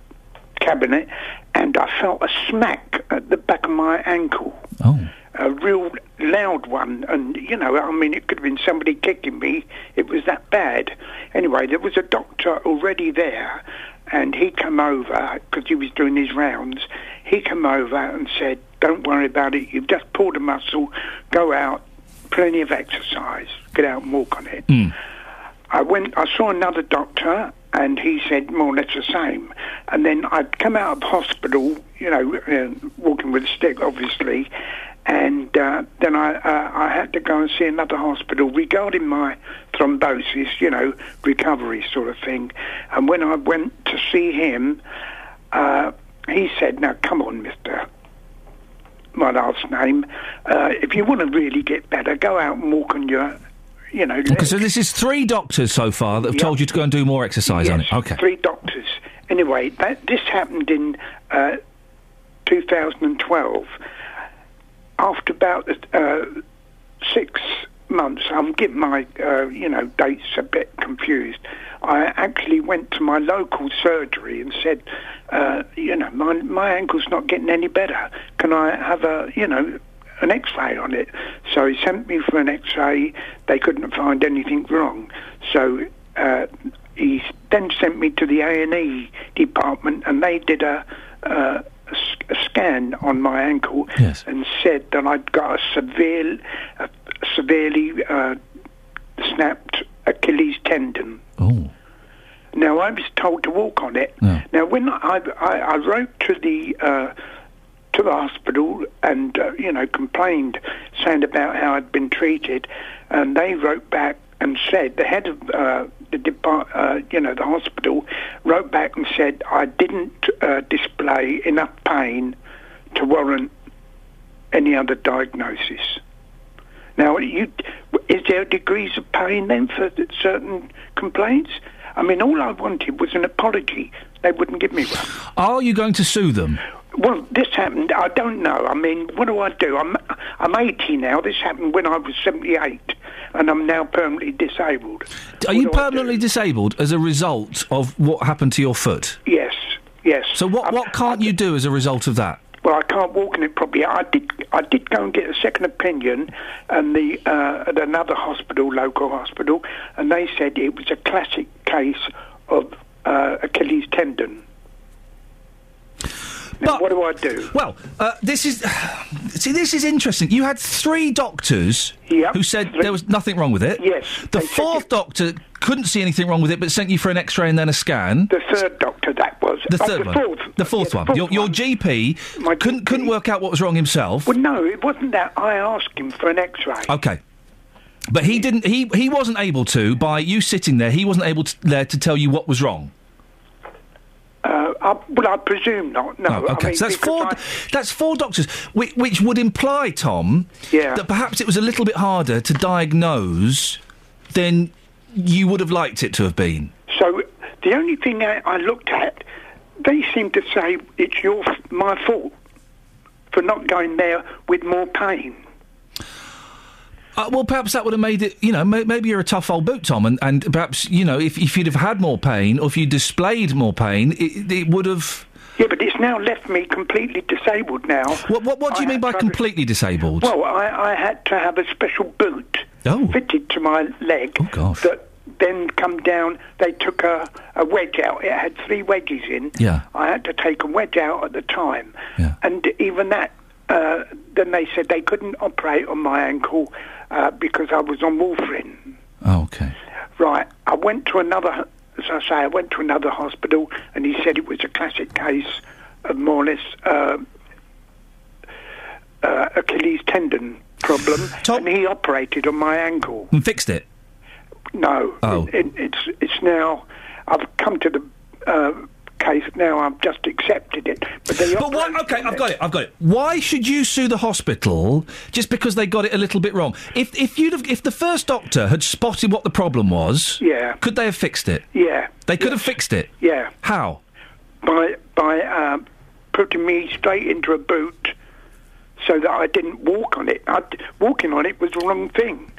Speaker 40: cabinet and I felt a smack at the back of my ankle. A real loud one, and you know, I mean, it could have been somebody kicking me. It was that bad. Anyway, there was a doctor already there, and he come over because he was doing his rounds. He come over and said, "Don't worry about it. You've just pulled a muscle. Go out, plenty of exercise. Get out and walk on it." I went. I saw another doctor, and he said more or less the same. And then I'd come out of hospital, you know, uh, walking with a stick, obviously. And uh, then I uh, I had to go and see another hospital regarding my thrombosis, you know, recovery sort of thing. And when I went to see him, uh, he said, "Now come on, Mister." My last name. Uh, if you want to really get better, go out and walk on your, you know,
Speaker 9: Okay, so this is three doctors so far that have
Speaker 40: Yeah.
Speaker 9: told you to go and do more exercise on it. Okay.
Speaker 40: Three doctors. Anyway, that this happened in uh, 2012. After about uh, six months, I'm getting my uh, you know dates a bit confused. I actually went to my local surgery and said, uh, you know, my my ankle's not getting any better. Can I have a you know an X-ray on it? So he sent me for an X-ray. They couldn't find anything wrong. So uh, he then sent me to the A&E department, and they did a, uh, a scan on my ankle and said that I'd got a severe, a severely uh, snapped Achilles tendon. Oh. Now I was told to walk on it. Now when I, I, I wrote to the uh, to the hospital and uh, you know complained, saying about how I'd been treated, and they wrote back and said the head of uh, the depart, uh, you know the hospital wrote back and said I didn't uh, display enough pain to warrant any other diagnosis. Now, you, is there degrees of pain then for certain complaints? I mean, all I wanted was an apology. They wouldn't give me one.
Speaker 9: Are you going to sue them?
Speaker 40: Well, this happened. I don't know. I mean, what do I do? I'm I'm 80 now. This happened when I was 78, and I'm now permanently disabled.
Speaker 9: Are you permanently disabled as a result of what happened to your foot?
Speaker 40: Yes, yes.
Speaker 9: So what what can't you do as a result of that?
Speaker 40: Well, I can't walk in it properly. I did. I did go and get a second opinion, and the uh, at another hospital, local hospital, and they said it was a classic case of uh, Achilles tendon. Now, what do I do?
Speaker 9: Well, uh, this is <sighs> see, this is interesting. You had three doctors who said there was nothing wrong with it.
Speaker 40: Yes,
Speaker 9: The fourth doctor couldn't see anything wrong with it, but sent you for an X-ray and then a scan.
Speaker 40: The third doctor, that was
Speaker 9: The
Speaker 40: Oh,
Speaker 9: third
Speaker 40: the
Speaker 9: one. The fourth one. Your, your GP couldn't couldn't work out what was wrong himself.
Speaker 40: Well, no, it wasn't that. I asked him for an X-ray.
Speaker 9: Okay. But he didn't. He he wasn't able to. By you sitting there, he wasn't able to, there to tell you what was wrong.
Speaker 40: Uh, I, well, I presume not. No.
Speaker 9: Oh, okay,
Speaker 40: I mean,
Speaker 9: so that's four.
Speaker 40: I-
Speaker 9: That's four doctors, which, which would imply, Tom,
Speaker 40: Yeah.
Speaker 9: that perhaps it was a little bit harder to diagnose than you would have liked it to have been.
Speaker 40: So the only thing I, I looked at, they seem to say it's your my fault for not going there with more pain.
Speaker 9: Uh, well, perhaps that would have made it. You know, may, maybe you're a tough old boot, Tom, and, and perhaps you know if, if you'd have had more pain or if you displayed more pain, it, it would have.
Speaker 40: Yeah, but it's now left me completely disabled now.
Speaker 9: What what, what do you mean by completely disabled?
Speaker 40: Well, I, I had to have a special boot oh. fitted to my leg
Speaker 9: Oh,
Speaker 40: that then come down. They took a, a wedge out. It had three wedges in.
Speaker 9: Yeah.
Speaker 40: I had to take a wedge out at the time. And even that, uh, then they said they couldn't operate on my ankle uh, because I was on warfarin.
Speaker 9: Oh, okay.
Speaker 40: Right. I went to another, as I say, I went to another hospital and he said it was a classic case of more or less uh, uh, Achilles tendon problem. <laughs> and he operated on my ankle.
Speaker 9: And fixed it.
Speaker 40: No.
Speaker 9: Oh.
Speaker 40: It, it, it's, it's now, I've come to the uh, case now, I've just accepted it. But
Speaker 9: But why? Okay, I've got it. I've got it. Why should you sue the hospital just because they got it a little bit wrong? If if you'd have, if the first doctor had spotted what the problem was,
Speaker 40: Yeah.
Speaker 9: could they have fixed it?
Speaker 40: Yeah.
Speaker 9: They could have fixed it.
Speaker 40: Yeah.
Speaker 9: How?
Speaker 40: by by um, putting me straight into a boot so that I didn't walk on it. I, walking on it was the wrong thing.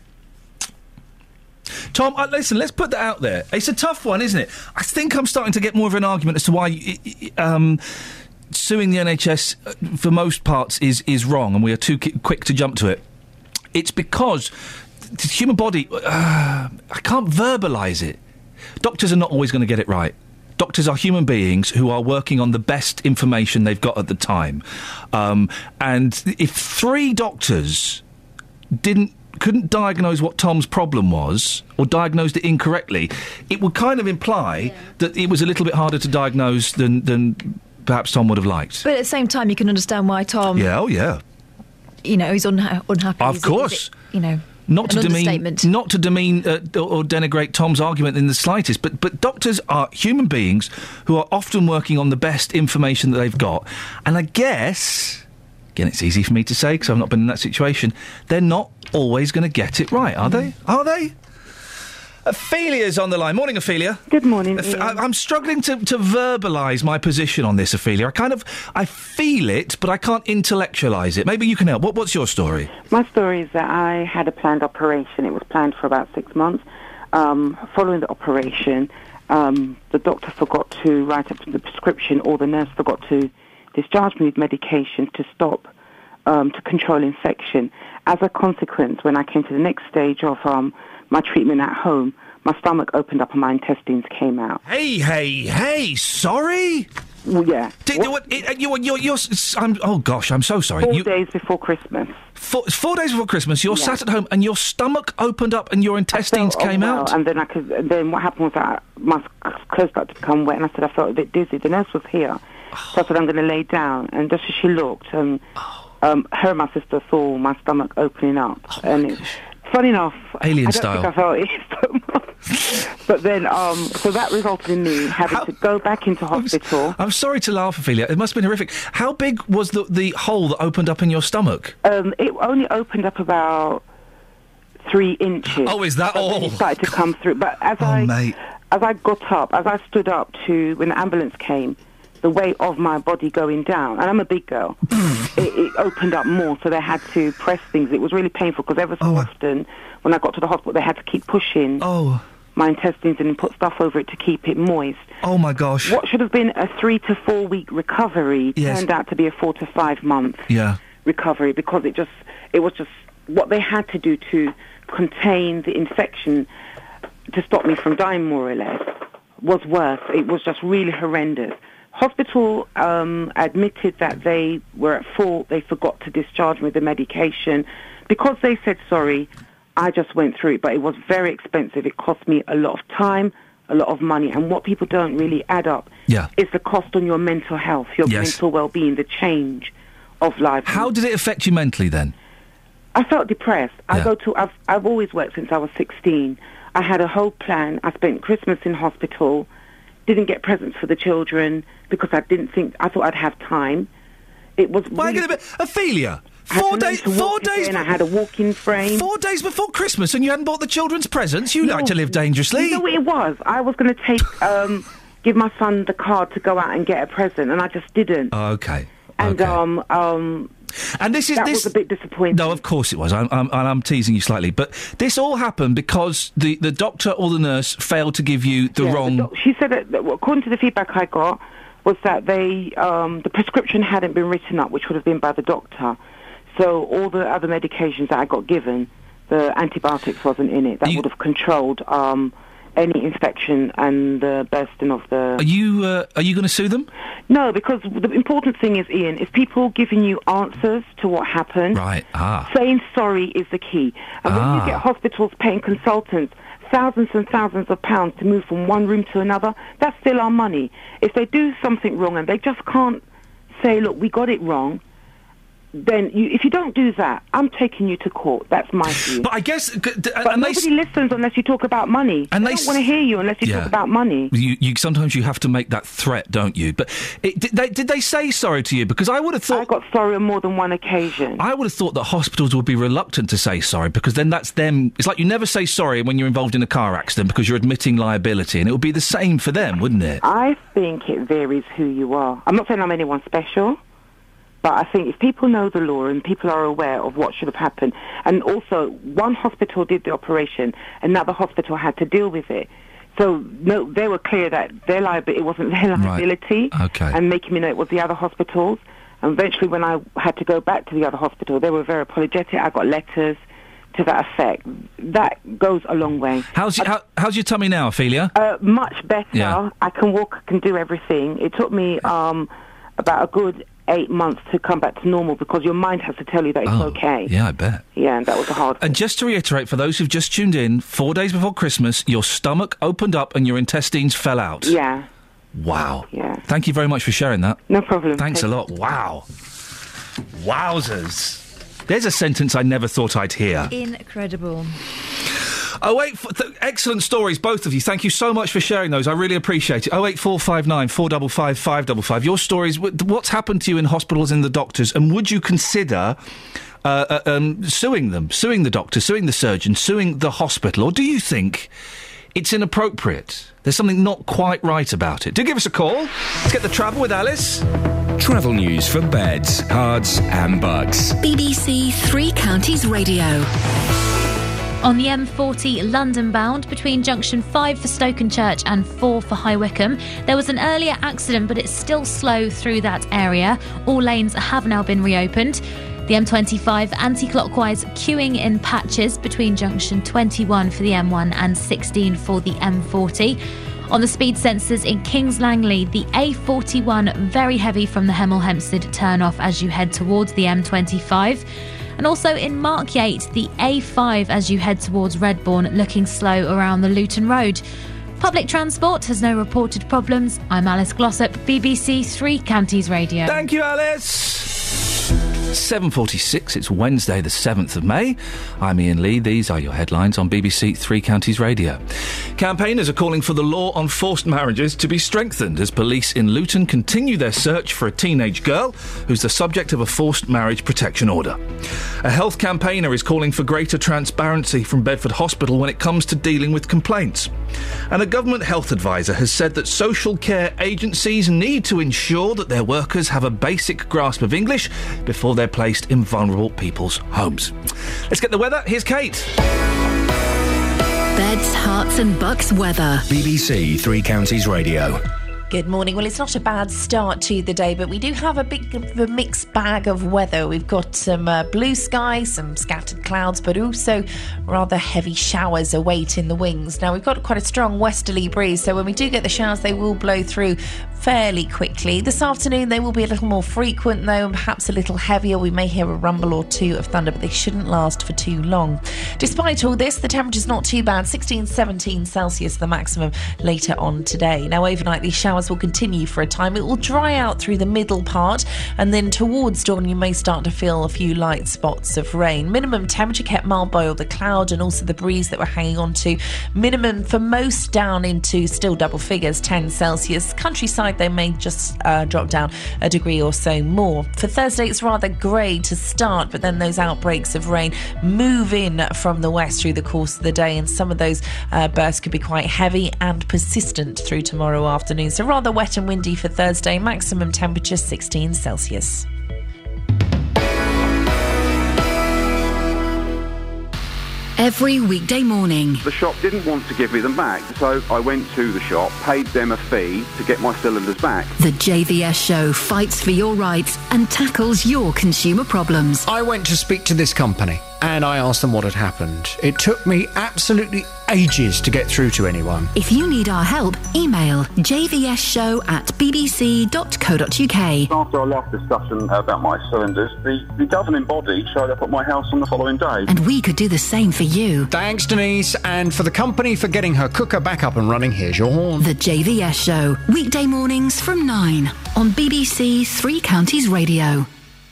Speaker 9: Tom, uh, listen, let's put that out there. It's a tough one, isn't it? I think I'm starting to get more of an argument as to why um, suing the NHS uh, for most parts is, is wrong, and we are too quick to jump to it. It's because the human body, uh, I can't verbalise it. Doctors are not always going to get it right. Doctors are human beings who are working on the best information they've got at the time. Um, and if three doctors didn't couldn't diagnose what Tom's problem was or diagnosed it incorrectly, it would kind of imply that it was a little bit harder to diagnose than than perhaps Tom would have liked.
Speaker 12: But at the same time, you can understand why Tom,
Speaker 9: yeah, oh yeah.
Speaker 12: you know, he's unha- unhappy.
Speaker 9: Of
Speaker 12: it-
Speaker 9: course.
Speaker 12: you know,
Speaker 9: Not to demean, not to demean uh, or or denigrate Tom's argument in the slightest, but but doctors are human beings who are often working on the best information that they've got, and I guess again it's easy for me to say because I've not been in that situation. They're not always going to get it right, are they? Are they? Ophelia's on the line. Morning, Ophelia.
Speaker 41: Good morning.
Speaker 9: Oph- I, I'm struggling to, to verbalise my position on this, Ophelia. I kind of I feel it, but I can't intellectualise it. Maybe you can help. What, what's your story?
Speaker 41: My story is that I had a planned operation. It was planned for about six months. Um, following the operation, um, the doctor forgot to write up the prescription, or the nurse forgot to discharge me with medication to stop um, to control infection. As a consequence, when I came to the next stage of um, my treatment at home, my stomach opened up and my intestines came out.
Speaker 9: Hey, hey, hey! Sorry.
Speaker 41: Well, yeah.
Speaker 9: Did, what, it, you, you're, you're, I'm, oh gosh, I'm so sorry.
Speaker 41: Four
Speaker 9: You-
Speaker 41: days before Christmas.
Speaker 9: Four, four days before Christmas, you're
Speaker 41: Yeah.
Speaker 9: sat at home and your stomach opened up and your intestines
Speaker 41: felt
Speaker 9: came
Speaker 41: unwell,
Speaker 9: out.
Speaker 41: And then I could. and Then what happened was that my clothes started to become wet, and I said I felt a bit dizzy. The nurse was here, so I said I'm going to lay down. And just as she looked, um, um, her and my sister saw my stomach opening up, and it, funny enough,
Speaker 9: Alien
Speaker 41: I
Speaker 9: style.
Speaker 41: I felt it <laughs> so much. But then, um, so that resulted in me having to go back into hospital.
Speaker 9: I'm sorry to laugh, Ophelia. It must have been horrific. How big was the, the hole that opened up in your stomach?
Speaker 41: Um, it only opened up about three inches.
Speaker 9: Oh, is that all?
Speaker 41: It started to <laughs> come through. But as
Speaker 9: Oh,
Speaker 41: I
Speaker 9: mate.
Speaker 41: as I got up, as I stood up to when the ambulance came, the weight of my body going down, and I'm a big girl, <laughs> it, it opened up more. So they had to press things. It was really painful because ever so oh, uh. often, when I got to the hospital, they had to keep pushing
Speaker 9: Oh.
Speaker 41: my intestines and put stuff over it to keep it moist.
Speaker 9: Oh my gosh.
Speaker 41: What should have been a three to four week recovery
Speaker 9: Yes.
Speaker 41: turned out to be a four to five month
Speaker 9: Yeah.
Speaker 41: recovery because it just it was just what they had to do to contain the infection to stop me from dying more or less was worse. It was just really horrendous. Hospital um, admitted that they were at fault. They forgot to discharge me with the medication. Because they said sorry, I just went through it, but it was very expensive. It cost me a lot of time, a lot of money, and what people don't really add up
Speaker 9: Yeah.
Speaker 41: is the cost on your mental health, your
Speaker 9: Yes.
Speaker 41: mental well-being, the change of life.
Speaker 9: How did it affect you mentally then?
Speaker 41: I felt depressed. I go to. I've I've always worked since I was 16. I had a whole plan. I spent Christmas in hospital. Didn't get presents for the children because I didn't think. I thought I'd have time. It was.
Speaker 9: Why
Speaker 41: really,
Speaker 9: be Ophelia? Four days. Four days.
Speaker 41: I had a walking frame.
Speaker 9: Four days before Christmas, and you hadn't bought the children's presents. You like to live dangerously.
Speaker 41: You know what it was? I was going to take, um, <laughs> give my son the card to go out and get a present, and I just didn't.
Speaker 9: Okay.
Speaker 41: and um, um,
Speaker 9: and this is
Speaker 41: that
Speaker 9: this
Speaker 41: was a bit disappointing.
Speaker 9: No, of course it was. I'm, I'm, I'm teasing you slightly, but this all happened because the, the doctor or the nurse failed to give you the
Speaker 41: Yeah,
Speaker 9: wrong.
Speaker 41: doc- she said that, according to the feedback I got, was that they um, the prescription hadn't been written up, which would have been by the doctor. So all the other medications that I got given, the antibiotics wasn't in it. That would have controlled um, any infection and the bursting of the.
Speaker 9: Are you uh, are you going to sue them?
Speaker 41: No, because the important thing is, Iain, is people giving you answers to what happened.
Speaker 9: Right. Ah.
Speaker 41: Saying sorry is the key. And when
Speaker 9: Ah.
Speaker 41: you get hospitals paying consultants thousands and thousands of pounds to move from one room to another, that's still our money. If they do something wrong and they just can't say, look, we got it wrong, then you, if you don't do that, I'm taking you to court. That's my view.
Speaker 9: But I guess. But
Speaker 41: nobody listens unless you talk about money.
Speaker 9: And
Speaker 41: they
Speaker 9: they
Speaker 41: don't want to hear you unless you
Speaker 9: Yeah.
Speaker 41: talk about money.
Speaker 9: You, you sometimes you have to make that threat, don't you? But it, did they did they say sorry to you? Because I would have thought
Speaker 41: I got sorry on more than one occasion.
Speaker 9: I would have thought that hospitals would be reluctant to say sorry because then that's them. It's like you never say sorry when you're involved in a car accident because you're admitting liability, and it would be the same for them, wouldn't it?
Speaker 41: I think it varies who you are. I'm not saying I'm anyone special, but I think if people know the law and people are aware of what should have happened, and also one hospital did the operation, another hospital had to deal with it. So no, they were clear that their liability it wasn't <laughs> their liability,
Speaker 9: Okay.
Speaker 41: and making me know it was the other hospitals. And eventually, when I had to go back to the other hospital, they were very apologetic. I got letters to that effect, that goes a long way.
Speaker 9: How's your, how, how's your tummy now, Ophelia?
Speaker 41: Uh, much better.
Speaker 9: Yeah.
Speaker 41: I can walk, I can do everything. It took me um, about a good eight months to come back to normal because your mind has to tell you that it's oh, okay.
Speaker 9: Oh, Yeah, I bet.
Speaker 41: Yeah, and that was a hard.
Speaker 9: And just to reiterate, for those who've just tuned in, four days before Christmas, your stomach opened up and your intestines fell out.
Speaker 41: Yeah.
Speaker 9: Wow.
Speaker 41: Yeah.
Speaker 9: Thank you very much for sharing that.
Speaker 41: No problem.
Speaker 9: Thanks a lot. Wow. Wowzers. There's a sentence I never thought I'd hear.
Speaker 12: Incredible.
Speaker 9: Oh wait, f- th- excellent stories, both of you. Thank you so much for sharing those. I really appreciate it. Oh eight four five nine four double five five double five. Your stories. wh- What's happened to you in hospitals and the doctors, and would you consider? Uh, uh, um, suing them, suing the doctor, suing the surgeon, suing the hospital, or do you think it's inappropriate? There's something not quite right about it. Do give us a call. Let's get the travel with Alice.
Speaker 10: Travel news for beds, Herts, and Bucks.
Speaker 5: BBC Three Counties Radio.
Speaker 14: On the M40 London bound between junction 5 for Stokenchurch and 4 for High Wycombe, there was an earlier accident, but it's still slow through that area. All lanes have now been reopened. The M25 anti clockwise queuing in patches between junction 21 for the M1 and 16 for the M40. On the speed sensors in Kings Langley, the A41 very heavy from the Hemel Hempstead turn off as you head towards the M25. And also in Markyate, the A5 as you head towards Redbourn, looking slow around the Luton Road. Public transport has no reported problems. I'm Alice Glossop, BBC Three Counties Radio.
Speaker 9: Thank you, Alice. 7.46, it's Wednesday the 7th of May. I'm Iain Lee. These are your headlines on BBC Three Counties Radio. Campaigners are calling for the law on forced marriages to be strengthened as police in Luton continue their search for a teenage girl who's the subject of a forced marriage protection order. A health campaigner is calling for greater transparency from Bedford Hospital when it comes to dealing with complaints. And a government health advisor has said that social care agencies need to ensure that their workers have a basic grasp of English before they're placed in vulnerable people's homes. Let's get the weather. Here's Kate.
Speaker 5: Beds, Herts, and bucks weather.
Speaker 10: BBC Three Counties Radio.
Speaker 25: Good morning. Well, it's not a bad start to the day, but we do have a bit of a mixed bag of weather. We've got some uh, blue sky, some scattered clouds, but also rather heavy showers await in the wings. Now, we've got quite a strong westerly breeze, so when we do get the showers, they will blow through fairly quickly. This afternoon, they will be a little more frequent, though, and perhaps a little heavier. We may hear a rumble or two of thunder, but they shouldn't last for too long. Despite all this, the temperature's not too bad 16, 17 Celsius, the maximum later on today. Now, overnight, these showers will continue for a time. It will dry out through the middle part, and then towards dawn, you may start to feel a few light spots of rain. Minimum temperature kept mild by all the cloud and also the breeze that we're hanging on to. Minimum for most down into still double figures, 10 Celsius. Countryside, they may just uh, drop down a degree or so more. For Thursday, it's rather grey to start, but then those outbreaks of rain move in from the west through the course of the day, and some of those uh, bursts could be quite heavy and persistent through tomorrow afternoon. So rather wet and windy for Thursday, maximum temperature 16 Celsius.
Speaker 5: Every weekday morning.
Speaker 42: The shop didn't want to give me them back, so I went to the shop, paid them a fee to get my cylinders back.
Speaker 5: The JVS show fights for your rights and tackles your consumer problems.
Speaker 43: I went to speak to this company and I asked them what had happened. It took me absolutely ages to get through to anyone.
Speaker 5: If you need our help, email jvsshow at bbc.co.uk.
Speaker 42: After our last discussion about my cylinders, the, the governing body showed up at my house on the following day.
Speaker 5: And we could do the same for you.
Speaker 43: Thanks, Denise, and for the company for getting her cooker back up and running. Here's your horn.
Speaker 5: The JVS show, weekday mornings from 9 on BBC Three Counties Radio.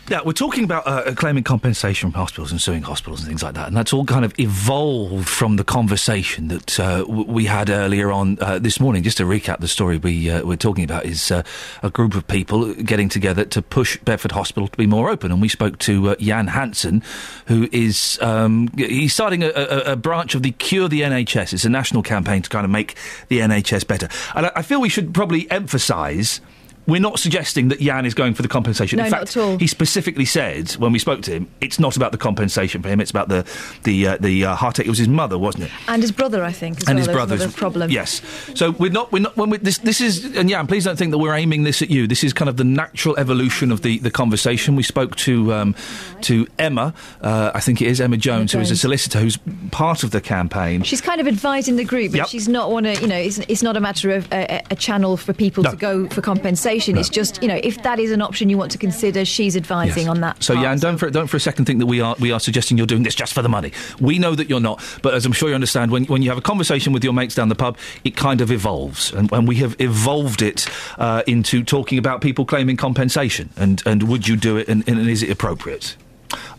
Speaker 9: Yeah, we're talking about uh, claiming compensation from hospitals and suing hospitals and things like that, and that's all kind of evolved from the conversation that uh, we had earlier on uh, this morning. Just to recap, the story we uh, we're talking about is uh, a group of people getting together to push Bedford Hospital to be more open, and we spoke to uh, Jan Hansen, who is um, he's starting a, a, a branch of the Cure the NHS. It's a national campaign to kind of make the NHS better, and I, I feel we should probably emphasise we're not suggesting that Jan is going for the compensation.
Speaker 12: No,
Speaker 9: In
Speaker 12: not
Speaker 9: fact,
Speaker 12: at all.
Speaker 9: he specifically said when we spoke to him, it's not about the compensation for him. It's about the the uh, the uh, heartache. It was his mother, wasn't it?
Speaker 12: And his brother, I think,
Speaker 9: and
Speaker 12: well.
Speaker 9: his brothers.
Speaker 12: problem.
Speaker 9: Yes. So we're not. We're not. When we, this this is and Jan, please don't think that we're aiming this at you. This is kind of the natural evolution of the the conversation. We spoke to um, to Emma. Uh, I think it is Emma Jones, who is a solicitor who's part of the campaign.
Speaker 12: She's kind of advising the group, but
Speaker 9: Yep.
Speaker 12: she's not want to. You know, it's, it's not a matter of a, a- a channel for people
Speaker 9: No.
Speaker 12: to go for compensation. It's just you know, if that is an option you want to consider, she's advising on that.
Speaker 9: So
Speaker 12: part.
Speaker 9: Jan, don't for don't for a second think that we are we are suggesting you're doing this just for the money. We know that you're not, but as I'm sure you understand, when when you have a conversation with your mates down the pub, it kind of evolves, and, and we have evolved it uh, into talking about people claiming compensation, and and would you do it, and, and is it appropriate?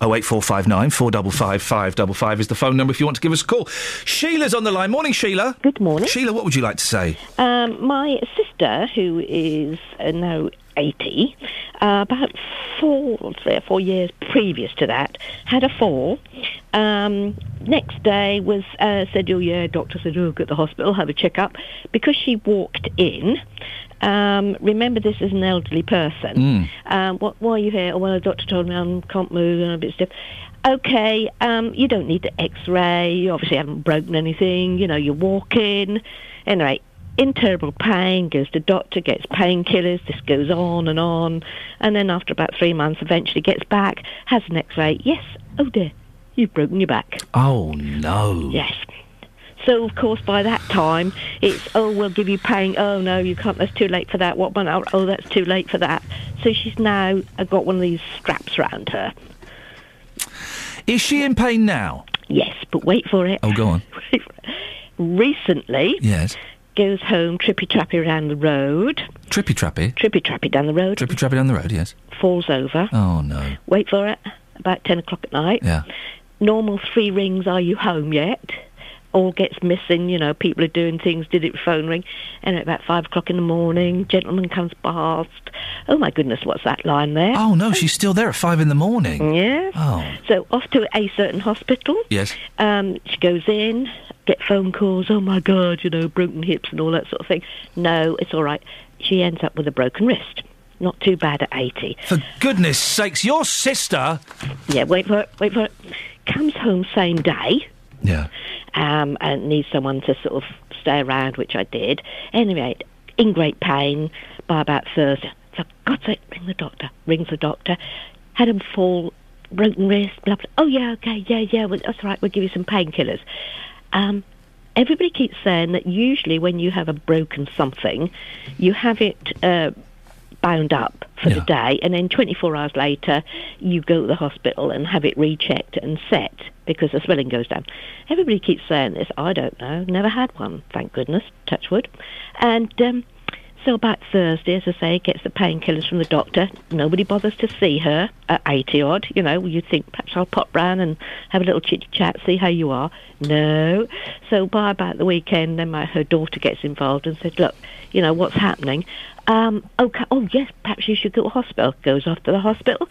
Speaker 9: Oh eight four five nine four double five five double five is the phone number if you want to give us a call. Sheila's on the line. Morning, Sheila.
Speaker 44: Good morning.
Speaker 9: Sheila. What would you like to say?
Speaker 44: Um, my sister, who is uh, now 80, uh, about four, three or four years previous to that, had a fall. Um, next day was uh, said, oh yeah, doctor said, oh, go to the hospital, have a checkup. Because she walked in, um, remember this is an elderly person. Um, what, why are you here? Oh, well, the doctor told me I can't move and I'm a bit stiff. Okay, um, you don't need the X-ray. You obviously haven't broken anything. You know, you're walking. Anyway, in terrible pain, goes to doctor, gets painkillers. This goes on and on, and then after about three months, eventually gets back, has an X-ray. Yes, oh dear, you've broken your back.
Speaker 9: Oh no.
Speaker 44: Yes. So of course by that time it's oh we'll give you pain oh no you can't that's too late for that what one oh oh, that's too late for that so she's now uh, got one of these straps round her
Speaker 9: Is she in pain now?
Speaker 44: yes but wait for it
Speaker 9: Oh, go on. <laughs>
Speaker 44: recently
Speaker 9: Yes.
Speaker 44: goes home trippy trappy around the road
Speaker 9: Trippy trappy.
Speaker 44: trippy trappy down the road
Speaker 9: Trippy trappy down the road. Yes.
Speaker 44: falls over
Speaker 9: Oh no.
Speaker 44: wait for it about 10 o'clock at night
Speaker 9: Yeah.
Speaker 44: normal three rings are you home yet all gets missing you know people are doing things did it phone ring and at about five o'clock in the morning gentleman comes past oh my goodness what's that line there
Speaker 9: Oh no, she's still there at five in the morning.
Speaker 44: yeah
Speaker 9: Oh.
Speaker 44: so off to a certain hospital
Speaker 9: Yes.
Speaker 44: um, she goes in, get phone calls, oh my God, you know, broken hips and all that sort of thing. No, it's all right. She ends up with a broken wrist. Not too bad at 80.
Speaker 9: For goodness sakes, your sister.
Speaker 44: Yeah, wait for it, wait for it. Comes home same day.
Speaker 9: Yeah.
Speaker 44: Um, and needs someone to sort of stay around, which I did. Anyway, in great pain by about Thursday. For God's sake, ring the doctor. Rings the doctor. Had him fall, broken wrist, blah, blah. Oh, yeah, okay, yeah, yeah, well, that's right, we'll give you some painkillers. Um, everybody keeps saying that usually when you have a broken something, you have it uh, bound up for the day, and then 24 hours later, you go to the hospital and have it rechecked and set because the swelling goes down. Everybody keeps saying this. I don't know. Never had one, thank goodness. Touch wood. And um, so about Thursday, as I say, gets the painkillers from the doctor. Nobody bothers to see her at 80 odd. You know, you think perhaps I'll pop round and have a little chit chat, see how you are. No. So by about the weekend, then my, her daughter gets involved and said, look, you know, what's happening? Um, okay, oh yes, perhaps you should go to hospital. Goes off to the hospital.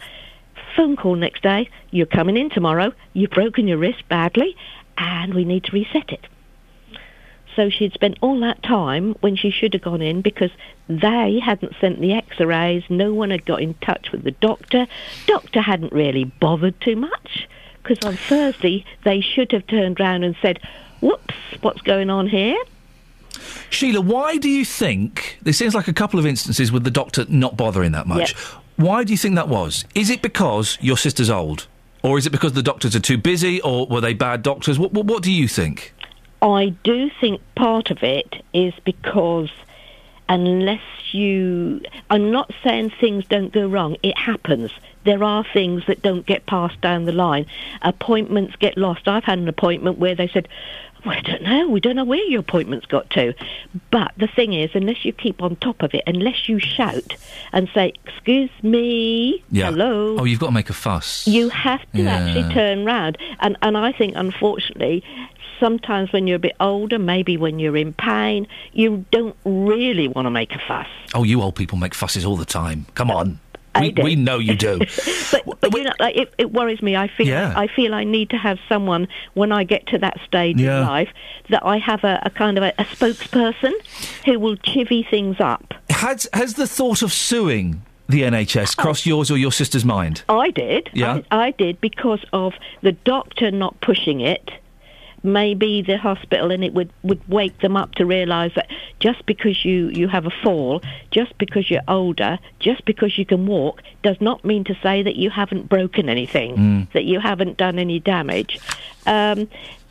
Speaker 44: Phone call next day. You're coming in tomorrow. You've broken your wrist badly, and we need to reset it. So she'd spent all that time when she should have gone in because they hadn't sent the x-rays, no one had got in touch with the doctor. Doctor hadn't really bothered too much because on Thursday they should have turned round and said, whoops, what's going on here?
Speaker 9: Sheila, why do you think there seems like a couple of instances with the doctor not bothering that much?
Speaker 44: Yep.
Speaker 9: Why do you think that was? Is it because your sister's old, or is it because the doctors are too busy, or were they bad doctors? What, what, what do you think?
Speaker 44: I do think part of it is because unless you, I'm not saying things don't go wrong, it happens. There are things that don't get passed down the line. Appointments get lost. I've had an appointment where they said, well, I don't know, we don't know where your appointment's got to. But the thing is, unless you keep on top of it, unless you shout and say, excuse me,
Speaker 9: Yeah.
Speaker 44: hello,
Speaker 9: Oh, you've got to make a fuss.
Speaker 44: you have to
Speaker 9: Yeah.
Speaker 44: actually turn round. And, and I think, unfortunately, sometimes when you're a bit older, maybe when you're in pain, you don't really want to make a fuss.
Speaker 9: Oh, you old people make fusses all the time. Come on. We, we know you do. <laughs>
Speaker 44: but but you know, it, it worries me. I feel
Speaker 9: Yeah.
Speaker 44: I feel I need to have someone when I get to that stage
Speaker 9: Yeah.
Speaker 44: in life that I have a, a kind of a, a spokesperson who will chivvy things up
Speaker 9: has has the thought of suing the NHS oh. crossed yours or your sister's mind?
Speaker 44: I did.
Speaker 9: Yeah.
Speaker 44: I, I did because of the doctor not pushing it. Maybe the hospital and it would, would wake them up to realise that just because you, you have a fall, just because you're older, just because you can walk, does not mean to say that you haven't broken anything,
Speaker 9: Mm.
Speaker 44: that you haven't done any damage. Um,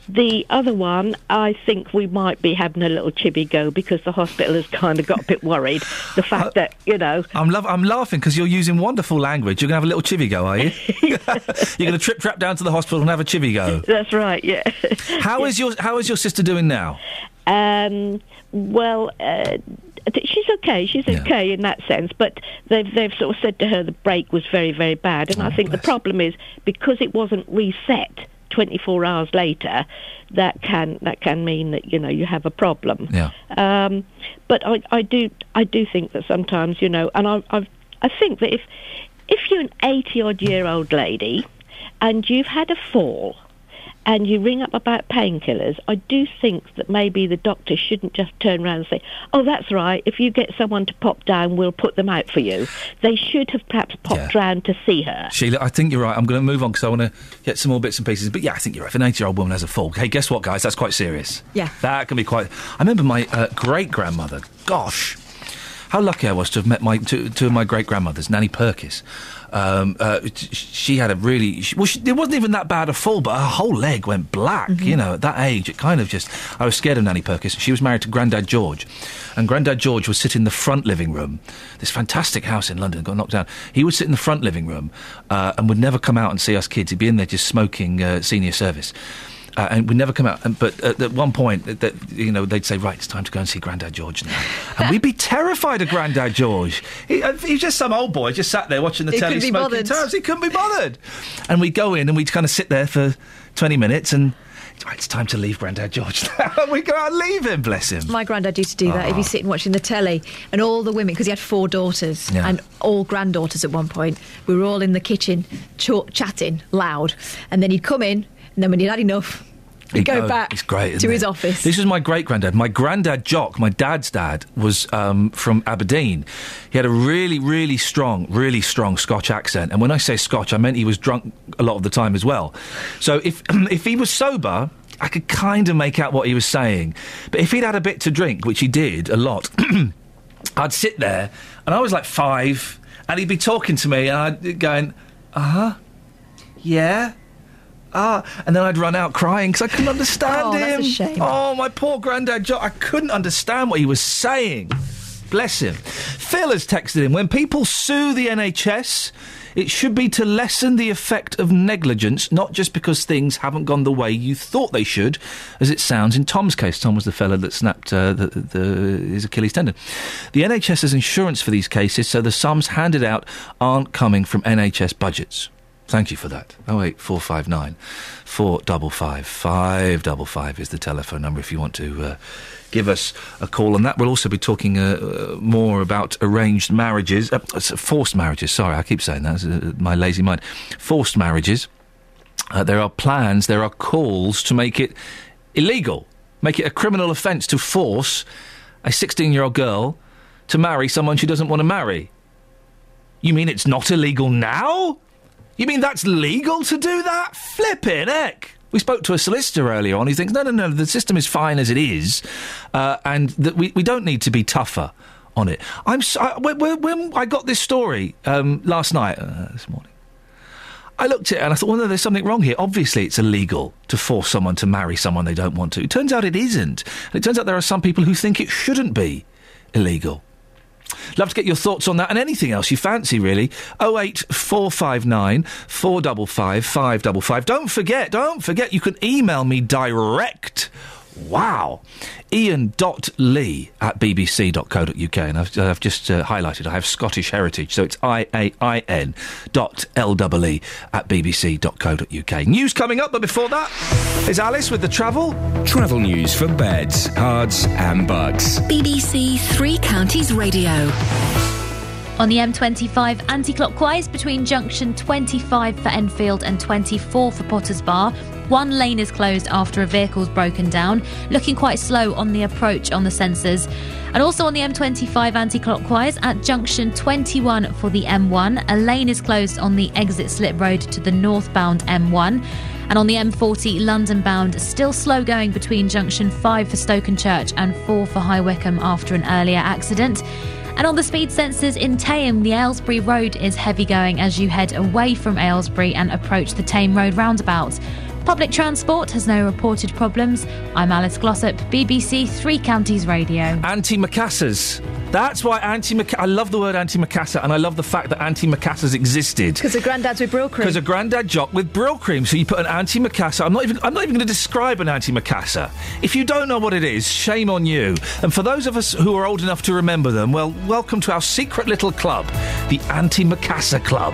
Speaker 44: the other one, I think we might be having a little chibby go because the hospital has kind of got a bit worried. The fact that, you know,
Speaker 9: I'm, love, I'm laughing because you're using wonderful language. You're going to have a little chivvy go, are you? <laughs> <laughs> you're going to trip trap down to the hospital and have a chivvy go.
Speaker 44: that's right, yeah. <laughs>
Speaker 9: How is your How is your sister doing now?
Speaker 44: Um, well, uh, she's okay. She's okay in that sense, but they've they've sort of said to her the break was very very bad, and I think the problem is because it wasn't reset 24 hours later, that can that can mean that you know you have a problem.
Speaker 9: Yeah.
Speaker 44: Um, but I, I do I do think that sometimes you know, and I I've, I think that if if you're an 80 odd year old lady and you've had a fall and you ring up about painkillers, I do think that maybe the doctor shouldn't just turn around and say, "Oh, that's right. If you get someone to pop down, we'll put them out for you." They should have perhaps popped round to see her.
Speaker 9: Sheila, I think you're right. I'm going to move on because I want to get some more bits and pieces. But yeah, I think you're right. If an 80 year old woman has a fall, hey, guess what, guys? That's quite serious.
Speaker 12: Yeah.
Speaker 9: That can be quite. I remember my uh, great grandmother. Gosh, how lucky I was to have met my two, two of my great grandmothers, Nanny Perkis. Um, uh, she had a really she, well. She, it wasn't even that bad a fall, but her whole leg went black. You know, at that age, it kind of just. I was scared of Nanny Perkis. She was married to Grandad George, and Grandad George would sit in the front living room. This fantastic house in London got knocked down. He would sit in the front living room uh, and would never come out and see us kids. He'd be in there just smoking uh, senior service. Uh, and we'd never come out. And, but at, at one point, that you know, they'd say, "Right, it's time to go and see Grandad George now," and we'd be terrified of Grandad George. He, uh, he was just some old boy, just sat there watching the
Speaker 12: He
Speaker 9: telly, smoking
Speaker 12: bothered.
Speaker 9: tabs. He couldn't be bothered. And we'd go in and we'd kind of sit there for twenty minutes, and right, it's time to leave Grandad George <laughs> now. and we go out and leave him. Bless him.
Speaker 12: My granddad used to do that. He'd be
Speaker 9: Ah.
Speaker 12: sitting watching the telly, and all the women, because he had four daughters
Speaker 9: Yeah.
Speaker 12: and all granddaughters at one point, we were all in the kitchen ch- chatting loud. And then he'd come in, and then when he'd had enough, he'd go
Speaker 9: Oh,
Speaker 12: back
Speaker 9: it's great,
Speaker 12: to his
Speaker 9: it?
Speaker 12: office.
Speaker 9: This was my great granddad. My granddad Jock, my dad's dad, was um, from Aberdeen. He had a really, really strong, really strong Scotch accent. And when I say Scotch, I meant he was drunk a lot of the time as well. So if <clears throat> if he was sober. I could kind of make out what he was saying. But if he'd had a bit to drink, which he did a lot, <clears throat> I'd sit there and I was like five and he'd be talking to me and I'd be going, uh huh, yeah, ah. And then I'd run out crying because I couldn't understand
Speaker 12: Oh,
Speaker 9: him.
Speaker 12: that's a shame.
Speaker 9: Oh, my poor granddad Jock. I couldn't understand what he was saying. Bless him. Phil has texted him when people sue the NHS, it should be to lessen the effect of negligence, not just because things haven't gone the way you thought they should, as it sounds in Tom's case. Tom was the fellow that snapped uh, the, the, his Achilles tendon. The NHS has insurance for these cases, so the sums handed out aren't coming from NHS budgets. Thank you for that. Oh eight four five nine four double five five double five is the telephone number if you want to uh, give us a call on that. We'll also be talking uh, uh, more about arranged marriages, uh, forced marriages. Sorry, I keep saying that. Uh, my lazy mind. Forced marriages. Uh, there are plans. There are calls to make it illegal, make it a criminal offence to force a sixteen-year-old girl to marry someone she doesn't want to marry. You mean it's not illegal now? You mean that's legal to do that? Flipping heck. We spoke to a solicitor earlier on who thinks, no, no, no, the system is fine as it is, uh, and that we, we don't need to be tougher on it. I'm so, I, when, when- when I got this story um, last night, uh, this morning, I looked at it and I thought, well, no, there's something wrong here. Obviously, it's illegal to force someone to marry someone they don't want to. It turns out it isn't. And it turns out there are some people who think it shouldn't be illegal. Love to get your thoughts on that and anything else you fancy, really. 08459 455 555. Don't forget, don't forget, you can email me direct. Wow. Iain.lee at bbc.co.uk. And I've, I've just uh, highlighted, I have Scottish heritage, so it's I-A-I-N dot L-E-E at bbc.co.uk. News coming up, but before that, is Alice with the travel?
Speaker 10: Travel news for beds, Herts, and Bucks.
Speaker 5: BBC Three Counties Radio.
Speaker 14: On the M25 anti clockwise between junction 25 for Enfield and 24 for Potters Bar. One lane is closed after a vehicle's broken down, looking quite slow on the approach on the sensors. And also on the M25 anti clockwise at junction 21 for the M1, a lane is closed on the exit slip road to the northbound M1. And on the M40 London bound, still slow going between junction 5 for Stokenchurch and 4 for High Wycombe after an earlier accident. And on the speed sensors in Thame, the Aylesbury Road is heavy going as you head away from Aylesbury and approach the Thame Road roundabout. Public transport has no reported problems. I'm Alice Glossop, BBC Three Counties Radio.
Speaker 9: Anti-macassars. That's why anti I love the word anti-macassar, and I love the fact that anti-macassars existed.
Speaker 12: Because of granddads with Brill cream.
Speaker 9: Because a granddad jock with Brylcreem. So you put an anti-macassar. I'm not even. I'm not even going to describe an anti-macassar. If you don't know what it is, shame on you. And for those of us who are old enough to remember them, well, welcome to our secret little club, the Anti-Macassar Club.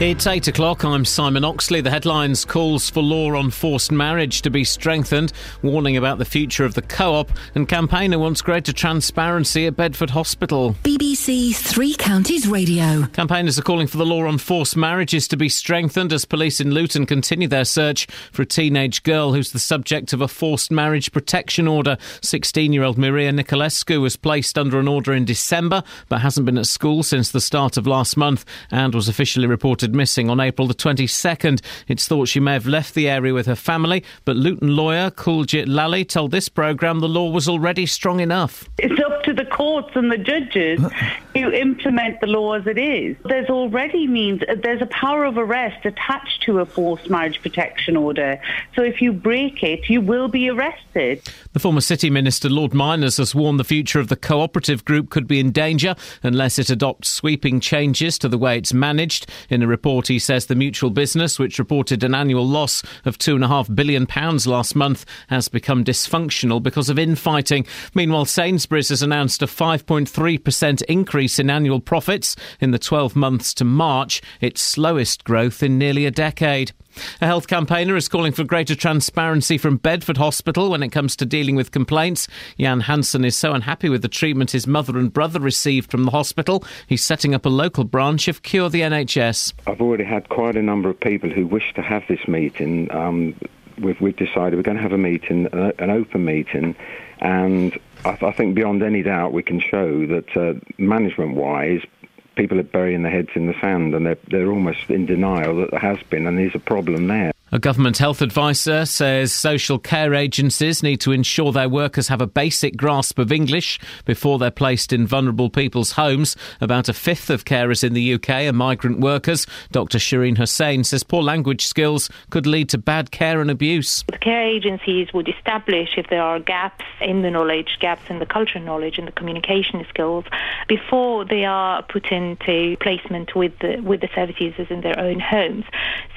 Speaker 2: It's 8 o'clock. I'm Simon Oxley. The headlines calls for law on forced marriage to be strengthened, warning about the future of the co op, and campaigner wants greater transparency at Bedford Hospital.
Speaker 5: BBC Three Counties Radio.
Speaker 2: Campaigners are calling for the law on forced marriages to be strengthened as police in Luton continue their search for a teenage girl who's the subject of a forced marriage protection order. 16 year old Maria Nicolescu was placed under an order in December but hasn't been at school since the start of last month and was officially reported missing on April the 22nd. It's thought she may have left the area with her family, but Luton lawyer Kuljit Lally told this programme the law was already strong enough.
Speaker 32: It's up to the courts and the judges uh. to implement the law as it is. There's already means there's a power of arrest attached to a forced marriage protection order. So if you break it, you will be arrested.
Speaker 2: The former City Minister Lord Myners has warned the future of the cooperative group could be in danger unless it adopts sweeping changes to the way it's managed. In a report, he says the mutual business, which reported an annual loss of £2.5 billion last month, has become dysfunctional because of infighting. Meanwhile, Sainsbury's has announced a 5.3% increase in annual profits in the 12 months to March, its slowest growth in nearly a decade. A health campaigner is calling for greater transparency from Bedford Hospital when it comes to dealing with complaints. Jan Hansen is so unhappy with the treatment his mother and brother received from the hospital, he's setting up a local branch of Cure the NHS.
Speaker 18: I've already had quite a number of people who wish to have this meeting. Um, we've, we've decided we're going to have a meeting, an open meeting, and I, I think beyond any doubt we can show that uh, management-wise, people are burying their heads in the sand and they're, they're almost in denial that there has been and there's a problem there.
Speaker 2: A government health advisor says social care agencies need to ensure their workers have a basic grasp of English before they're placed in vulnerable people's homes. About a fifth of carers in the UK are migrant workers. Dr. Shereen Hussein says poor language skills could lead to bad care and abuse.
Speaker 3: The care agencies would establish if there are gaps in the knowledge, gaps in the cultural knowledge and the communication skills before they are put into placement with the, with the service users in their own homes.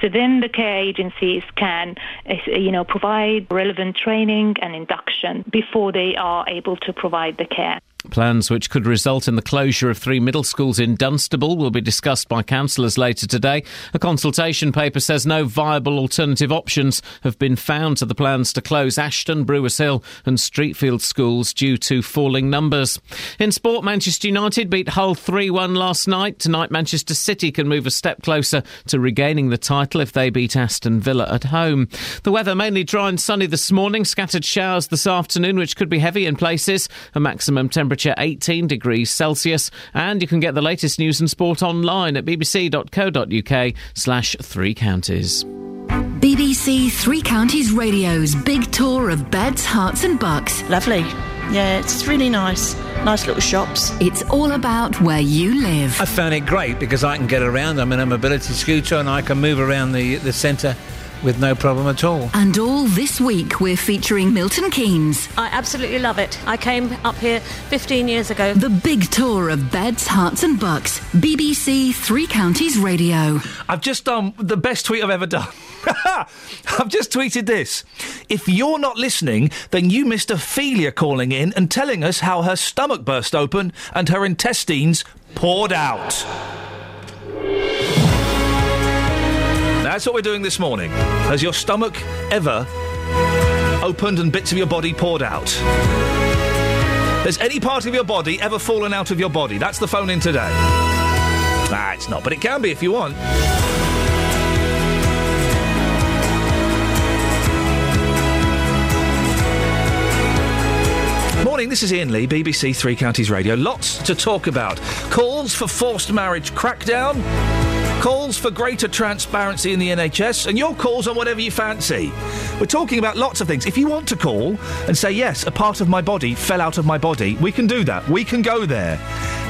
Speaker 3: So then the care agency can, eh, you know, provide relevant training and induction before they are able to provide the care.
Speaker 2: Plans which could result in the closure of three middle schools in Dunstable will be discussed by councillors later today. A consultation paper says no viable alternative options have been found to the plans to close Ashton, Brewers Hill, and Streetfield schools due to falling numbers. In sport, Manchester United beat Hull 3 1 last night. Tonight, Manchester City can move a step closer to regaining the title if they beat Aston Villa at home. The weather mainly dry and sunny this morning, scattered showers this afternoon, which could be heavy in places. A maximum temperature temperature 18 degrees Celsius. And you can get the latest news and sport online at bbc.co.uk slash three counties.
Speaker 5: BBC Three Counties Radio's big tour of beds, Herts and Bucks.
Speaker 6: Lovely. Yeah, it's really nice. Nice little shops.
Speaker 5: It's all about where you live.
Speaker 13: I found it great because I can get around. I'm in a mobility scooter and I can move around the, the centre with no problem at all.
Speaker 5: And all this week, we're featuring Milton Keynes.
Speaker 45: I absolutely love it. I came up here 15 years ago.
Speaker 5: The big tour of beds, Herts, and Bucks. BBC Three Counties Radio.
Speaker 9: I've just done the best tweet I've ever done. <laughs> I've just tweeted this. If you're not listening, then you missed Ophelia calling in and telling us how her stomach burst open and her intestines poured out. That's what we're doing this morning. Has your stomach ever opened and bits of your body poured out? Has any part of your body ever fallen out of your body? That's the phone in today. Ah, it's not, but it can be if you want. Morning, this is Iain Lee, BBC Three Counties Radio. Lots to talk about. Calls for forced marriage crackdown, calls for greater transparency in the NHS, and your calls on whatever you fancy. We're talking about lots of things. If you want to call and say, yes, a part of my body fell out of my body, we can do that. We can go there.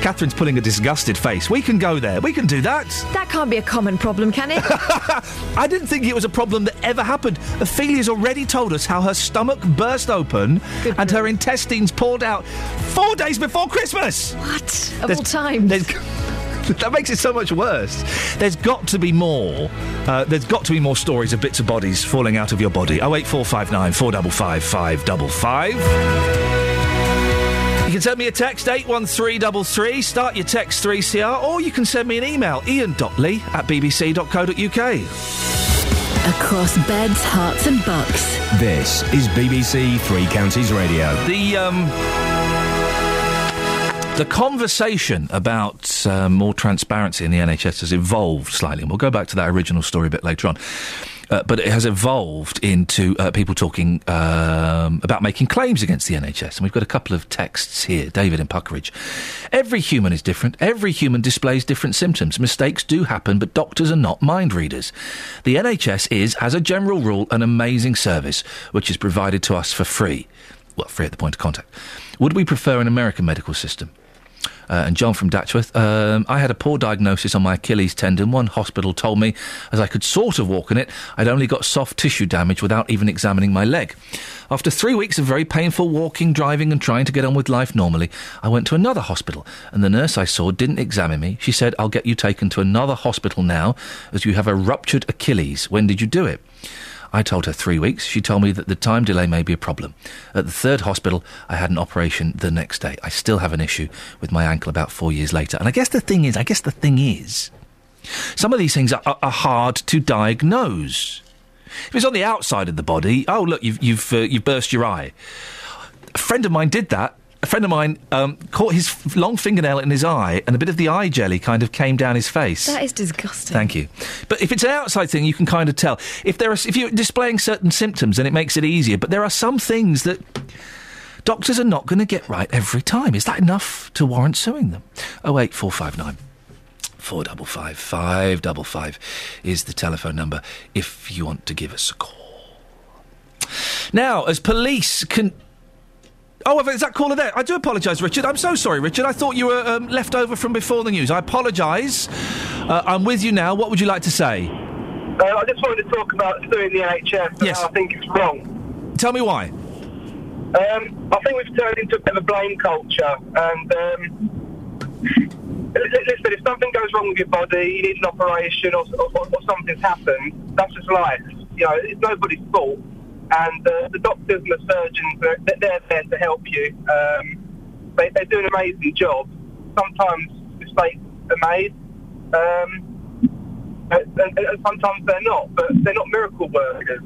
Speaker 9: Catherine's pulling a disgusted face. We can go there. We can do that.
Speaker 12: That can't be a common problem, can it? <laughs>
Speaker 9: I didn't think it was a problem that ever happened. Ophelia's already told us how her stomach burst open and her intestines poured out four days before Christmas.
Speaker 12: What? Of
Speaker 9: There's-
Speaker 12: all times. <laughs>
Speaker 9: that makes it so much worse. There's got to be more. Uh, there's got to be more stories of bits of bodies falling out of your body. Oh eight four five nine four double five five double five. You can send me a text, 81333, start your text 3CR, or you can send me an email, iain.lee at bbc.co.uk.
Speaker 5: Across beds, Herts, and Bucks.
Speaker 10: This is BBC Three Counties Radio.
Speaker 9: The, um, the conversation about uh, more transparency in the NHS has evolved slightly, and we'll go back to that original story a bit later on. Uh, but it has evolved into uh, people talking um, about making claims against the NHS. And we've got a couple of texts here. David in Puckeridge. Every human is different. Every human displays different symptoms. Mistakes do happen, but doctors are not mind readers. The NHS is, as a general rule, an amazing service which is provided to us for free. Well, free at the point of contact. Would we prefer an American medical system? Uh, and John from Datchworth. Um, I had a poor diagnosis on my Achilles tendon. One hospital told me, as I could sort of walk on it, I'd only got soft tissue damage without even examining my leg. After three weeks of very painful walking, driving, and trying to get on with life normally, I went to another hospital, and the nurse I saw didn't examine me. She said, I'll get you taken to another hospital now, as you have a ruptured Achilles. When did you do it? I told her three weeks. She told me that the time delay may be a problem. At the third hospital, I had an operation the next day. I still have an issue with my ankle about four years later. And I guess the thing is, I guess the thing is, some of these things are, are, hard to diagnose. If it's on the outside of the body, oh look, you've you've uh, you've burst your eye. A friend of mine did that. A friend of mine um, caught his f- long fingernail in his eye, and a bit of the eye jelly kind of came down his face.
Speaker 12: That is disgusting.
Speaker 9: Thank you. But if it's an outside thing, you can kind of tell. If there are, if you're displaying certain symptoms, then it makes it easier. But there are some things that doctors are not going to get right every time. Is that enough to warrant suing them? Oh eight four five nine. Four double five five double five is the telephone number if you want to give us a call. Now, as police can. Oh, is that caller there? I do apologise, Richard. I'm so sorry, Richard. I thought you were um, left over from before the news. I apologise. Uh, I'm with you now. What would you like to say?
Speaker 46: Uh, I just wanted to talk about suing the NHS
Speaker 9: Yes.
Speaker 46: I think it's wrong.
Speaker 9: Tell me why.
Speaker 46: Um, I think we've turned into a bit of a blame culture. And um, li- li- listen, if something goes wrong with your body, you need an operation, or, or, or something's happened, that's just life. You know, it's nobody's fault. And uh, the doctors and the surgeons, they're, they're there to help you. Um, they, they do an amazing job. Sometimes mistakes are made. Um, and, and, and sometimes they're not, but they're not miracle workers.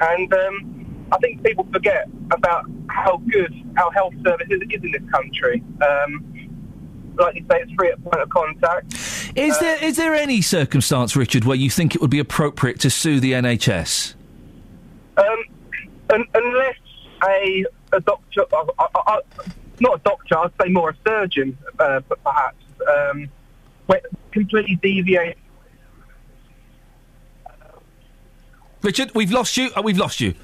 Speaker 46: And um, I think people forget about how good our health service is, is in this country. Um, like you say, it's free at point of contact.
Speaker 9: Is there is there any circumstance, Richard, where you think it would be appropriate to sue the NHS?
Speaker 46: Um, un unless a, a doctor, not a doctor, I'd say more a surgeon, uh, but perhaps, um, completely deviate
Speaker 9: Richard, we've lost you. Uh, we've lost you.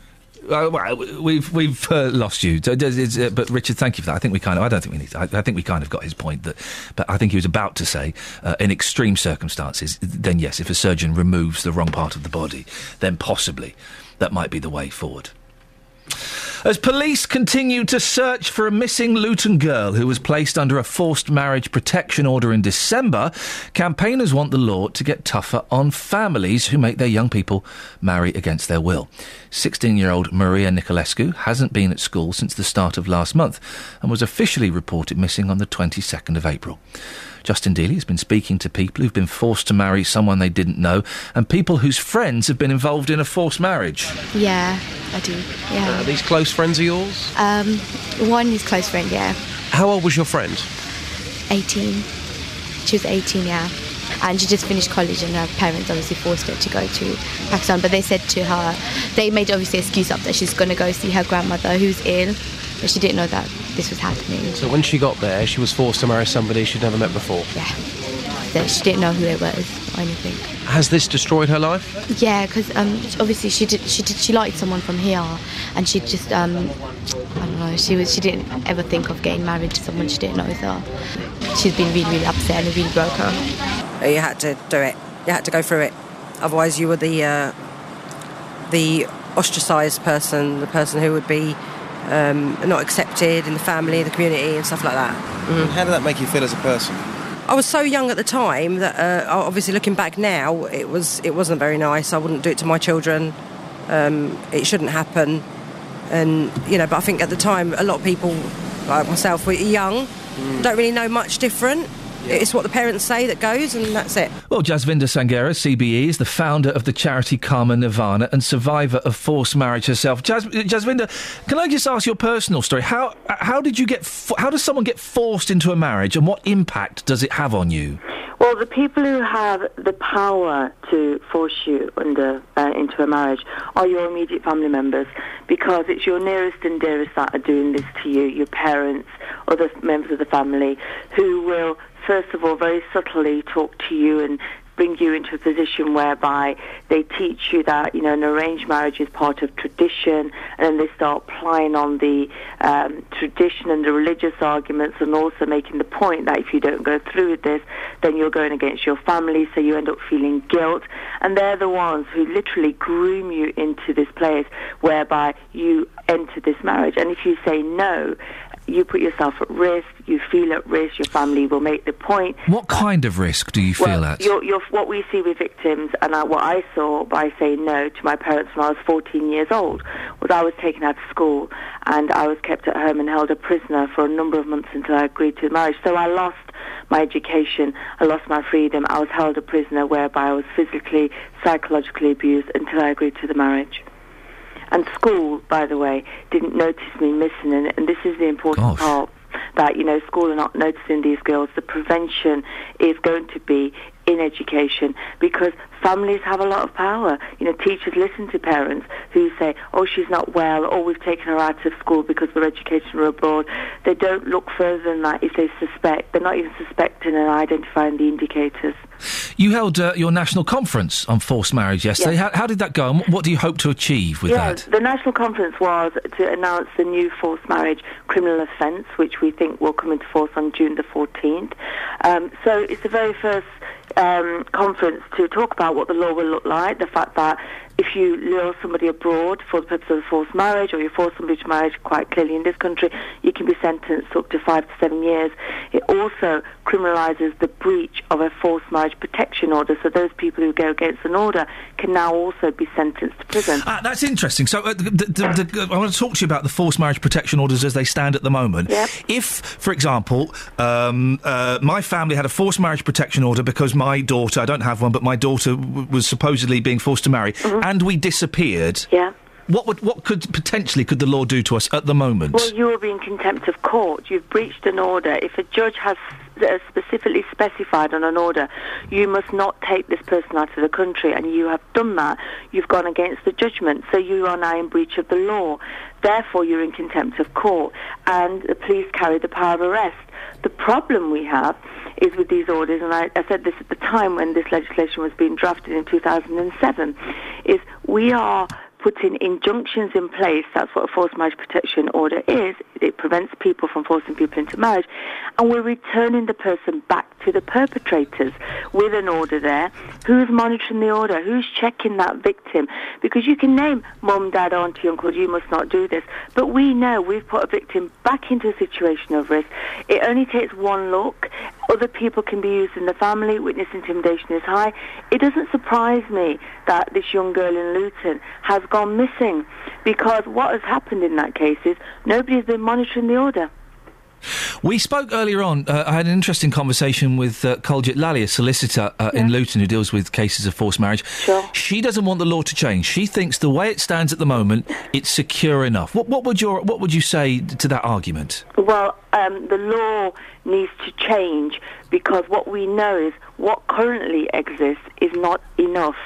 Speaker 9: Uh, we've we've uh, lost you. So uh, but Richard, thank you for that. I think we kind of. I don't think we need. To, I, I think we kind of got his point. That, but I think he was about to say, uh, in extreme circumstances, then yes, if a surgeon removes the wrong part of the body, then possibly that might be the way forward. As police continue to search for a missing Luton girl who was placed under a forced marriage protection order in December, campaigners want the law to get tougher on families who make their young people marry against their will. 16 year old Maria Nicolescu hasn't been at school since the start of last month and was officially reported missing on the 22nd of April. Justin Dealey has been speaking to people who've been forced to marry someone they didn't know and people whose friends have been involved in a forced marriage.
Speaker 47: Yeah, I do. Yeah.
Speaker 23: Are these close friends of yours?
Speaker 47: Um, one is close friend. Yeah,
Speaker 23: How old was your friend?
Speaker 47: 18. She was 18. Yeah, and she just finished college, and her parents obviously forced her to go to Pakistan. But they said to her, they made obviously excuse up that she's going to go see her grandmother who's ill, but she didn't know that this was happening.
Speaker 23: So when she got there, she was forced to marry somebody she'd never met before.
Speaker 47: Yeah, so she didn't know who it was or anything.
Speaker 23: Has this destroyed her life?
Speaker 47: Yeah, because um, obviously she did. She did. She liked someone from here, and she just um, I don't know. She was. She didn't ever think of getting married to someone she didn't know. So she's been really, really upset and it really broke her.
Speaker 48: You had to do it. You had to go through it. Otherwise, you were the uh, the ostracised person, the person who would be um, not accepted in the family, the community, and stuff like that.
Speaker 23: And How did that make you feel as a person?
Speaker 48: I was so young at the time that, uh, obviously, looking back now, it was it wasn't very nice. I wouldn't do it to my children. Um, it shouldn't happen. And you know, but I think at the time, a lot of people, like myself, were young, don't really know much different. It's what the parents say that goes, and that's it.
Speaker 9: Well, Jasvinder Sanghera, CBE, is the founder of the charity Karma Nirvana and survivor of forced marriage herself. Jas- Jasvinder, can I just ask your personal story? How how did you get? Fo- how does someone get forced into a marriage, and what impact does it have on you?
Speaker 49: Well, the people who have the power to force you under uh, into a marriage are your immediate family members, because it's your nearest and dearest that are doing this to you. Your parents, other members of the family, who will first of all very subtly talk to you and bring you into a position whereby they teach you that you know an arranged marriage is part of tradition, and then they start plying on the um, tradition and the religious arguments, and also making the point that if you don't go through with this, then you're going against your family, so you end up feeling guilt, and they're the ones who literally groom you into this place whereby you enter this marriage, and if you say no. You put yourself at risk. You feel at risk. Your family will make the point.
Speaker 9: What kind of risk do you feel
Speaker 49: Well,
Speaker 9: at?
Speaker 49: You're, you're, what we see with victims, and I, what I saw by saying no to my parents when I was 14 years old, was I was taken out of school and I was kept at home and held a prisoner for a number of months until I agreed to the marriage. So I lost my education, I lost my freedom, I was held a prisoner whereby I was physically, psychologically abused until I agreed to the marriage. And school, by the way, didn't notice me missing, and, and this is the important part that you know school are not noticing these girls. The prevention is going to be in education because families have a lot of power. You know, teachers listen to parents who say, "Oh, she's not well," or "We've taken her out of school because we're educating her abroad." They don't look further than that if they suspect. They're not even suspecting and identifying the indicators.
Speaker 9: You held uh, your national conference on forced marriage yesterday.
Speaker 49: Yes.
Speaker 9: How, how did that go, and what do you hope to achieve with
Speaker 49: yeah,
Speaker 9: that?
Speaker 49: the national conference was to announce the new forced marriage criminal offence, which we think will come into force on June the 14th. Um, so it's the very first um, conference to talk about what the law will look like, the fact that if you lure somebody abroad for the purpose of a forced marriage or you force somebody to marriage quite clearly in this country, you can be sentenced up to five to seven years. It also criminalises the breach of a forced marriage protection order, so those people who go against an order can now also be sentenced to prison.
Speaker 9: Ah, that's interesting. So, uh, the, the, the, I want to talk to you about the forced marriage protection orders as they stand at the moment. If, for example, um, uh, my family had a forced marriage protection order because my daughter, I don't have one, but my daughter w- was supposedly being forced to marry, mm-hmm. and we disappeared.
Speaker 49: Yeah.
Speaker 9: What would, what could potentially could the law do to us at the moment?
Speaker 49: Well, you will be in contempt of court. You've breached an order. If a judge has specifically specified on an order, you must not take this person out of the country, and you have done that, you've gone against the judgment. So you are now in breach of the law. Therefore, you're in contempt of court, and the police carry the power of arrest. The problem we have is with these orders, and I, I said this at the time when this legislation was being drafted in 2007, is we are putting injunctions in place. That's what a forced marriage protection order is. It prevents people from forcing people into marriage. And we're returning the person back to the perpetrators with an order there. Who's monitoring the order? Who's checking that victim? Because you can name mum, dad, auntie, uncle, you must not do this. But we know we've put a victim back into a situation of risk. It only takes one look. Other people can be used in the family. Witness intimidation is high. It doesn't surprise me that this young girl in Luton has gone missing because what has happened in that case is nobody's been monitoring the order.
Speaker 9: We spoke earlier on. Uh, I had an interesting conversation with uh, Colgit Lally, a solicitor uh, in Luton who deals with cases of forced marriage.
Speaker 49: Sure.
Speaker 9: She doesn't want the law to change. She thinks the way it stands at the moment, it's secure enough. What, what would your What would you say to that argument?
Speaker 49: Well, um, the law needs to change because what we know is what currently exists is not enough.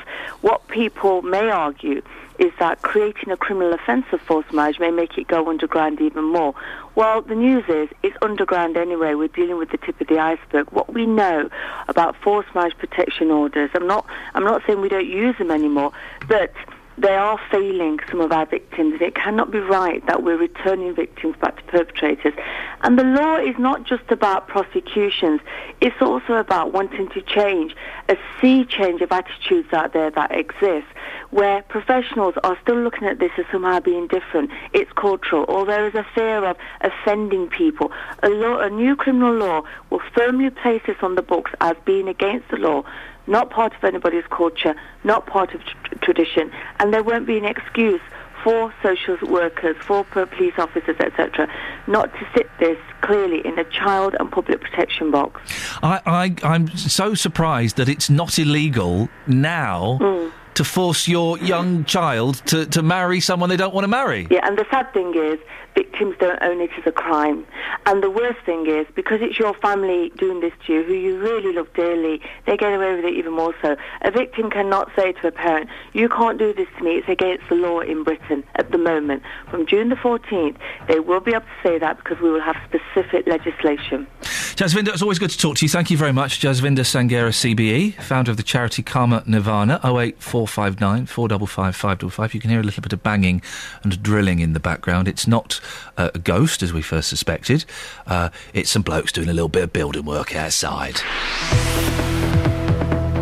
Speaker 49: What people may argue is that creating a criminal offence of forced marriage may make it go underground even more. Well, the news is it's underground anyway. We're dealing with the tip of the iceberg. What we know about forced marriage protection orders, I'm not, I'm not saying we don't use them anymore, but they are failing some of our victims. It cannot be right that we're returning victims back to perpetrators. And the law is not just about prosecutions, it's also about wanting to change a sea change of attitudes out there that exist, where professionals are still looking at this as somehow being different. It's cultural, or there is a fear of offending people. A, law, a new criminal law will firmly place this on the books as being against the law not part of anybody's culture, not part of tr- tradition, and there won't be an excuse for social workers, for police officers, etc., not to sit this clearly in a child and public protection box.
Speaker 9: I, I, I'm so surprised that it's not illegal now
Speaker 49: Mm.
Speaker 9: To force your young child to, to marry someone they don't want to marry.
Speaker 49: Yeah, and the sad thing is, victims don't own it as a crime. And the worst thing is, because it's your family doing this to you, who you really love dearly, they get away with it even more so. A victim cannot say to a parent, you can't do this to me, it's against the law in Britain at the moment. From June the 14th, they will be able to say that because we will have specific legislation.
Speaker 9: Jasvinder, it's always good to talk to you. Thank you very much. Jasvinder Sanghera, CBE, founder of the charity Karma Nirvana, 08459 455 555. You can hear a little bit of banging and drilling in the background. It's not uh, a ghost, as we first suspected. Uh, it's some blokes doing a little bit of building work outside.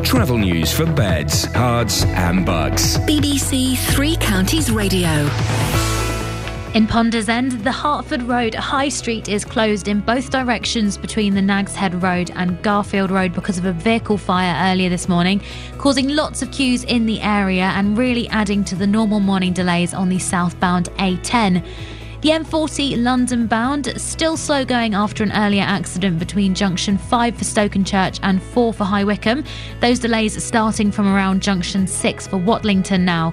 Speaker 10: Travel news for beds, cards, and bugs.
Speaker 5: BBC Three Counties Radio.
Speaker 14: In Ponders End, the Hertford Road High Street is closed in both directions between the Nags Head Road and Garfield Road because of a vehicle fire earlier this morning, causing lots of queues in the area and really adding to the normal morning delays on the southbound A10. The M40 London bound still slow going after an earlier accident between junction 5 for Stokenchurch and 4 for High Wycombe. Those delays starting from around junction 6 for Watlington now.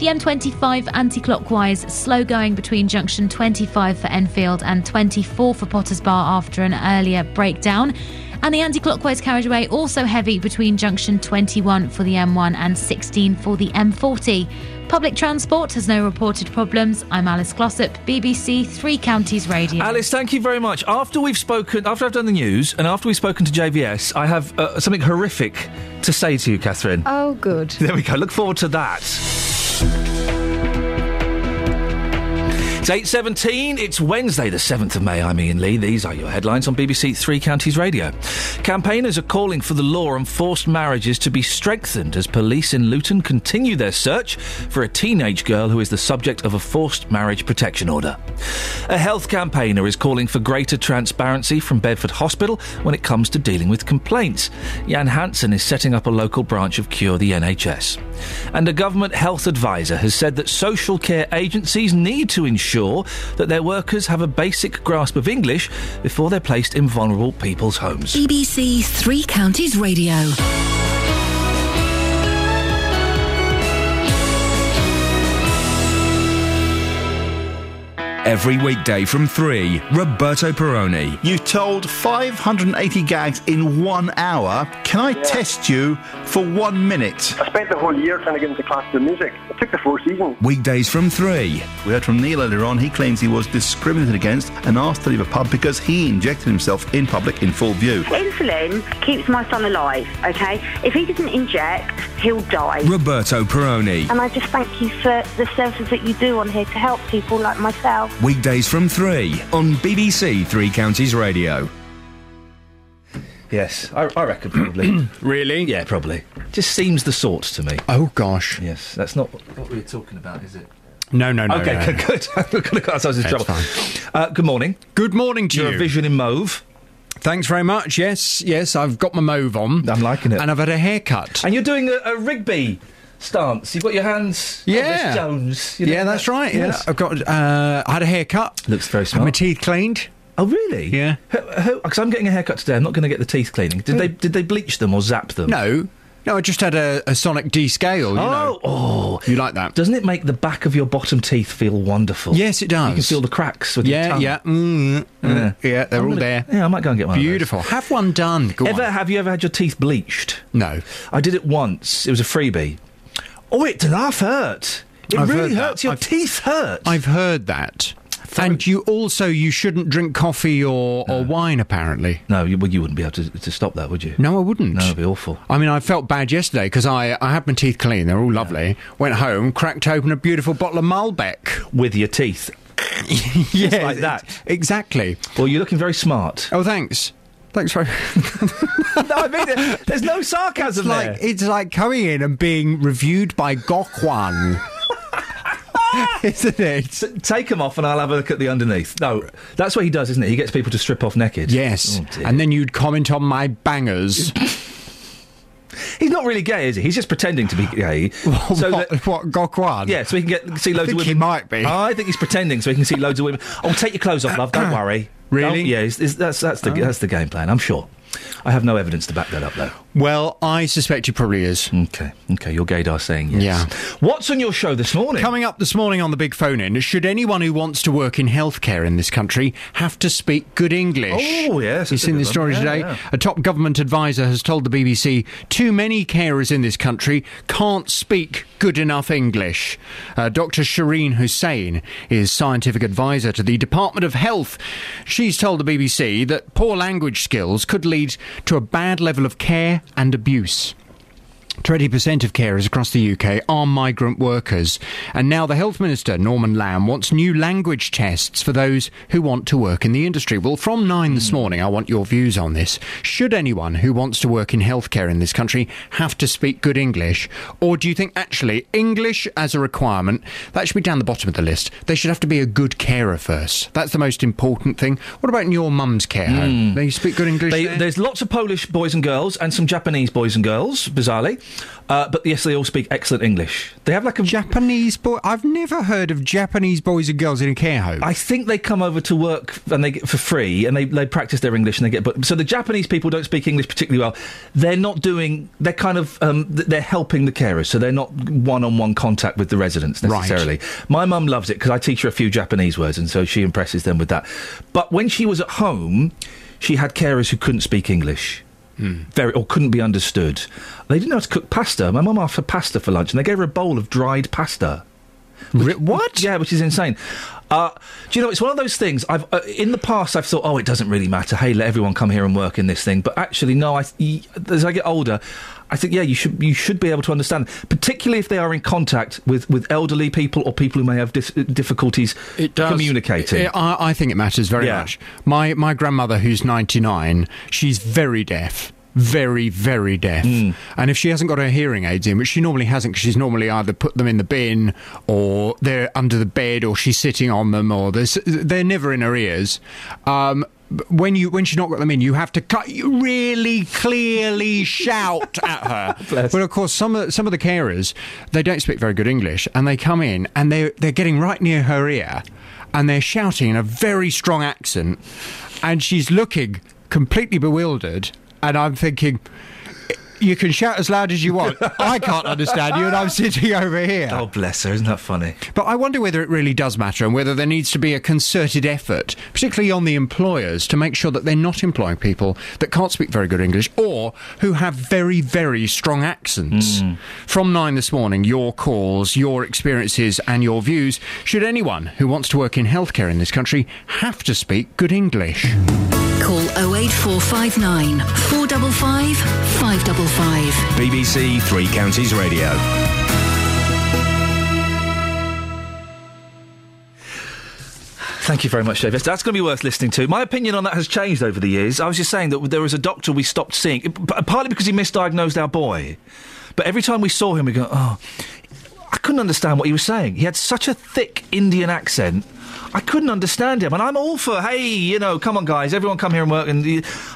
Speaker 14: The M25 anti clockwise, slow going between junction 25 for Enfield and 24 for Potters Bar after an earlier breakdown. And the anti clockwise carriageway also heavy between junction 21 for the M1 and 16 for the M40. Public transport has no reported problems. I'm Alice Glossop, BBC Three Counties Radio.
Speaker 9: Alice, thank you very much. After we've spoken, after I've done the news, and after we've spoken to JVS, I have uh, something horrific to say to you, Catherine.
Speaker 12: Oh, good.
Speaker 9: There we go. Look forward to that you it's 8.17. It's Wednesday, the 7th of May. I'm Iain Lee. These are your headlines on BBC Three Counties Radio. Campaigners are calling for the law on forced marriages to be strengthened as police in Luton continue their search for a teenage girl who is the subject of a forced marriage protection order. A health campaigner is calling for greater transparency from Bedford Hospital when it comes to dealing with complaints. Jan Hansen is setting up a local branch of Cure the NHS. And a government health advisor has said that social care agencies need to ensure that their workers have a basic grasp of English before they're placed in vulnerable people's homes.
Speaker 5: BBC Three Counties Radio.
Speaker 10: Every weekday from 3, Roberto Perrone.
Speaker 50: You told 580 gags in one hour. Can I test you for one minute?
Speaker 51: I spent the whole year trying to get into classical music. It took the four seasons.
Speaker 10: Weekdays from 3.
Speaker 50: We heard from Neil earlier on. He claims he was discriminated against and asked to leave a pub because he injected himself in public in full view.
Speaker 52: Insulin keeps my son alive, okay? If he doesn't inject, he'll die.
Speaker 10: Roberto Perrone.
Speaker 52: And I just thank you for the services that you do on here to help people like myself.
Speaker 10: Weekdays from 3 on BBC Three Counties Radio.
Speaker 9: Yes, I, I reckon probably. <coughs>
Speaker 43: really?
Speaker 9: Yeah, probably. Just seems the sort to me.
Speaker 43: Oh, gosh.
Speaker 9: Yes, that's not what we were talking about, is it?
Speaker 43: No, no, no.
Speaker 9: okay,
Speaker 43: no.
Speaker 9: good. good. We're going to cut ourselves in
Speaker 43: That's
Speaker 9: trouble. Uh, good morning.
Speaker 43: Good morning to
Speaker 9: You're
Speaker 43: you.
Speaker 9: a vision in mauve.
Speaker 43: Thanks very much. Yes, yes, I've got my mauve on.
Speaker 9: I'm liking it.
Speaker 43: And I've had a haircut.
Speaker 9: And you're doing a, a Rigby stance. You've got your hands.
Speaker 43: Yeah.
Speaker 9: Elvis Jones. You know
Speaker 43: yeah, that's
Speaker 9: that?
Speaker 43: right.
Speaker 9: Yes.
Speaker 43: Yeah, I've got. Uh, I had a haircut.
Speaker 9: Looks very
Speaker 43: Had
Speaker 9: smart.
Speaker 43: my teeth cleaned.
Speaker 9: Oh, really?
Speaker 43: Yeah.
Speaker 9: Because I'm getting a haircut today. I'm not going to get the teeth cleaning. Did they? Did they bleach them or zap them?
Speaker 43: No, no. I just had a, a Sonic D scale. You
Speaker 9: Oh,
Speaker 43: know.
Speaker 9: oh,
Speaker 43: you like that?
Speaker 9: Doesn't it make the back of your bottom teeth feel wonderful?
Speaker 43: Yes, it does.
Speaker 9: You can feel the cracks with your
Speaker 43: Yeah,
Speaker 9: tongue.
Speaker 43: yeah, mm, mm, yeah. They're
Speaker 9: I'm
Speaker 43: all
Speaker 9: gonna-
Speaker 43: there.
Speaker 9: Yeah, I might go and get one. of those.
Speaker 43: Beautiful. Have one done. Go
Speaker 9: ever
Speaker 43: on.
Speaker 9: have you ever had your teeth bleached?
Speaker 43: No.
Speaker 9: I did it once. It was a freebie. Oh, it does half hurt. It
Speaker 43: I've
Speaker 9: really
Speaker 43: heard that.
Speaker 9: hurts. Your
Speaker 43: I've-
Speaker 9: teeth hurt.
Speaker 43: I've heard that. And you also you shouldn't drink coffee or, or wine. Apparently,
Speaker 9: no, you, well, you wouldn't be able to, to stop that, would you?
Speaker 43: no, I wouldn't.
Speaker 9: No, it'd be awful.
Speaker 43: I mean, I felt bad yesterday because I, I had my teeth clean. They're all lovely. Went home, cracked open a beautiful bottle of Malbec.
Speaker 9: With your teeth. <laughs>
Speaker 43: yeah,
Speaker 9: like that.
Speaker 43: Exactly.
Speaker 9: Well, you're looking very smart.
Speaker 43: Oh, thanks. Thanks very <laughs>
Speaker 9: no, I mean, there- there's no sarcasm
Speaker 43: It's like,
Speaker 9: there.
Speaker 43: it's like coming in and being reviewed by Gok Wan. <laughs> Isn't it?
Speaker 9: S- Take them off and I'll have a look at the underneath. No, that's what he does, isn't it? He gets people to strip off naked.
Speaker 43: Yes.
Speaker 9: Oh,
Speaker 43: and then you'd comment on my bangers. <laughs>
Speaker 9: He's not really gay, is he? He's just pretending to be gay.
Speaker 43: what,
Speaker 9: that-
Speaker 43: what, Gok Wan?
Speaker 9: yeah, so he can get see loads
Speaker 43: think
Speaker 9: of
Speaker 43: he
Speaker 9: women.
Speaker 43: might be.
Speaker 9: I think he's pretending so he can see loads of women. Oh, take your clothes off, love. Don't <coughs> worry.
Speaker 43: Really?
Speaker 9: Yeah, it's, it's, that's that's the oh. that's the game plan. I'm sure. I have no evidence to back that up, though.
Speaker 43: Well, I suspect he probably is.
Speaker 9: Okay, okay. Your gaydar saying yes.
Speaker 43: Yeah.
Speaker 9: What's on your show this morning?
Speaker 43: Coming up this morning on the big phone in, should anyone who wants to work in healthcare in this country have to speak good English?
Speaker 9: Oh, yes,
Speaker 43: You've seen this story
Speaker 9: Yeah,
Speaker 43: today?
Speaker 9: yeah.
Speaker 43: A top government advisor has told the BBC too many carers in this country can't speak good enough English. Uh, Dr. Shereen Hussein is scientific advisor to the Department of Health. She's told the BBC that poor language skills could lead to a bad level of care and abuse. 20% of carers across the UK are migrant workers. And now the Health Minister, Norman Lamb, wants new language tests for those who want to work in the industry. Well, from nine this hmm. morning, I want your views on this. Should anyone who wants to work in healthcare in this country have to speak good English? Or do you think actually English as a requirement, that should be down the bottom of the list? They should have to be a good carer first. That's the most important thing. What about in your mum's care home? Hmm. They speak good English
Speaker 9: They,
Speaker 43: there?
Speaker 9: there's lots of Polish boys and girls and some Japanese boys and girls, bizarrely. Uh, but yes, they all speak excellent English. They have like a.
Speaker 43: Japanese boy. I've never heard of Japanese boys and girls in a care home.
Speaker 9: I think they come over to work and they get for free and they, they practice their English and they get. But so the Japanese people don't speak English particularly well. They're not doing. They're kind of. Um, they're helping the carers, so they're not one-on-one contact with the residents
Speaker 43: Right.
Speaker 9: necessarily. My mum loves it because I teach her a few Japanese words, and so she impresses them with that. But when she was at home, she had carers who couldn't speak English. Very or couldn't be understood. They didn't know how to cook pasta. My mum asked for pasta for lunch, and they gave her a bowl of dried pasta.
Speaker 43: Ri- what?
Speaker 9: Yeah, which is insane. Uh, do you know, it's one of those things. I've uh, in the past I've thought, oh, it doesn't really matter. Hey, let everyone come here and work in this thing. But actually, no. I, as I get older, I think yeah, you should you should be able to understand, particularly if they are in contact with, with elderly people or people who may have dis- difficulties communicating.
Speaker 43: It I, I think it matters very
Speaker 9: Yeah.
Speaker 43: much. My my grandmother, who's ninety nine, she's very deaf. Very, very deaf.
Speaker 9: Hmm.
Speaker 43: And if she hasn't got her hearing aids in, which she normally hasn't, because she's normally either put them in the bin or they're under the bed or she's sitting on them or they're never in her ears. Um, when you when she's not got them in, you have to cut, you really clearly shout at her. <laughs> But of course, some of some of the carers they don't speak very good English, and they come in and they they're getting right near her ear, and they're shouting in a very strong accent, and she's looking completely bewildered, and I'm thinking. You can shout as loud as you want. <laughs> I can't understand you, and I'm sitting over here.
Speaker 9: Oh, bless her. Isn't that funny?
Speaker 43: But I wonder whether it really does matter and whether there needs to be a concerted effort, particularly on the employers, to make sure that they're not employing people that can't speak very good English or who have very, very strong accents. Hmm. From nine this morning, your calls, your experiences, and your views. Should anyone who wants to work in healthcare in this country have to speak good English?
Speaker 5: Call 08459 455 555.
Speaker 10: BBC Three Counties Radio.
Speaker 9: Thank you very much, David. That's going to be worth listening to. My opinion on that has changed over the years. I was just saying that there was a doctor we stopped seeing, partly because he misdiagnosed our boy. But every time we saw him, we go, oh, I couldn't understand what he was saying. He had such a thick Indian accent. I couldn't understand him, and I'm all for hey, you know, come on, guys, everyone come here and work. And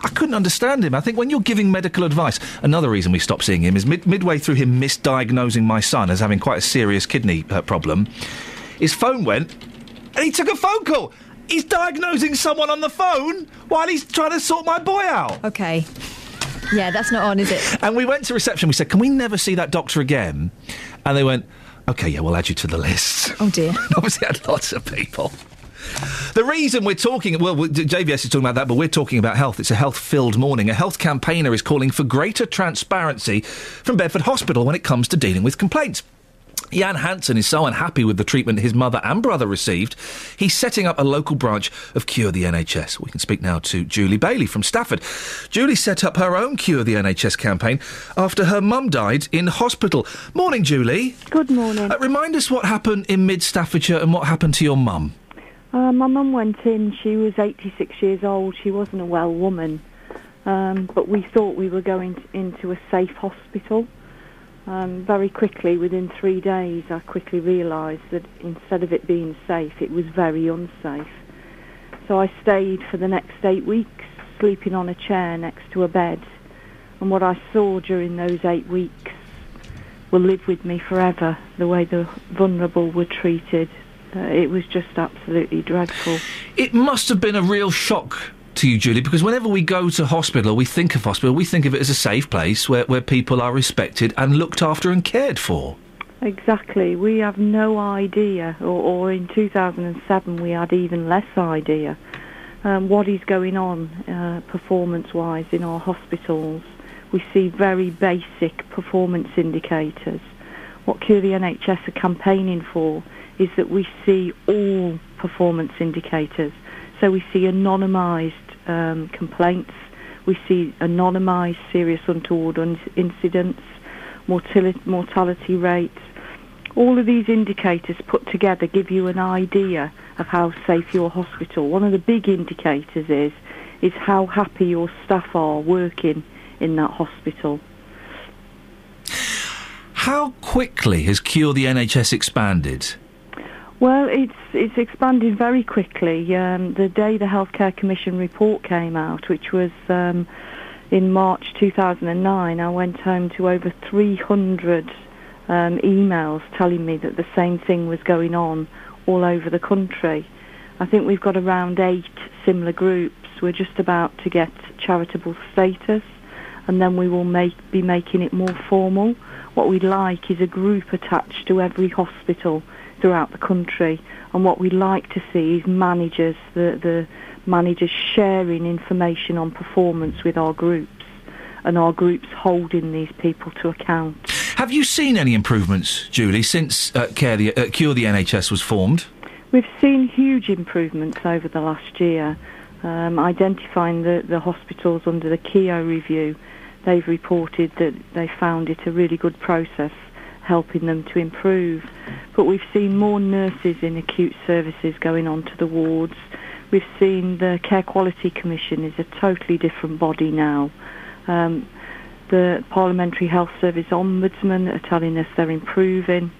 Speaker 9: I couldn't understand him. I think when you're giving medical advice, another reason we stopped seeing him is mid- midway through him misdiagnosing my son as having quite a serious kidney uh, problem. His phone went, and he took a phone call. He's diagnosing someone on the phone while he's trying to sort my boy out.
Speaker 12: Okay. Yeah, that's not on, is it?
Speaker 9: And we went to reception. We said, "Can we never see that doctor again?" And they went, "Okay, yeah, we'll add you to the list."
Speaker 12: Oh dear. <laughs>
Speaker 9: Obviously, had lots of people. The reason we're talking, well, we- JVS is talking about that, but we're talking about health. It's a health filled morning. A health campaigner is calling for greater transparency from Bedford Hospital when it comes to dealing with complaints. Jan Hansen is so unhappy with the treatment his mother and brother received, he's setting up a local branch of Cure the NHS. We can speak now to Julie Bailey from Stafford. Julie set up her own Cure the NHS campaign after her mum died in hospital. Morning, Julie.
Speaker 53: Good morning.
Speaker 9: Uh, remind us what happened in mid Staffordshire and what happened to your mum.
Speaker 53: Uh, my mum went in. She was 86 years old. She wasn't a well woman, um, but we thought we were going t- into a safe hospital. Um, very quickly, within three days, I quickly realised that instead of it being safe, it was very unsafe. So I stayed for the next eight weeks, sleeping on a chair next to a bed. And what I saw during those eight weeks will live with me forever. The way the vulnerable were treated, uh, it was just absolutely dreadful.
Speaker 9: It must have been a real shock to you, Julie, because whenever we go to hospital, we think of hospital, we think of it as a safe place where, where people are respected and looked after and cared for.
Speaker 53: Exactly. We have no idea, or, or in 2007 we had even less idea, um, what is going on uh, performance-wise in our hospitals. We see very basic performance indicators. What Cure the NHS are campaigning for is that we see all performance indicators. So we see anonymised um, complaints, we see anonymised serious untoward un- incidents, mortality, mortality rates. All of these indicators put together give you an idea of how safe your hospital. One of the big indicators is is how happy your staff are working in that hospital.
Speaker 9: How quickly has Cure the NHS expanded?
Speaker 53: Well, it's it's expanded very quickly. Um, the day the Healthcare Commission report came out, which was um, in March 2009, I went home to over 300 um, emails telling me that the same thing was going on all over the country. I think we've got around eight similar groups. We're just about to get charitable status, and then we will make be making it more formal. What we'd like is a group attached to every hospital throughout the country. And what we like to see is managers, the, the managers sharing information on performance with our groups and our groups holding these people to account.
Speaker 9: Have you seen any improvements, Julie, since uh, Care the, uh, Cure the NHS was formed?
Speaker 53: We've seen huge improvements over the last year. Um, identifying the, the hospitals under the Keogh review, they've reported that they found it a really good process helping them to improve. But we've seen more nurses in acute services going on to the wards. We've seen the Care Quality Commission is a totally different body now. Um, the Parliamentary Health Service Ombudsman are telling us they're improving.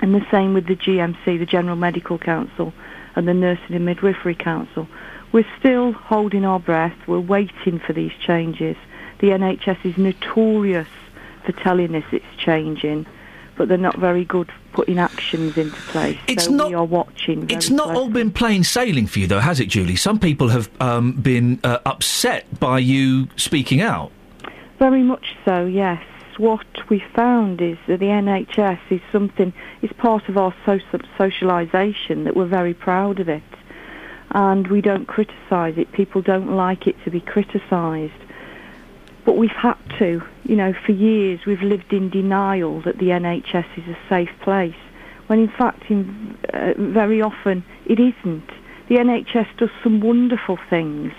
Speaker 53: And the same with the GMC, the General Medical Council, and the Nursing and Midwifery Council. We're still holding our breath. We're waiting for these changes. The NHS is notorious for telling us it's changing, but they're not very good putting actions into place.
Speaker 9: It's
Speaker 53: so
Speaker 9: not-
Speaker 53: we are watching.
Speaker 9: It's not all been plain sailing for you, though, has it, Julie? Some people have um, been uh, upset by you speaking out.
Speaker 53: Very much so, yes. What we found is that the NHS is something, is part of our social, socialisation that we're very proud of it. And we don't criticise it. People don't like it to be criticised. But we've had to. You know, for years we've lived in denial that the NHS is a safe place, when in fact, in, uh, very often it isn't. The NHS does some wonderful things,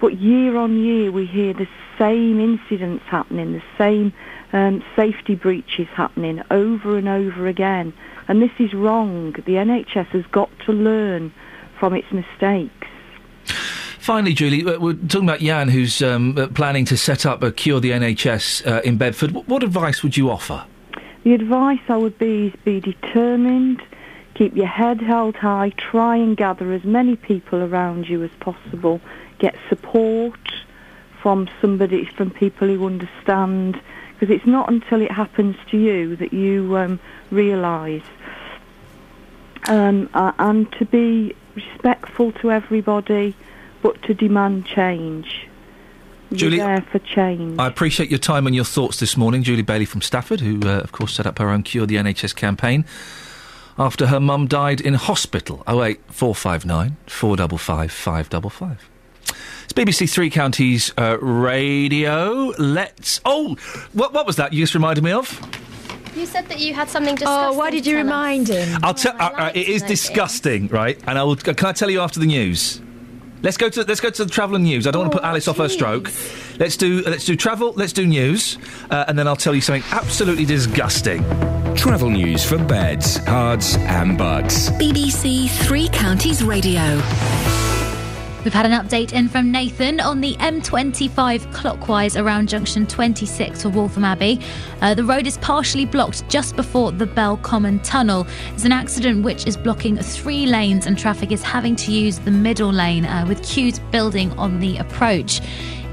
Speaker 53: but year on year we hear the same incidents happening, the same um, safety breaches happening over and over again. And this is wrong. The NHS has got to learn from its mistakes.
Speaker 9: Finally, Julie, uh, we're talking about Jan, who's um, uh, planning to set up a Cure the NHS uh, in Bedford. What, advice would you offer?
Speaker 53: The advice I would be is be determined, keep your head held high, try and gather as many people around you as possible, get support from somebody, from people who understand, because it's not until it happens to you that you um, realise. Um, uh, and to be respectful to everybody, but to demand change.
Speaker 9: Julie,
Speaker 53: You're there for change.
Speaker 9: I appreciate your time and your thoughts this morning. Julie Bailey from Stafford, who, uh, of course, set up her own Cure the NHS campaign after her mum died in hospital. 08459 455 555. It's BBC Three Counties uh, Radio. Let's. Oh, what, what was that you just reminded me of?
Speaker 54: You said that you had something disgusting.
Speaker 12: Oh, why did you remind him?
Speaker 9: I'll tell. Uh, uh, it is disgusting, right? And I will. Can I tell you after the news? Let's go to let's go to the travel and news. I don't want to put Alice off her stroke. Let's do let's do travel. Let's do news, uh, and then I'll tell you something absolutely disgusting.
Speaker 10: Travel news for beds, cards, and bugs.
Speaker 5: BBC Three Counties Radio.
Speaker 14: We've had an update in from Nathan on the M25 clockwise around junction 26 for Waltham Abbey. Uh, the road is partially blocked just before the Bell Common Tunnel. It's an accident which is blocking three lanes and traffic is having to use the middle lane uh, with queues building on the approach.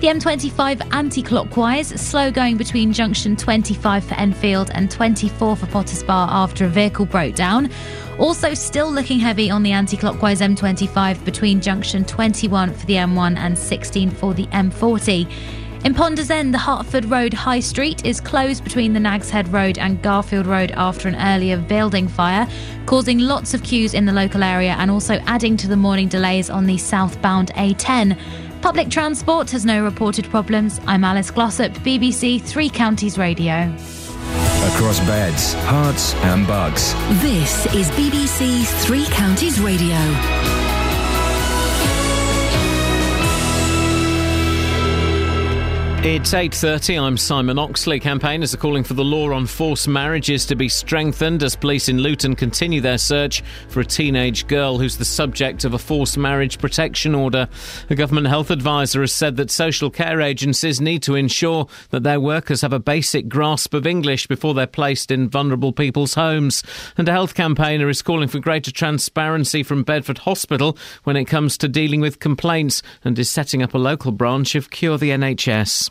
Speaker 14: The M25 anti clockwise, slow going between junction 25 for Enfield and 24 for Potters Bar after a vehicle broke down. Also, still looking heavy on the anti clockwise M25 between junction 21 for the M1 and 16 for the M40. In Ponders End, the Hertford Road High Street is closed between the Nags Head Road and Garfield Road after an earlier building fire, causing lots of queues in the local area and also adding to the morning delays on the southbound A10. Public transport has no reported problems. I'm Alice Glossop, BBC Three Counties Radio.
Speaker 10: Across beds, Herts, and Bucks.
Speaker 5: This is BBC Three Counties Radio.
Speaker 2: It's 8.30, I'm Simon Oxley. Campaigners are calling for the law on forced marriages to be strengthened as police in Luton continue their search for a teenage girl who's the subject of a forced marriage protection order. A government health advisor has said that social care agencies need to ensure that their workers have a basic grasp of English before they're placed in vulnerable people's homes. And a health campaigner is calling for greater transparency from Bedford Hospital when it comes to dealing with complaints and is setting up a local branch of Cure the NHS.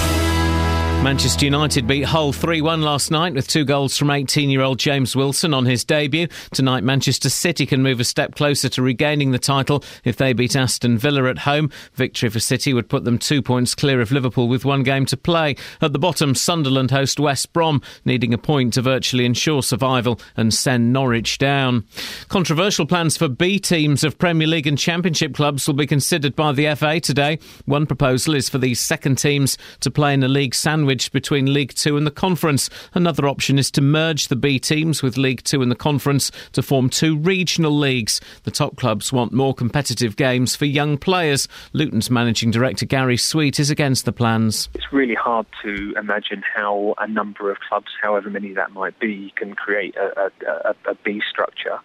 Speaker 2: Manchester United beat Hull 3 1 last night with two goals from 18 year old James Wilson on his debut. Tonight, Manchester City can move a step closer to regaining the title if they beat Aston Villa at home. Victory for City would put them two points clear of Liverpool with one game to play. At the bottom, Sunderland host West Brom, needing a point to virtually ensure survival and send Norwich down. Controversial plans for B teams of Premier League and Championship clubs will be considered by the FA today. One proposal is for these second teams to play in a league sandwich between League Two and the Conference. Another option is to merge the B teams with League Two and the Conference to form two regional leagues. The top clubs want more competitive games for young players. Luton's managing director Gary Sweet is against the plans.
Speaker 55: It's really hard to imagine how a number of clubs, however many that might be, can create a, B structure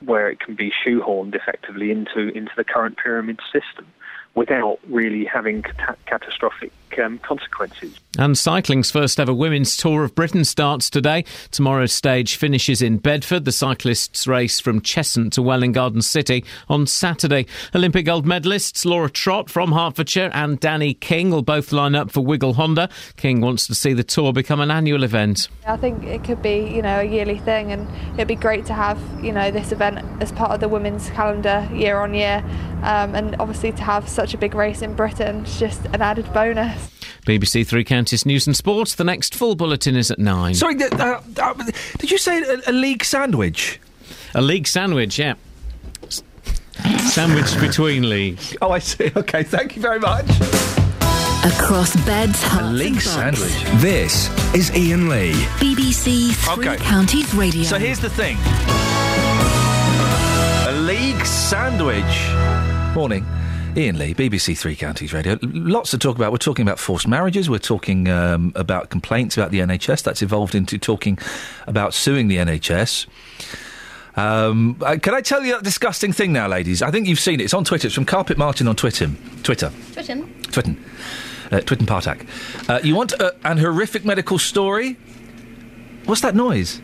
Speaker 55: where it can be shoehorned effectively into into the current pyramid system without really having cat- catastrophic um, consequences.
Speaker 2: And cycling's first ever women's tour of Britain starts today. Tomorrow's stage finishes in Bedford. The cyclists race from Cheshunt to Welwyn Garden City on Saturday. Olympic gold medalists Laura Trott from Hertfordshire and Dani King will both line up for Wiggle Honda. King wants to see the tour become an annual event.
Speaker 56: I think it could be, you know, a yearly thing, and it'd be great to have, you know, this event as part of the women's calendar year on year, um, and obviously to have such a big race in Britain is just an added bonus.
Speaker 2: BBC Three Counties News and Sports. The next full bulletin is at nine.
Speaker 9: Sorry, th- uh, uh, did you say a, a league sandwich?
Speaker 2: A league sandwich, yeah. S- Sandwiched between leagues.
Speaker 9: Oh, I see. <laughs> Okay, thank you very much.
Speaker 5: Across beds, Herts,
Speaker 9: league
Speaker 5: and
Speaker 9: sandwich.
Speaker 10: This is Iain Lee.
Speaker 5: BBC Three
Speaker 9: Okay.
Speaker 5: Counties Radio.
Speaker 9: So here's the thing a league sandwich. Morning. Iain Lee, BBC Three Counties Radio. Lots to talk about. We're talking about forced marriages. We're talking um, about complaints about the NHS. That's evolved into talking about suing the NHS. Um, uh, can I tell you that disgusting thing now, ladies? I think you've seen it. It's on Twitter. It's from Carpet Martin on Twitter. Twitter.
Speaker 54: Twitten.
Speaker 9: Twitten. Uh, Twitten Partak. Uh, you want a, an horrific medical story? What's that noise?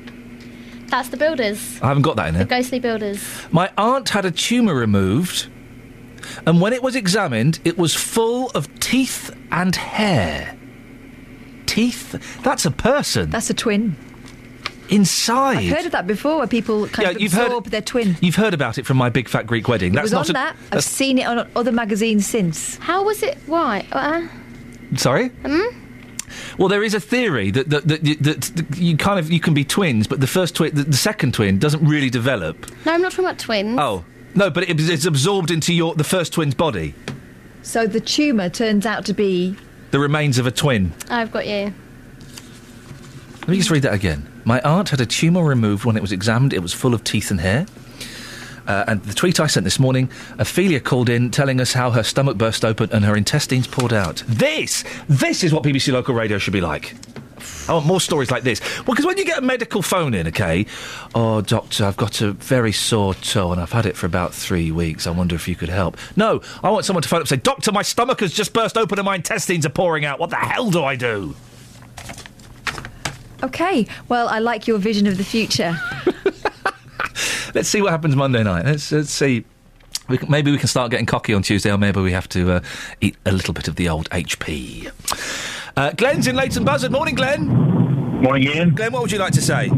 Speaker 54: That's the builders.
Speaker 9: I haven't got that in
Speaker 54: The ghostly builders.
Speaker 9: My aunt had a tumour removed, and when it was examined, it was full of teeth and hair. Teeth? That's a person.
Speaker 12: That's a twin.
Speaker 9: Inside.
Speaker 12: I've heard of that before, where people kind
Speaker 9: Yeah,
Speaker 12: of
Speaker 9: you've heard-
Speaker 12: absorb their twin.
Speaker 9: You've heard about it from my big fat Greek wedding.
Speaker 12: It
Speaker 9: That's
Speaker 12: was
Speaker 9: not
Speaker 12: on
Speaker 9: a-
Speaker 12: that. I've seen it on other magazines since.
Speaker 54: How was it? Why? Uh,
Speaker 9: Sorry.
Speaker 54: hmm?
Speaker 9: Well, there is a theory that that, that, that, that you kind of you can be twins, but the first twin, the, the second twin, doesn't really develop.
Speaker 54: No, I'm not talking about twins.
Speaker 9: Oh no, but it, it's absorbed into your the first twin's body.
Speaker 12: So the tumour turns out to be.
Speaker 9: The remains of a twin.
Speaker 54: I've got you.
Speaker 9: Let me just read that again. My aunt had a tumour removed when it was examined. It was full of teeth and hair. Uh, and the tweet I sent this morning, Ophelia called in telling us how her stomach burst open and her intestines poured out. This, this is what BBC local radio should be like. I want more stories like this. Well, because when you get a medical phone in, okay, oh, doctor, I've got a very sore toe and I've had it for about three weeks. I wonder if you could help. No, I want someone to phone up and say, Doctor, my stomach has just burst open and my intestines are pouring out. What the hell do I do?
Speaker 12: Okay, well, I like your vision of the future. <laughs>
Speaker 9: Let's see what happens Monday night. Let's, let's see. We can, maybe we can start getting cocky on Tuesday, or maybe we have to uh, eat a little bit of the old HP. Uh, Glenn's in Leighton Buzzard. Morning, Glenn.
Speaker 57: Morning, Iain.
Speaker 9: Glenn, what would you like to say?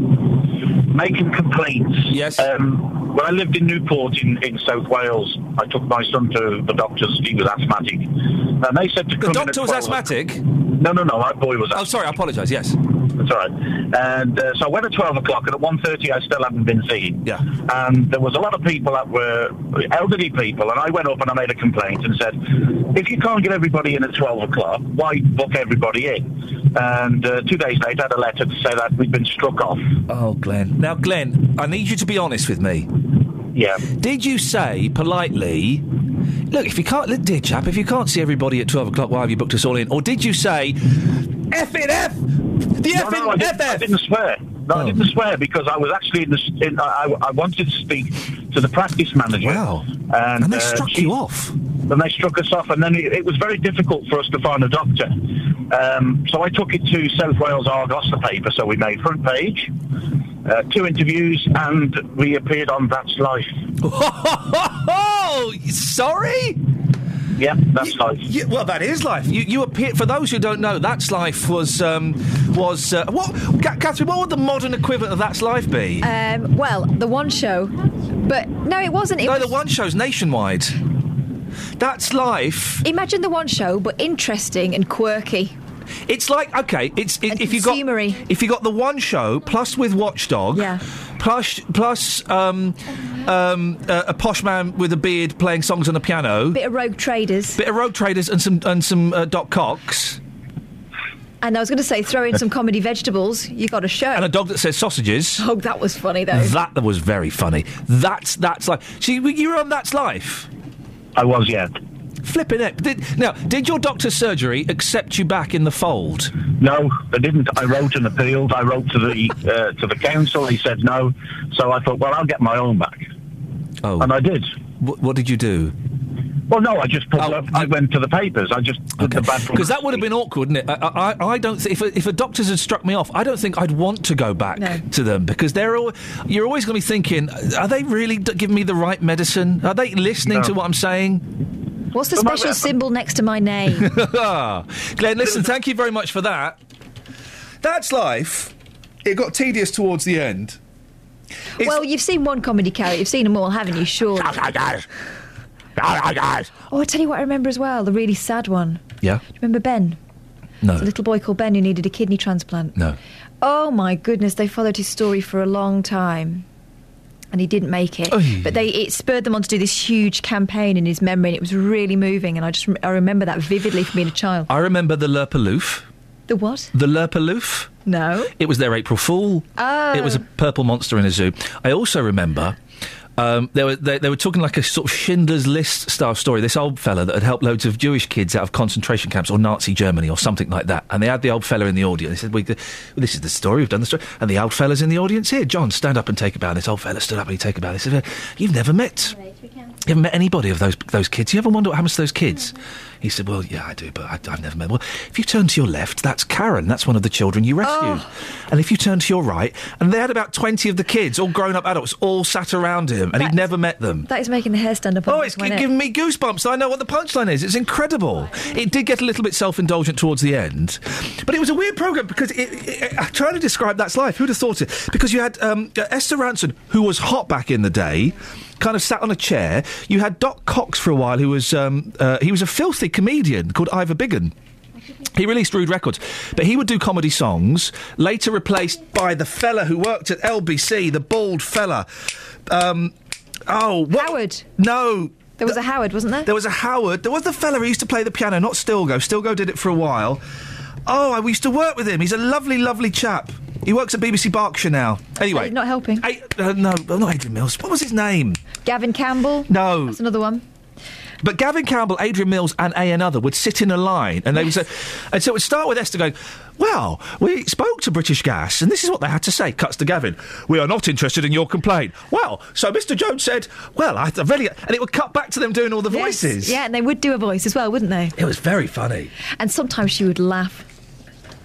Speaker 57: Making complaints.
Speaker 9: Yes.
Speaker 57: Um, when I lived in Newport in, in South Wales, I took my son to the doctors. He was asthmatic. And they said to
Speaker 9: The
Speaker 57: come in
Speaker 9: doctor was asthmatic?
Speaker 57: No, no, no. My boy was
Speaker 9: Oh, sorry, I apologise, yes.
Speaker 57: That's all right. And uh, so I went at 12 o'clock, and at 1.30 I still hadn't been seen.
Speaker 9: Yeah.
Speaker 57: And there was a lot of people that were elderly people, and I went up and I made a complaint and said, if you can't get everybody in at 12 o'clock, why book everybody in? And uh, two days later I had a letter to say that we'd been struck off.
Speaker 9: Oh, Glenn. Now, Glenn, I need you to be honest with me.
Speaker 57: Yeah.
Speaker 9: Did you say politely, look, if you can't, look, dear chap, if you can't see everybody at 12 o'clock, why have you booked us all in? Or did you say, F it, F! The
Speaker 57: no, no, I, didn't, I didn't swear. No, I didn't swear because I was actually in the. In, I, I wanted to speak to the practice manager.
Speaker 9: Wow.
Speaker 57: And,
Speaker 9: And they
Speaker 57: uh,
Speaker 9: struck
Speaker 57: she-
Speaker 9: you off?
Speaker 57: Then they struck us off, and then it, it was very difficult for us to find a doctor. Um, so I took it to South Wales Argus, the paper. So we made front page, uh, two interviews, and we appeared on That's Life.
Speaker 9: Oh, sorry?
Speaker 57: Yeah, that's life.
Speaker 9: Yeah, well, that is life. You, you appear for those who don't know. That's life was um, was uh, what? Ca- Catherine, what would the modern equivalent of That's Life be?
Speaker 12: Um, well, the one show, but no, it wasn't. It
Speaker 9: no,
Speaker 12: was,
Speaker 9: the one show's nationwide. That's life.
Speaker 12: Imagine the one show, but interesting and quirky.
Speaker 9: It's like okay, it's it, if you got if you got the one show plus with Watchdog,
Speaker 12: Yeah.
Speaker 9: plus plus um, um, uh, a posh man with a beard playing songs on the piano,
Speaker 12: Bit of Rogue Traders.
Speaker 9: bit of Rogue Traders and some and some uh, Doc Cox.
Speaker 12: And I was going to say, throw in some <laughs> comedy vegetables. You got a show.
Speaker 9: And a dog that says sausages.
Speaker 12: Oh, that was funny though.
Speaker 9: That was very funny. That's that's like. See, you were on That's Life.
Speaker 57: I was, yeah.
Speaker 9: Flipping it. Did, now, did your doctor's surgery accept you back in the fold?
Speaker 57: No, they didn't. I wrote an appeal. I wrote to the uh, to the council. He said no. So I thought, well, I'll get my own back.
Speaker 9: Oh.
Speaker 57: And I did.
Speaker 9: What, what did you do?
Speaker 57: Well, no, I just put, up. I went to the papers. I just did the bad
Speaker 9: Because that would have been awkward, wouldn't it? I, I, I don't. Th- if a, if a doctor's had struck me off, I don't think I'd want to go back
Speaker 12: No.
Speaker 9: to them because they're. All, you're always going to be thinking, are they really d- giving me the right medicine? Are they listening
Speaker 12: No.
Speaker 9: to what I'm saying?
Speaker 12: What's the special symbol next to my name? <laughs>
Speaker 9: Glenn, listen, thank you very much for that. That's life. It got tedious towards the end.
Speaker 12: well, you've seen one comedy character. You've seen them all, haven't you? Sure. <laughs> Oh, I tell you what I remember as well. The really sad one.
Speaker 9: Yeah.
Speaker 12: Do you remember Ben?
Speaker 9: No.
Speaker 12: It's a little boy called Ben who needed a kidney transplant.
Speaker 9: No.
Speaker 12: Oh my goodness, they followed his story for a long time. And he didn't make it, but they it spurred them on to do this huge campaign in his memory, and it was really moving. And I just I remember that vividly from being a child.
Speaker 9: I remember the Lerpaloof.
Speaker 12: The what?
Speaker 9: The Lerpaloof.
Speaker 12: No.
Speaker 9: It was their April Fool.
Speaker 12: Oh.
Speaker 9: It was a purple monster in a zoo. I also remember. Um, they were they, they were talking like a sort of Schindler's List style story. This old fella that had helped loads of Jewish kids out of concentration camps or Nazi Germany or something like that. And they had the old fella in the audience. They said, we, "This is the story. We've done the story." And the old fella's in the audience here. John, stand up and take a bow. And this old fella stood up and he take a bow. They said, "You've never met." You haven't met anybody of those those kids. You ever wonder what happens to those kids? He said, "Well, yeah, I do, but I, I've never met." Well, if you turn to your left, that's Karen. That's one of the children you rescued. And if you turn to your right, and they had about twenty of the kids, all grown up adults, all sat around him, and he'd never met them.
Speaker 12: That is making the hair stand up. on
Speaker 9: Oh, it's
Speaker 12: wasn't it?
Speaker 9: giving me goosebumps. I know what the punchline is. It's incredible. It did get a little bit self-indulgent towards the end, but it was a weird program because it, it, I'm trying to describe that's life. Who'd have thought it? Because you had um, Esther Rantzen, who was hot back in the day. Kind of sat on a chair. You had Doc Cox for a while, who was um, uh, he was a filthy comedian called Ivor Biggun. He released Rude Records, but he would do comedy songs. Later replaced by the fella who worked at LBC, the bald fella. Um, oh, what?
Speaker 12: Howard.
Speaker 9: No.
Speaker 12: There was a Howard, wasn't there?
Speaker 9: There was a Howard. There was the fella who used to play the piano, not Stilgoe. Stilgoe did it for a while. Oh, I used to work with him. He's a lovely, lovely chap. He works at BBC Berkshire now. Anyway,
Speaker 12: Not helping.
Speaker 9: I, uh, no, not Adrian Mills. What was his name?
Speaker 12: Gavin Campbell.
Speaker 9: No.
Speaker 12: That's another one.
Speaker 9: But Gavin Campbell, Adrian Mills, and A another would sit in a line, and they would say, and so it would start with Esther going, "Well, we spoke to British Gas, and this is what they had to say." Cuts to Gavin, "We are not interested in your complaint." Well, so Mr. Jones said, "Well, I I really," and it would cut back to them doing all the
Speaker 12: Yes.
Speaker 9: voices.
Speaker 12: Yeah, and they would do a voice as well, wouldn't they?
Speaker 9: It was very funny.
Speaker 12: And sometimes she would laugh,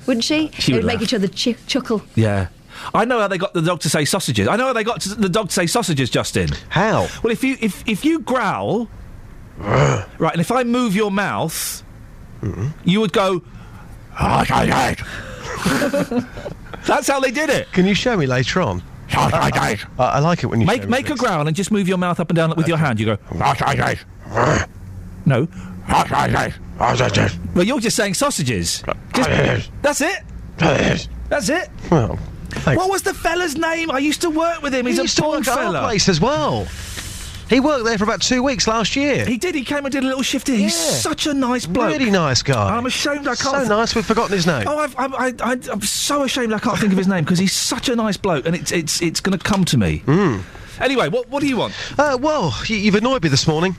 Speaker 12: wouldn't she?
Speaker 9: She
Speaker 12: they
Speaker 9: would
Speaker 12: would make each other ch- chuckle.
Speaker 9: Yeah. I know how they got the dog to say sausages. I know how they got to the dog to say sausages, Justin.
Speaker 23: How?
Speaker 9: Well, if you if if you growl, <sighs> right, and if I move your mouth, mm-hmm. you would go. <laughs> That's how they did it.
Speaker 23: Can you show me later on? I, I like it when you
Speaker 9: Make make a
Speaker 23: things.
Speaker 9: growl and just move your mouth up and down with your hand. You go. <laughs> No. Well, you're just saying sausages. Just- that's it. That's it.
Speaker 23: Well,
Speaker 9: What was the fella's name? I used to work with him. He's
Speaker 23: he
Speaker 9: a
Speaker 23: used to work at our
Speaker 9: fella.
Speaker 23: place as well. He worked there for about two weeks last year.
Speaker 9: He did. He came and did a little shift here. He's such a nice bloke.
Speaker 23: Really nice guy.
Speaker 9: I'm ashamed I can't.
Speaker 23: So nice, we've forgotten his name.
Speaker 9: Oh, I've, I'm, I, I, I'm so ashamed I can't think of his name because he's such a nice bloke, and it's it's it's going to come to me. Anyway, what what do you want?
Speaker 23: Uh, well, you, you've annoyed me this morning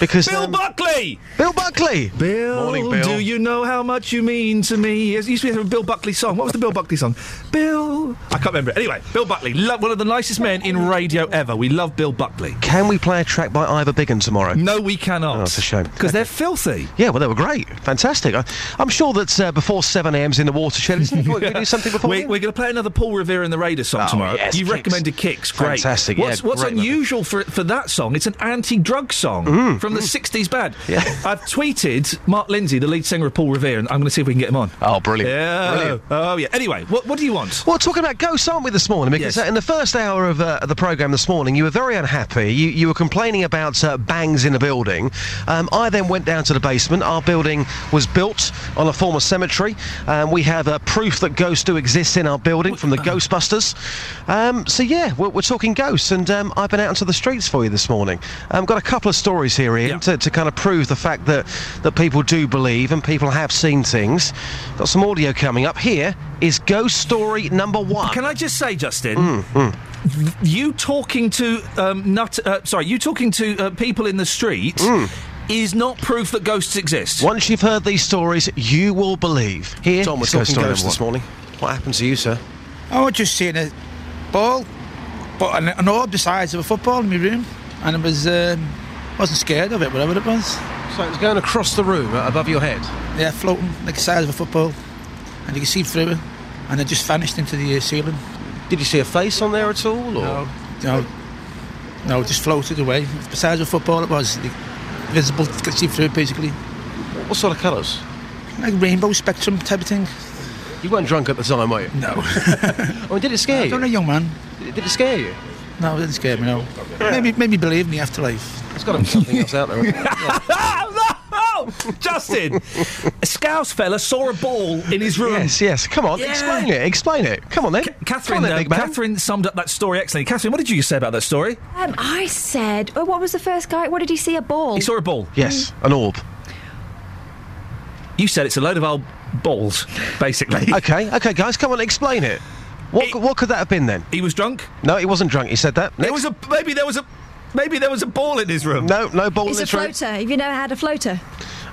Speaker 23: because
Speaker 9: Bill
Speaker 23: um,
Speaker 9: Buckley.
Speaker 23: Bill Buckley.
Speaker 9: Bill,
Speaker 23: Morning, Bill.
Speaker 9: do you know how much you mean to me? It used to be a Bill Buckley song. What was the Bill Buckley song? Bill. I can't remember it. Anyway, Bill Buckley, lo- one of the nicest men in radio ever. We love Bill Buckley.
Speaker 23: Can we play a track by Ivor Biggun tomorrow?
Speaker 9: No, we cannot.
Speaker 23: Oh, that's a shame.
Speaker 9: Because they're filthy.
Speaker 23: Yeah, well, they were great. Fantastic. I, I'm sure that uh, before 7am's in the watershed, isn't it? we do <laughs> something before.
Speaker 9: We, we're going to play another Paul Revere and the Raiders song
Speaker 23: Oh,
Speaker 9: tomorrow.
Speaker 23: yes,
Speaker 9: you
Speaker 23: Kicks.
Speaker 9: recommended Kicks. Great.
Speaker 23: Fantastic, yeah,
Speaker 9: What's, what's
Speaker 23: great,
Speaker 9: unusual for for that song? It's an anti-drug song from the 60s bad. <laughs>
Speaker 23: Yeah.
Speaker 9: I've tweeted Mark Lindsay, the lead singer of Paul Revere, and I'm going to see if we can get him on.
Speaker 23: Oh, brilliant.
Speaker 9: Yeah.
Speaker 23: Brilliant.
Speaker 9: Oh, yeah. Anyway, what, what do you want?
Speaker 23: Well, talking about ghosts, aren't we, this morning? Because
Speaker 9: Yes.
Speaker 23: uh, in the first hour of uh, the programme this morning, you were very unhappy. You, you were complaining about uh, bangs in a building. Um, I then went down to the basement. Our building was built on a former cemetery. Um, we have uh, proof that ghosts do exist in our building from the Ghostbusters. Um, so, yeah, we're, we're talking ghosts, and um, I've been out into the streets for you this morning. I've got a couple of stories here, Iain, to, to kind of prove the fact that, that people do believe and people have seen things. Got some audio coming up. Here is ghost story number one.
Speaker 9: Can I just say, Justin?
Speaker 23: Mm,
Speaker 9: You talking to um, nut? Uh, sorry, you talking to uh, people in the street is not proof that ghosts exist.
Speaker 23: Once you've heard these stories, you will believe. Here,
Speaker 58: Tom was
Speaker 23: ghost
Speaker 58: talking
Speaker 23: story
Speaker 58: ghosts this
Speaker 23: morning. What happened to you, sir?
Speaker 58: I was just seeing a ball, but an, an orb the size of a football in my room, and it was um, Wasn't scared of it, whatever it was.
Speaker 23: So it was going across the room uh, above your head?
Speaker 58: Yeah, floating like the size of a football. And you could see through it. And it just vanished into the uh, ceiling.
Speaker 23: Did you see a face on there at all? Or?
Speaker 58: No, no, no, just floated away. The size of a football it was. Visible, could see through it basically.
Speaker 23: What sort of colours?
Speaker 58: Like rainbow spectrum type of thing.
Speaker 23: You weren't drunk at the time, were you?
Speaker 58: No. <laughs>
Speaker 23: I mean, did it scare <laughs>
Speaker 58: I
Speaker 23: you?
Speaker 58: don't know, young man.
Speaker 23: Did it scare you?
Speaker 58: No, it didn't scare me, no. Maybe, maybe believe in the afterlife.
Speaker 23: It's got to be something else out there. <laughs>
Speaker 9: no, Justin, a Scouse fella saw a ball in his room.
Speaker 23: Yes, yes. Come on,
Speaker 9: Yeah.
Speaker 23: explain it. Explain it. Come on then.
Speaker 9: Catherine,
Speaker 23: on then,
Speaker 9: uh,
Speaker 23: big man.
Speaker 9: Catherine summed up that story excellently. Catherine, what did you say about that story?
Speaker 12: Um, I said, oh, what was the first guy? What did he see? A ball?
Speaker 9: He saw a ball.
Speaker 23: Yes, an orb.
Speaker 9: You said it's a load of old balls, basically. <laughs>
Speaker 23: Okay, okay, guys, come on, explain it. What, what could that have been then?
Speaker 9: He was drunk.
Speaker 23: No, he wasn't drunk. He said that.
Speaker 9: There was a maybe there was a maybe there was a ball in his room.
Speaker 23: No, no ball
Speaker 12: It's
Speaker 23: in
Speaker 12: a
Speaker 23: this room.
Speaker 12: floater. Have you never had a floater?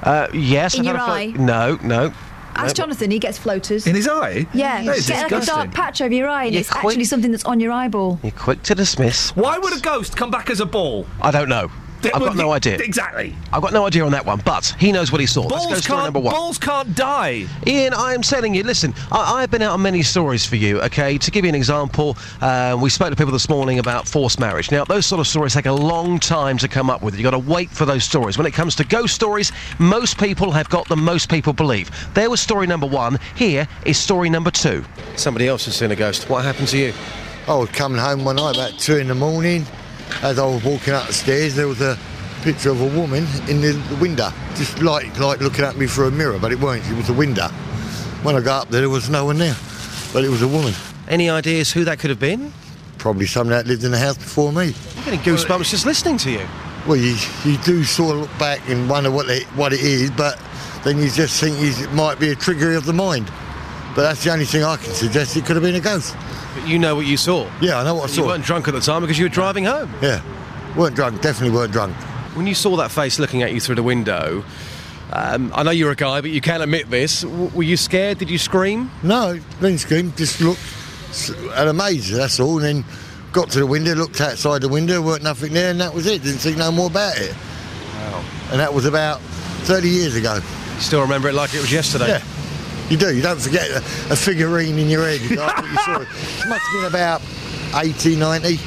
Speaker 23: Uh, yes,
Speaker 12: In
Speaker 23: I've
Speaker 12: your
Speaker 23: had a
Speaker 12: eye?
Speaker 23: No, no.
Speaker 12: Ask
Speaker 23: no.
Speaker 12: Jonathan, he gets floaters.
Speaker 9: In his eye?
Speaker 12: Yeah,
Speaker 9: That is
Speaker 12: get like a
Speaker 9: disgusting.
Speaker 12: dark patch over your eye, and
Speaker 23: You
Speaker 12: it's
Speaker 23: quit-
Speaker 12: actually something that's on your eyeball.
Speaker 23: You're quick to dismiss.
Speaker 9: Why would a ghost come back as a ball?
Speaker 23: I don't know. I've got no idea.
Speaker 9: Exactly.
Speaker 23: I've got no idea on that one, but he knows what he saw. Let's go
Speaker 9: Balls
Speaker 23: story
Speaker 9: can't,
Speaker 23: number one.
Speaker 9: balls can't die.
Speaker 23: Ian, I am telling you, listen, I, I've been out on many stories for you, okay? To give you an example, uh, we spoke to people this morning about forced marriage. Now, those sort of stories take a long time to come up with. You've got to wait for those stories. When it comes to ghost stories, most people have got them, most people believe. There was story number one. Here is story number two. Somebody else has seen a ghost. What happened to you?
Speaker 59: I was coming home one night about two in the morning. As I was walking up the stairs, there was a picture of a woman in the, window, just like like looking at me through a mirror, but it weren't. It was a window. When I got up there, there was no one there, but it was a woman.
Speaker 23: Any ideas who that could have been?
Speaker 59: Probably someone that lived in the house before me.
Speaker 23: I'm getting goosebumps just listening to you.
Speaker 59: Well, you, you do sort of look back and wonder what it, what it is, but then you just think it might be a trigger of the mind. But that's the only thing I can suggest. It could have been a ghost.
Speaker 23: But you know what you saw?
Speaker 59: Yeah, I know what I saw.
Speaker 23: You weren't drunk at the time because you were driving home.
Speaker 59: Yeah, weren't drunk. Definitely weren't drunk.
Speaker 23: When you saw that face looking at you through the window, um, I know you're a guy, but you can't admit this. W- were you scared? Did you scream?
Speaker 59: No, didn't scream. Just looked at a maze. That's all. And then got to the window, looked outside the window, weren't nothing there, and that was it. Didn't think no more about it.
Speaker 23: Wow.
Speaker 59: And that was about 30 years ago.
Speaker 23: You still remember it like it was yesterday?
Speaker 59: Yeah. You do. You don't forget a, a figurine in your head. You what you saw. She must have been about 80, 90.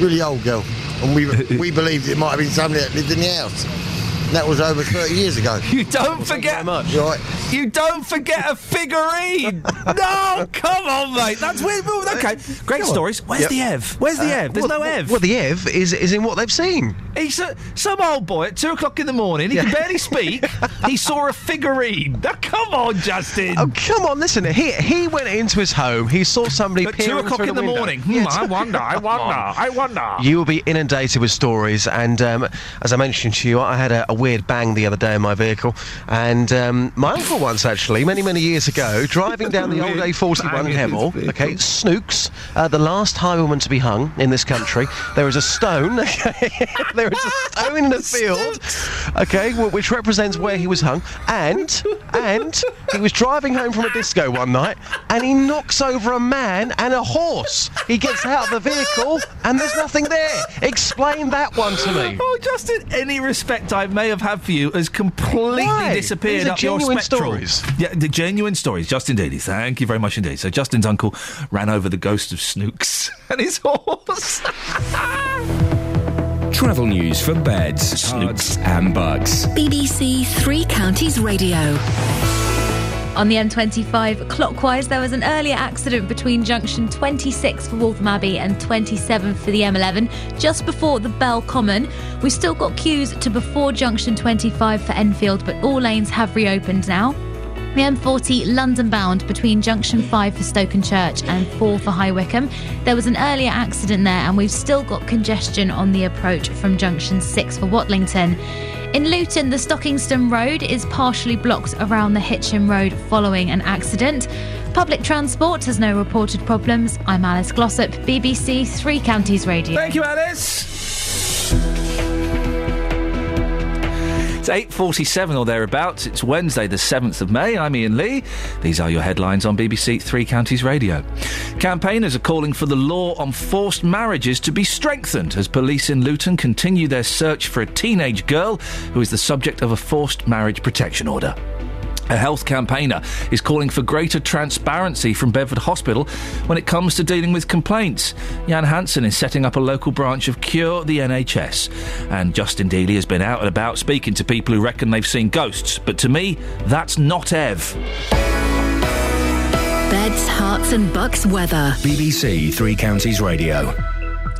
Speaker 59: Really old girl. And we we believed it might have been somebody that lived in the house. And that was over 30 years ago. <laughs>
Speaker 9: You don't forget. much.
Speaker 59: Right.
Speaker 9: You don't forget a figurine. <laughs> no, come on, mate. That's weird. Okay, great
Speaker 23: Come on.
Speaker 9: stories. Where's
Speaker 23: Yep.
Speaker 9: the Ev? Where's the
Speaker 23: Uh,
Speaker 9: Ev? There's
Speaker 23: well,
Speaker 9: no Ev.
Speaker 23: Well, the Ev is, is in what they've seen.
Speaker 9: He's a, some old boy at two o'clock in the morning. He can barely speak. <laughs> he saw a figurine. Now, come on, Justin.
Speaker 23: Oh, come on, listen. He he went into his home. He saw somebody
Speaker 9: At two o'clock in the
Speaker 23: window.
Speaker 9: morning. Hmm,
Speaker 23: Yeah,
Speaker 9: I
Speaker 23: t-
Speaker 9: wonder. I wonder. I wonder.
Speaker 23: You will be inundated with stories, and um, as I mentioned to you, I had a, a weird bang the other day in my vehicle, and um, my uncle once actually, many many years ago, driving down the <laughs> old A41
Speaker 9: bang
Speaker 23: Hemel, okay, Snooks, uh, the last highwayman to be hung in this country. There is a stone, <laughs> there is a stone in the <laughs> field, okay, which represents where he was hung, and and he was driving home from a disco one night, and he knocks over a man and a horse. He gets out of the vehicle, and there's nothing there. Explain that one to me.
Speaker 9: Oh, Justin, any respect I may have had for you has completely
Speaker 23: Why?
Speaker 9: disappeared
Speaker 23: These are
Speaker 9: up your
Speaker 23: genuine
Speaker 9: spectral.
Speaker 23: stories.
Speaker 9: Yeah, the genuine stories. Justin Dealey, thank you very much indeed. So Justin's uncle ran over the ghost of Snooks <laughs> and his horse. <laughs>
Speaker 10: Travel news for beds, Herts, and Bucks.
Speaker 5: BBC Three Counties Radio.
Speaker 14: On the M25 clockwise, there was an earlier accident between junction 26 for Waltham Abbey and 27 for the M11, just before the Bell Common. We've still got queues to before junction 25 for Enfield, but all lanes have reopened now. The M40 London bound between junction 5 for Stokenchurch and 4 for High Wycombe. There was an earlier accident there, and we've still got congestion on the approach from junction 6 for Watlington. In Luton, the Stockingstone Road is partially blocked around the Hitchin Road following an accident. Public transport has no reported problems. I'm Alice Glossop, BBC Three Counties Radio.
Speaker 9: Thank you, Alice. It's 8.47 or thereabouts. It's Wednesday, the 7th of May. I'm Iain Lee. These are your headlines on BBC Three Counties Radio. Campaigners are calling for the law on forced marriages to be strengthened as police in Luton continue their search for a teenage girl who is the subject of a forced marriage protection order. A health campaigner is calling for greater transparency from Bedford Hospital when it comes to dealing with complaints. Jan Hansen is setting up a local branch of Cure the NHS. And Justin Dealey has been out and about speaking to people who reckon they've seen ghosts. But to me, that's not Ev.
Speaker 5: Beds, Herts and Bucks weather.
Speaker 10: BBC Three Counties Radio.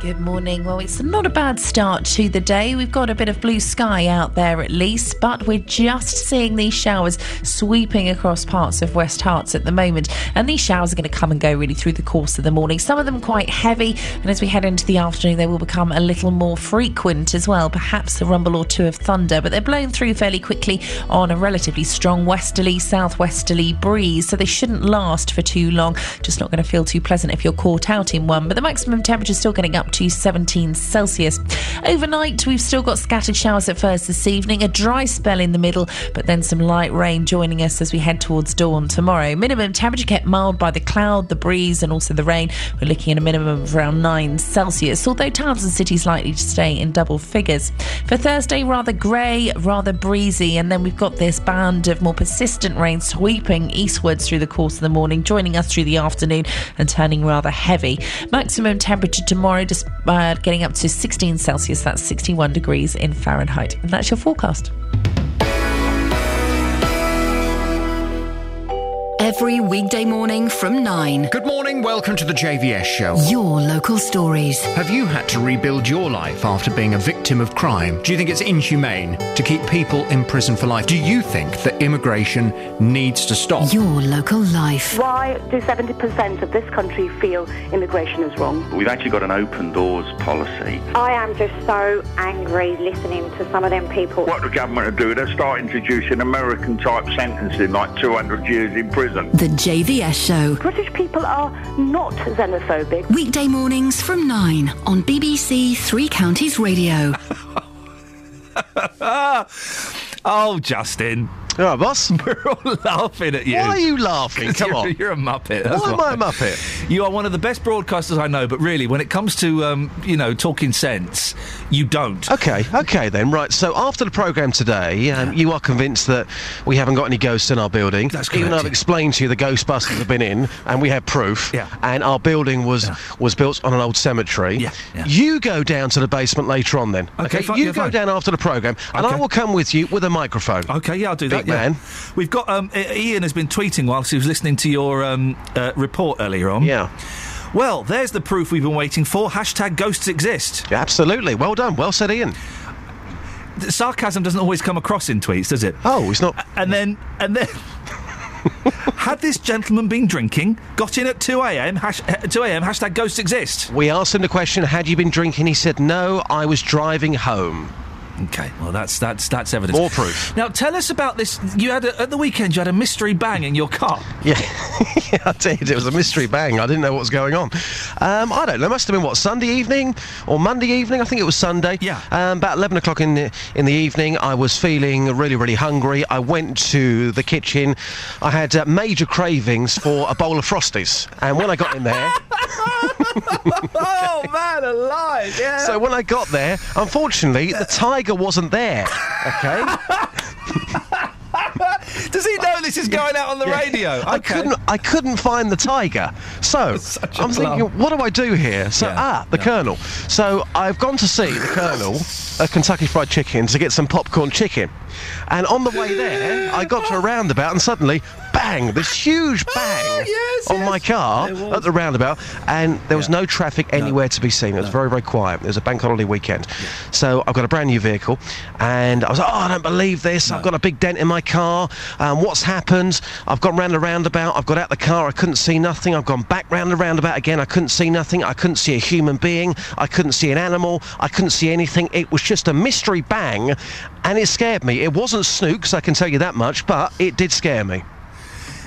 Speaker 25: Good morning. Well, it's not a bad start to the day. We've got a bit of blue sky out there at least, but we're just seeing these showers sweeping across parts of West Herts at the moment. And these showers are going to come and go really through the course of the morning. Some of them quite heavy, and as we head into the afternoon, they will become a little more frequent as well. Perhaps a rumble or two of thunder, but they're blown through fairly quickly on a relatively strong westerly, southwesterly breeze, so they shouldn't last for too long. Just not going to feel too pleasant if you're caught out in one. But the maximum temperature is still getting up to 17 Celsius. Overnight, we've still got scattered showers at first this evening, a dry spell in the middle, but then some light rain joining us as we head towards dawn tomorrow. Minimum temperature kept mild by the cloud, the breeze, and also the rain. We're looking at a minimum of around 9 Celsius, although towns and cities likely to stay in double figures. For Thursday, rather grey, rather breezy, and then we've got this band of more persistent rain sweeping eastwards through the course of the morning, joining us through the afternoon and turning rather heavy. Maximum temperature tomorrow, just uh, getting up to 16 Celsius, that's 61 degrees in Fahrenheit. And that's your forecast.
Speaker 5: Every weekday morning from 9.
Speaker 43: Good morning, welcome to the JVS show.
Speaker 5: Your local stories.
Speaker 43: Have you had to rebuild your life after being a victim of crime? Do you think it's inhumane to keep people in prison for life? Do you think that immigration needs to stop?
Speaker 5: Your local life.
Speaker 49: Why do 70% of this country feel immigration is wrong?
Speaker 60: We've actually got an open doors policy.
Speaker 61: I am just so angry listening to some of them people.
Speaker 62: What the government are doing, they're start introducing American type sentencing like 200 years in prison.
Speaker 5: The JVS show.
Speaker 49: British people are not xenophobic.
Speaker 5: Weekday mornings from 9 on BBC Three Counties Radio. <laughs>
Speaker 9: oh, Justin.
Speaker 23: All right, boss.
Speaker 9: We're all laughing at you.
Speaker 23: Why are you laughing? Come
Speaker 9: you're,
Speaker 23: on.
Speaker 9: You're a muppet. That's
Speaker 23: Why am. I a muppet?
Speaker 9: You are one of the best broadcasters I know, but really, when it comes to, um, you know, talking sense, you don't.
Speaker 23: Okay, okay then. Right. So after the programme today, um, you are convinced that we haven't got any ghosts in our building.
Speaker 9: That's
Speaker 23: Even though I've explained to you the Ghostbusters have been in, and we have proof.
Speaker 9: Yeah.
Speaker 23: And our building was was built on an old cemetery.
Speaker 9: Yeah, yeah.
Speaker 23: You go down to the basement later on then.
Speaker 9: Okay, fine,
Speaker 23: You
Speaker 9: yeah,
Speaker 23: go
Speaker 9: fine.
Speaker 23: down after the programme, and I will come with you with a microphone.
Speaker 9: Okay, yeah, I'll do that.
Speaker 23: Man.
Speaker 9: We've got um, Iain has been tweeting whilst he was listening to your um, uh, report earlier on.
Speaker 23: Yeah.
Speaker 9: Well, there's the proof we've been waiting for. Hashtag ghosts exist.
Speaker 23: Absolutely. Well done. Well said,
Speaker 9: Iain. Sarcasm doesn't always come across in tweets, does it?
Speaker 23: Oh, it's not.
Speaker 9: And then, and then. <laughs> Had this gentleman been drinking, got in at 2 a.m., hash, uh, 2 a.m., hashtag ghosts exist?
Speaker 23: We asked him the question, had you been drinking? He said, no, I was driving home.
Speaker 9: Okay, well that's that's that's evidence.
Speaker 23: More proof.
Speaker 9: Now tell us about this. You had a, at the weekend. You had a mystery bang in your car. <laughs>
Speaker 23: Yeah, <laughs> yeah, I did. It was a mystery bang. I didn't know what was going on. Um, I don't know. It must have been what Sunday evening or Monday evening. I think it was Sunday.
Speaker 9: Yeah.
Speaker 23: Um, about eleven o'clock in the, in the evening, I was feeling really, really hungry. I went to the kitchen. I had uh, major cravings for a bowl of frosties, and when I got in there. <laughs>
Speaker 9: oh man, alive! Yeah.
Speaker 23: So when I got there, unfortunately, the tiger wasn't there. Okay. <laughs>
Speaker 9: Does he know this is going out on the radio?
Speaker 23: I couldn't. I couldn't find the tiger. So
Speaker 9: a
Speaker 23: I'm thinking, what do I do here? So
Speaker 9: Yeah,
Speaker 23: ah, the Colonel. So I've gone to see the Colonel at Kentucky Fried Chicken to get some popcorn chicken, and on the way there, I got to a roundabout, and suddenly, bang! This huge bang
Speaker 9: yes,
Speaker 23: on my car at the roundabout, and there was no traffic anywhere to be seen. It was very, very quiet. It was a bank holiday weekend, so I've got a brand new vehicle, and I was like, oh, I don't believe this. I've got a big dent in my car. Um, what's happened? I've gone round the roundabout. I've got out the car. I couldn't see nothing. I've gone back round the roundabout again. I couldn't see nothing. I couldn't see a human being. I couldn't see an animal. I couldn't see anything. It was just a mystery bang, and it scared me. It wasn't snooks, I can tell you that much, but it did scare me.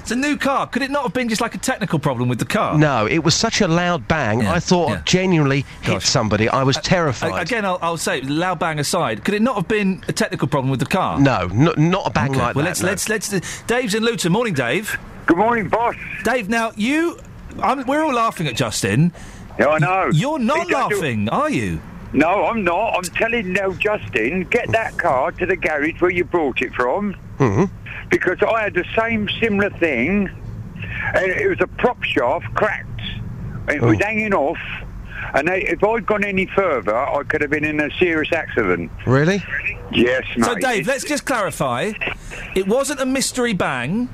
Speaker 9: It's a new car. Could it not have been just like a technical problem with the car?
Speaker 23: No, it was such a loud bang. I thought I genuinely hit somebody. I was terrified.
Speaker 9: A- Again, I'll, I'll say, loud bang aside, could it not have been a technical problem with the car?
Speaker 23: No, no not a bang
Speaker 9: Okay,
Speaker 23: like
Speaker 9: well,
Speaker 23: that.
Speaker 9: let's
Speaker 23: no.
Speaker 9: let's let's. Dave's in Luton. Morning, Dave.
Speaker 62: Good morning, boss.
Speaker 9: Dave, now you, I'm, we're all laughing at Justin.
Speaker 62: Yeah, I know.
Speaker 9: You're not
Speaker 62: He does do-
Speaker 9: laughing, are you?
Speaker 62: No, I'm not. I'm telling now, Justin, get that car to the garage where you brought it from.
Speaker 23: Mhm.
Speaker 62: Because I had the same similar thing, and it was a prop shaft cracked. It was
Speaker 23: Oh.
Speaker 62: hanging off, and they, if I'd gone any further, I could have been in a serious accident.
Speaker 23: Really?
Speaker 62: Yes, mate.
Speaker 9: So, Dave, let's just clarify. It wasn't a mystery bang.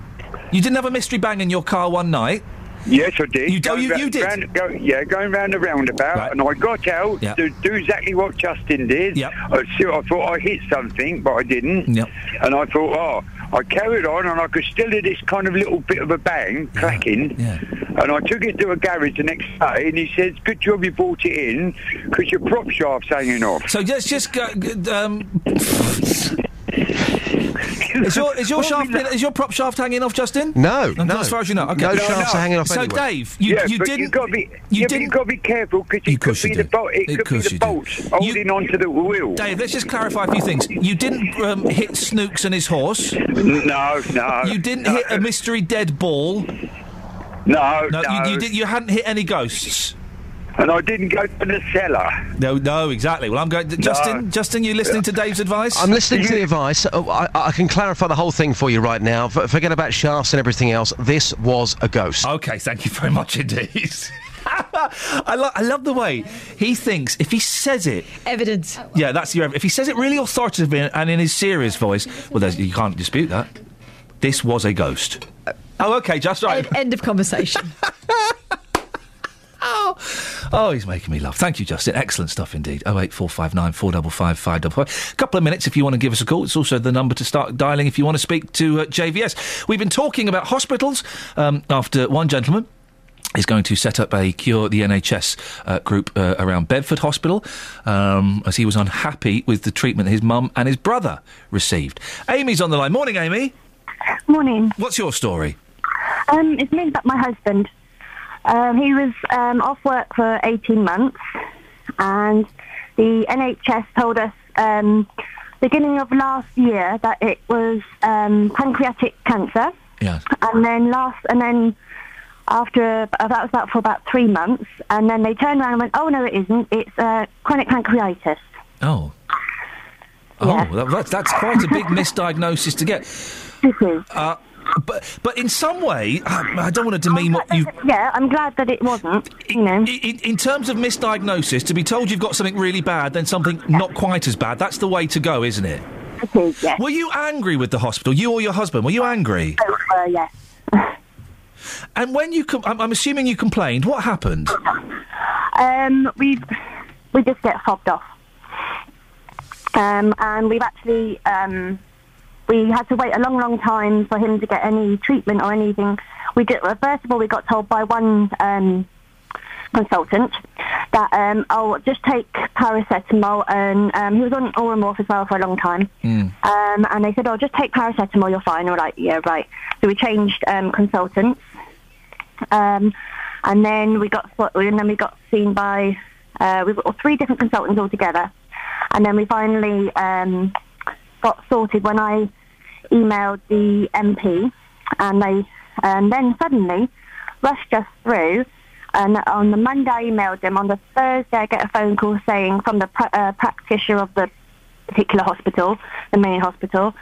Speaker 9: You didn't have a mystery bang in your car one night.
Speaker 62: Yes, I did.
Speaker 9: You- oh,
Speaker 62: Going
Speaker 9: you-
Speaker 62: ra-
Speaker 9: you did?
Speaker 62: round- go, yeah, going round the roundabout, and I got out
Speaker 9: Yep.
Speaker 62: to do exactly what Justin did.
Speaker 9: Yep.
Speaker 62: I, I thought I hit something, but I didn't.
Speaker 9: Yep.
Speaker 62: And I thought, oh, I carried on, and I could still hear this kind of little bit of a bang, cracking.
Speaker 9: Yeah.
Speaker 62: And I took it to a garage the next day, and he said, "Good job you brought it in, because your prop shaft's hanging off."
Speaker 9: So let's just go. Um, <laughs> is your is your shaft is your prop shaft hanging off, Justin?
Speaker 23: No,
Speaker 9: Not
Speaker 23: no.
Speaker 9: As far as you know, okay.
Speaker 23: No shafts are hanging off
Speaker 9: So,
Speaker 23: anywhere.
Speaker 9: Dave, you,
Speaker 62: yeah,
Speaker 9: you didn't.
Speaker 62: You've got to be,
Speaker 9: you
Speaker 62: yeah,
Speaker 9: didn't-
Speaker 62: you've got to be careful because it could be the bolt. It, could be the bolt holding onto the wheel.
Speaker 9: Dave, let's just clarify a few things. You didn't um, hit Snooks and his horse.
Speaker 62: No, no.
Speaker 9: You didn't
Speaker 62: no.
Speaker 9: hit a mystery dead ball.
Speaker 62: No,
Speaker 9: No,
Speaker 62: no.
Speaker 9: You, you, did, you hadn't hit any ghosts.
Speaker 62: And I didn't go to the cellar.
Speaker 9: No, no, exactly. Well, I'm going. Justin, Justin, you listening to Dave's advice?
Speaker 23: I'm listening to the advice. Oh, I, I can clarify the whole thing for you right now. F- forget about shafts and everything else. This was a ghost.
Speaker 9: Okay, thank you very much indeed. <laughs> I, lo- I love the way he thinks if he says it.
Speaker 12: Evidence.
Speaker 9: Yeah, that's your. If he says it really authoritatively and in his serious voice, well, there's, you can't dispute that. This was a ghost. Uh, oh, okay, just right.
Speaker 12: End, end of conversation. <laughs>
Speaker 9: Oh, he's making me laugh. Thank you, Justin. Excellent stuff indeed. Oh eight four five nine four double five five double five. A Couple of minutes if you want to give us a call. It's also the number to start dialing if you want to speak to uh, JVS. We've been talking about hospitals um, after one gentleman is going to set up a cure the NHS uh, group uh, around Bedford Hospital um, as he was unhappy with the treatment his mum and his brother received. Amy's on the line. Morning, Amy.
Speaker 61: Morning.
Speaker 9: What's your story?
Speaker 61: Um, it's me about my husband. Um, he was um, off work for 18 months, and the NHS told us um, beginning of last year that it was um, pancreatic cancer.
Speaker 9: Yeah.
Speaker 61: And then last, and then after uh, that was about for about three months, and then they turned around and went, "Oh no, it isn't. It's uh, chronic pancreatitis."
Speaker 9: Oh. Oh, that, that's, that's quite a big misdiagnosis to get. Uh, but but in some way, um, I don't want to demean what you.
Speaker 61: Yeah, I'm glad that it wasn't. You know.
Speaker 9: In, in terms of misdiagnosis, to be told you've got something really bad, then something not quite as bad, that's the way to go, isn't it?
Speaker 61: It is, yes.
Speaker 9: Were you angry with the hospital, you or your husband? Were you angry?
Speaker 61: Uh, yes. <laughs>
Speaker 9: And when you, com- I'm, I'm assuming you complained. What happened?
Speaker 61: Um, we we just get fobbed off, um, and we've actually um, we had to wait a long, long time for him to get any treatment or anything. We did. Well, first of all, we got told by one um, consultant that um, oh, just take paracetamol, and um, he was on Oromorph as well for a long time. Um, and they said, "Oh, just take paracetamol, you're fine." We're like, "Yeah, right." So we changed um, consultants, um, and then we got and then we got seen by uh, we've got three different consultants altogether, and then we finally um, got sorted when I emailed the MP, and they and then suddenly rushed us through. And on the Monday, I emailed them. On the Thursday, I get a phone call saying from the pra- uh, practitioner of the particular hospital, the main hospital,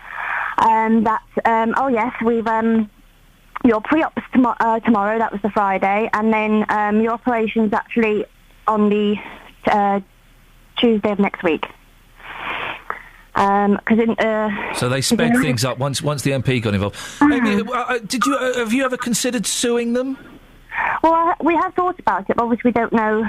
Speaker 61: um, that um, oh yes, we've um, your pre-op's tomo- uh, tomorrow. That was the Friday, and then um, your operation's actually on the uh, Tuesday of next week. Because in uh,
Speaker 9: So they sped things up once once the MP got involved. Amy, uh, uh, did you uh, have you ever considered suing them?
Speaker 61: Well, we have thought about it, but obviously we don't know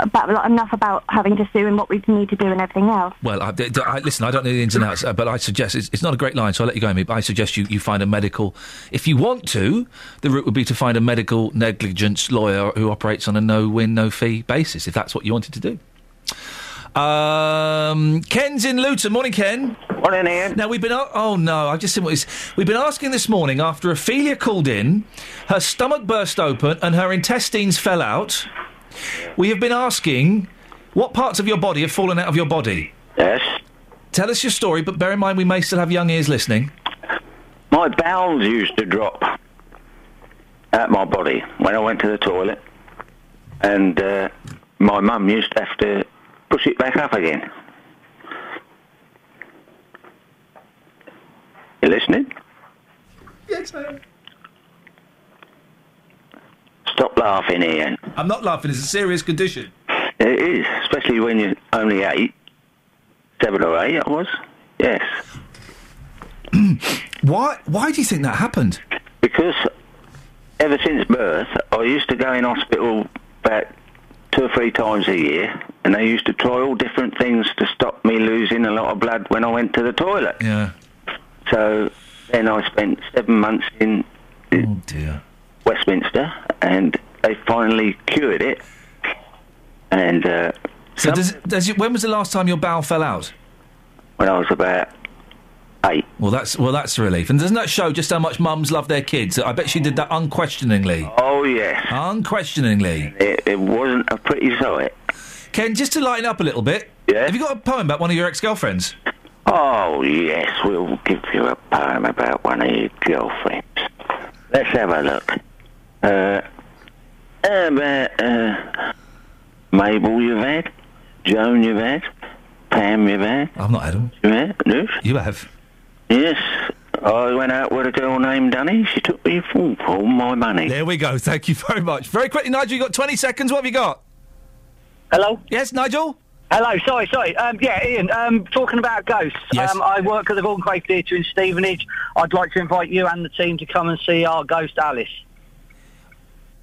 Speaker 61: about a enough about having to sue and what we need to do and everything else.
Speaker 9: Well, I, I- listen, I don't know the ins and outs, uh, but I suggest it's, it's not a great line, so I'll let you go, Amy. But I suggest you, you find a medical. If you want to, the route would be to find a medical negligence lawyer who operates on a no win, no fee basis, if that's what you wanted to do. Um, Ken's in Luton. Morning, Ken.
Speaker 63: Morning, Iain.
Speaker 9: Now we've been. a- Oh no, I've just seen what this. We've been asking this morning after Ophelia called in, her stomach burst open and her intestines fell out. We have been asking what parts of your body have fallen out of your body.
Speaker 63: Yes.
Speaker 9: Tell us your story, but bear in mind we may still have young ears listening.
Speaker 63: My bowels used to drop out my body when I went to the toilet, and uh, my mum used to have to push it back up again. You listening?
Speaker 9: Yes, I am.
Speaker 63: Stop laughing, Iain.
Speaker 9: I'm not laughing. It's a serious condition.
Speaker 63: It is, especially when you're only eight, seven or eight. I was. Yes. <clears throat>
Speaker 9: Why? Why do you think that happened?
Speaker 63: Because ever since birth, I used to go in hospital about two or three times a year, and they used to try all different things to stop me losing a lot of blood when I went to the toilet.
Speaker 9: Yeah.
Speaker 63: So then I spent seven months in
Speaker 9: oh dear.
Speaker 63: Westminster, and they finally cured it. And uh,
Speaker 9: So does, does it, when was the last time your bowel fell out?
Speaker 63: when I was about eight.
Speaker 9: Well, that's well, that's a relief. And doesn't that show just how much mums love their kids? I bet she did that unquestioningly.
Speaker 63: Oh yes,
Speaker 9: unquestioningly.
Speaker 63: It, it wasn't a pretty sight.
Speaker 9: Ken, just to lighten up a little bit.
Speaker 63: Yeah.
Speaker 9: Have you got a poem about one of your ex-girlfriends?
Speaker 63: Oh yes, we'll give you a poem about one of your girlfriends. Let's have a look. Uh, about uh, Mabel you've had, Joan you've had, Pam you've had.
Speaker 9: I've not had them.
Speaker 63: You have? No?
Speaker 9: You have.
Speaker 63: Yes. I went out with a girl named Danny. She took me for all my money.
Speaker 9: There we go. <laughs> Thank you very much. Very quickly, Nigel. You got 20 seconds. What have you got?
Speaker 64: Hello.
Speaker 9: Yes, Nigel.
Speaker 64: Hello. Sorry, sorry. Um, yeah, Iain. Um, talking about ghosts.
Speaker 9: Yes.
Speaker 64: Um, I work at the Vaughan Theatre in Stevenage. I'd like to invite you and the team to come and see our ghost Alice.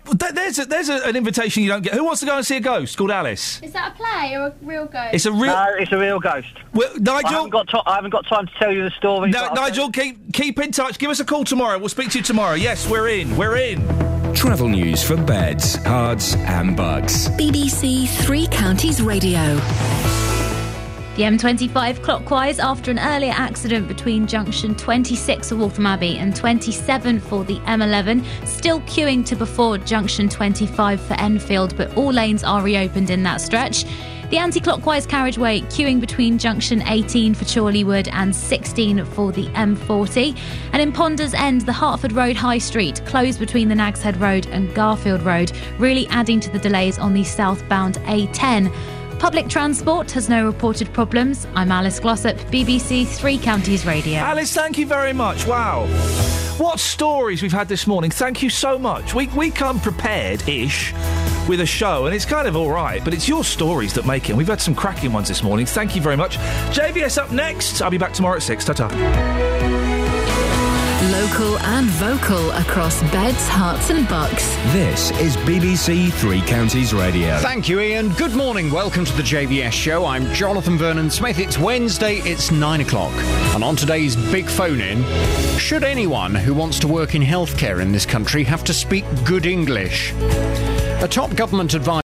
Speaker 9: Well, there's a, there's a, an invitation you don't get. Who wants to go and see a ghost called Alice?
Speaker 54: Is that a play or a real ghost?
Speaker 9: It's a real.
Speaker 64: No, it's a real ghost.
Speaker 9: Well, Nigel.
Speaker 64: I haven't got, ti I haven't got time to tell you the story.
Speaker 9: No,
Speaker 64: but I'll
Speaker 9: Nigel, keep keep in touch. Give us a call tomorrow. We'll speak to you tomorrow. Yes, we're in. We're in.
Speaker 10: Travel news for beds, Herts, and Bucks.
Speaker 5: BBC Three Counties Radio.
Speaker 14: The M25 clockwise after an earlier accident between junction 26 of Waltham Abbey and 27 for the M11. Still queuing to before junction 25 for Enfield, but all lanes are reopened in that stretch. The anti clockwise carriageway queuing between junction 18 for Chorleywood and 16 for the M40. And in Ponders End, the Hertford Road High Street closed between the Nags Head Road and Garfield Road, really adding to the delays on the southbound A10. Public transport has no reported problems. I'm Alice Glossop, BBC Three Counties Radio.
Speaker 9: Alice, thank you very much. Wow. What stories we've had this morning. Thank you so much. We, we come prepared ish with a show, and it's kind of all right, but it's your stories that make it. We've had some cracking ones this morning. Thank you very much. JVS up next. I'll be back tomorrow at 6. Ta ta.
Speaker 5: Local and vocal across beds, Herts, and bucks.
Speaker 10: This is BBC Three Counties Radio.
Speaker 43: Thank you, Iain. Good morning. Welcome to the JVS show. I'm Jonathan Vernon Smith. It's Wednesday, it's nine o'clock. And on today's big phone in, should anyone who wants to work in healthcare in this country have to speak good English? A top government advisor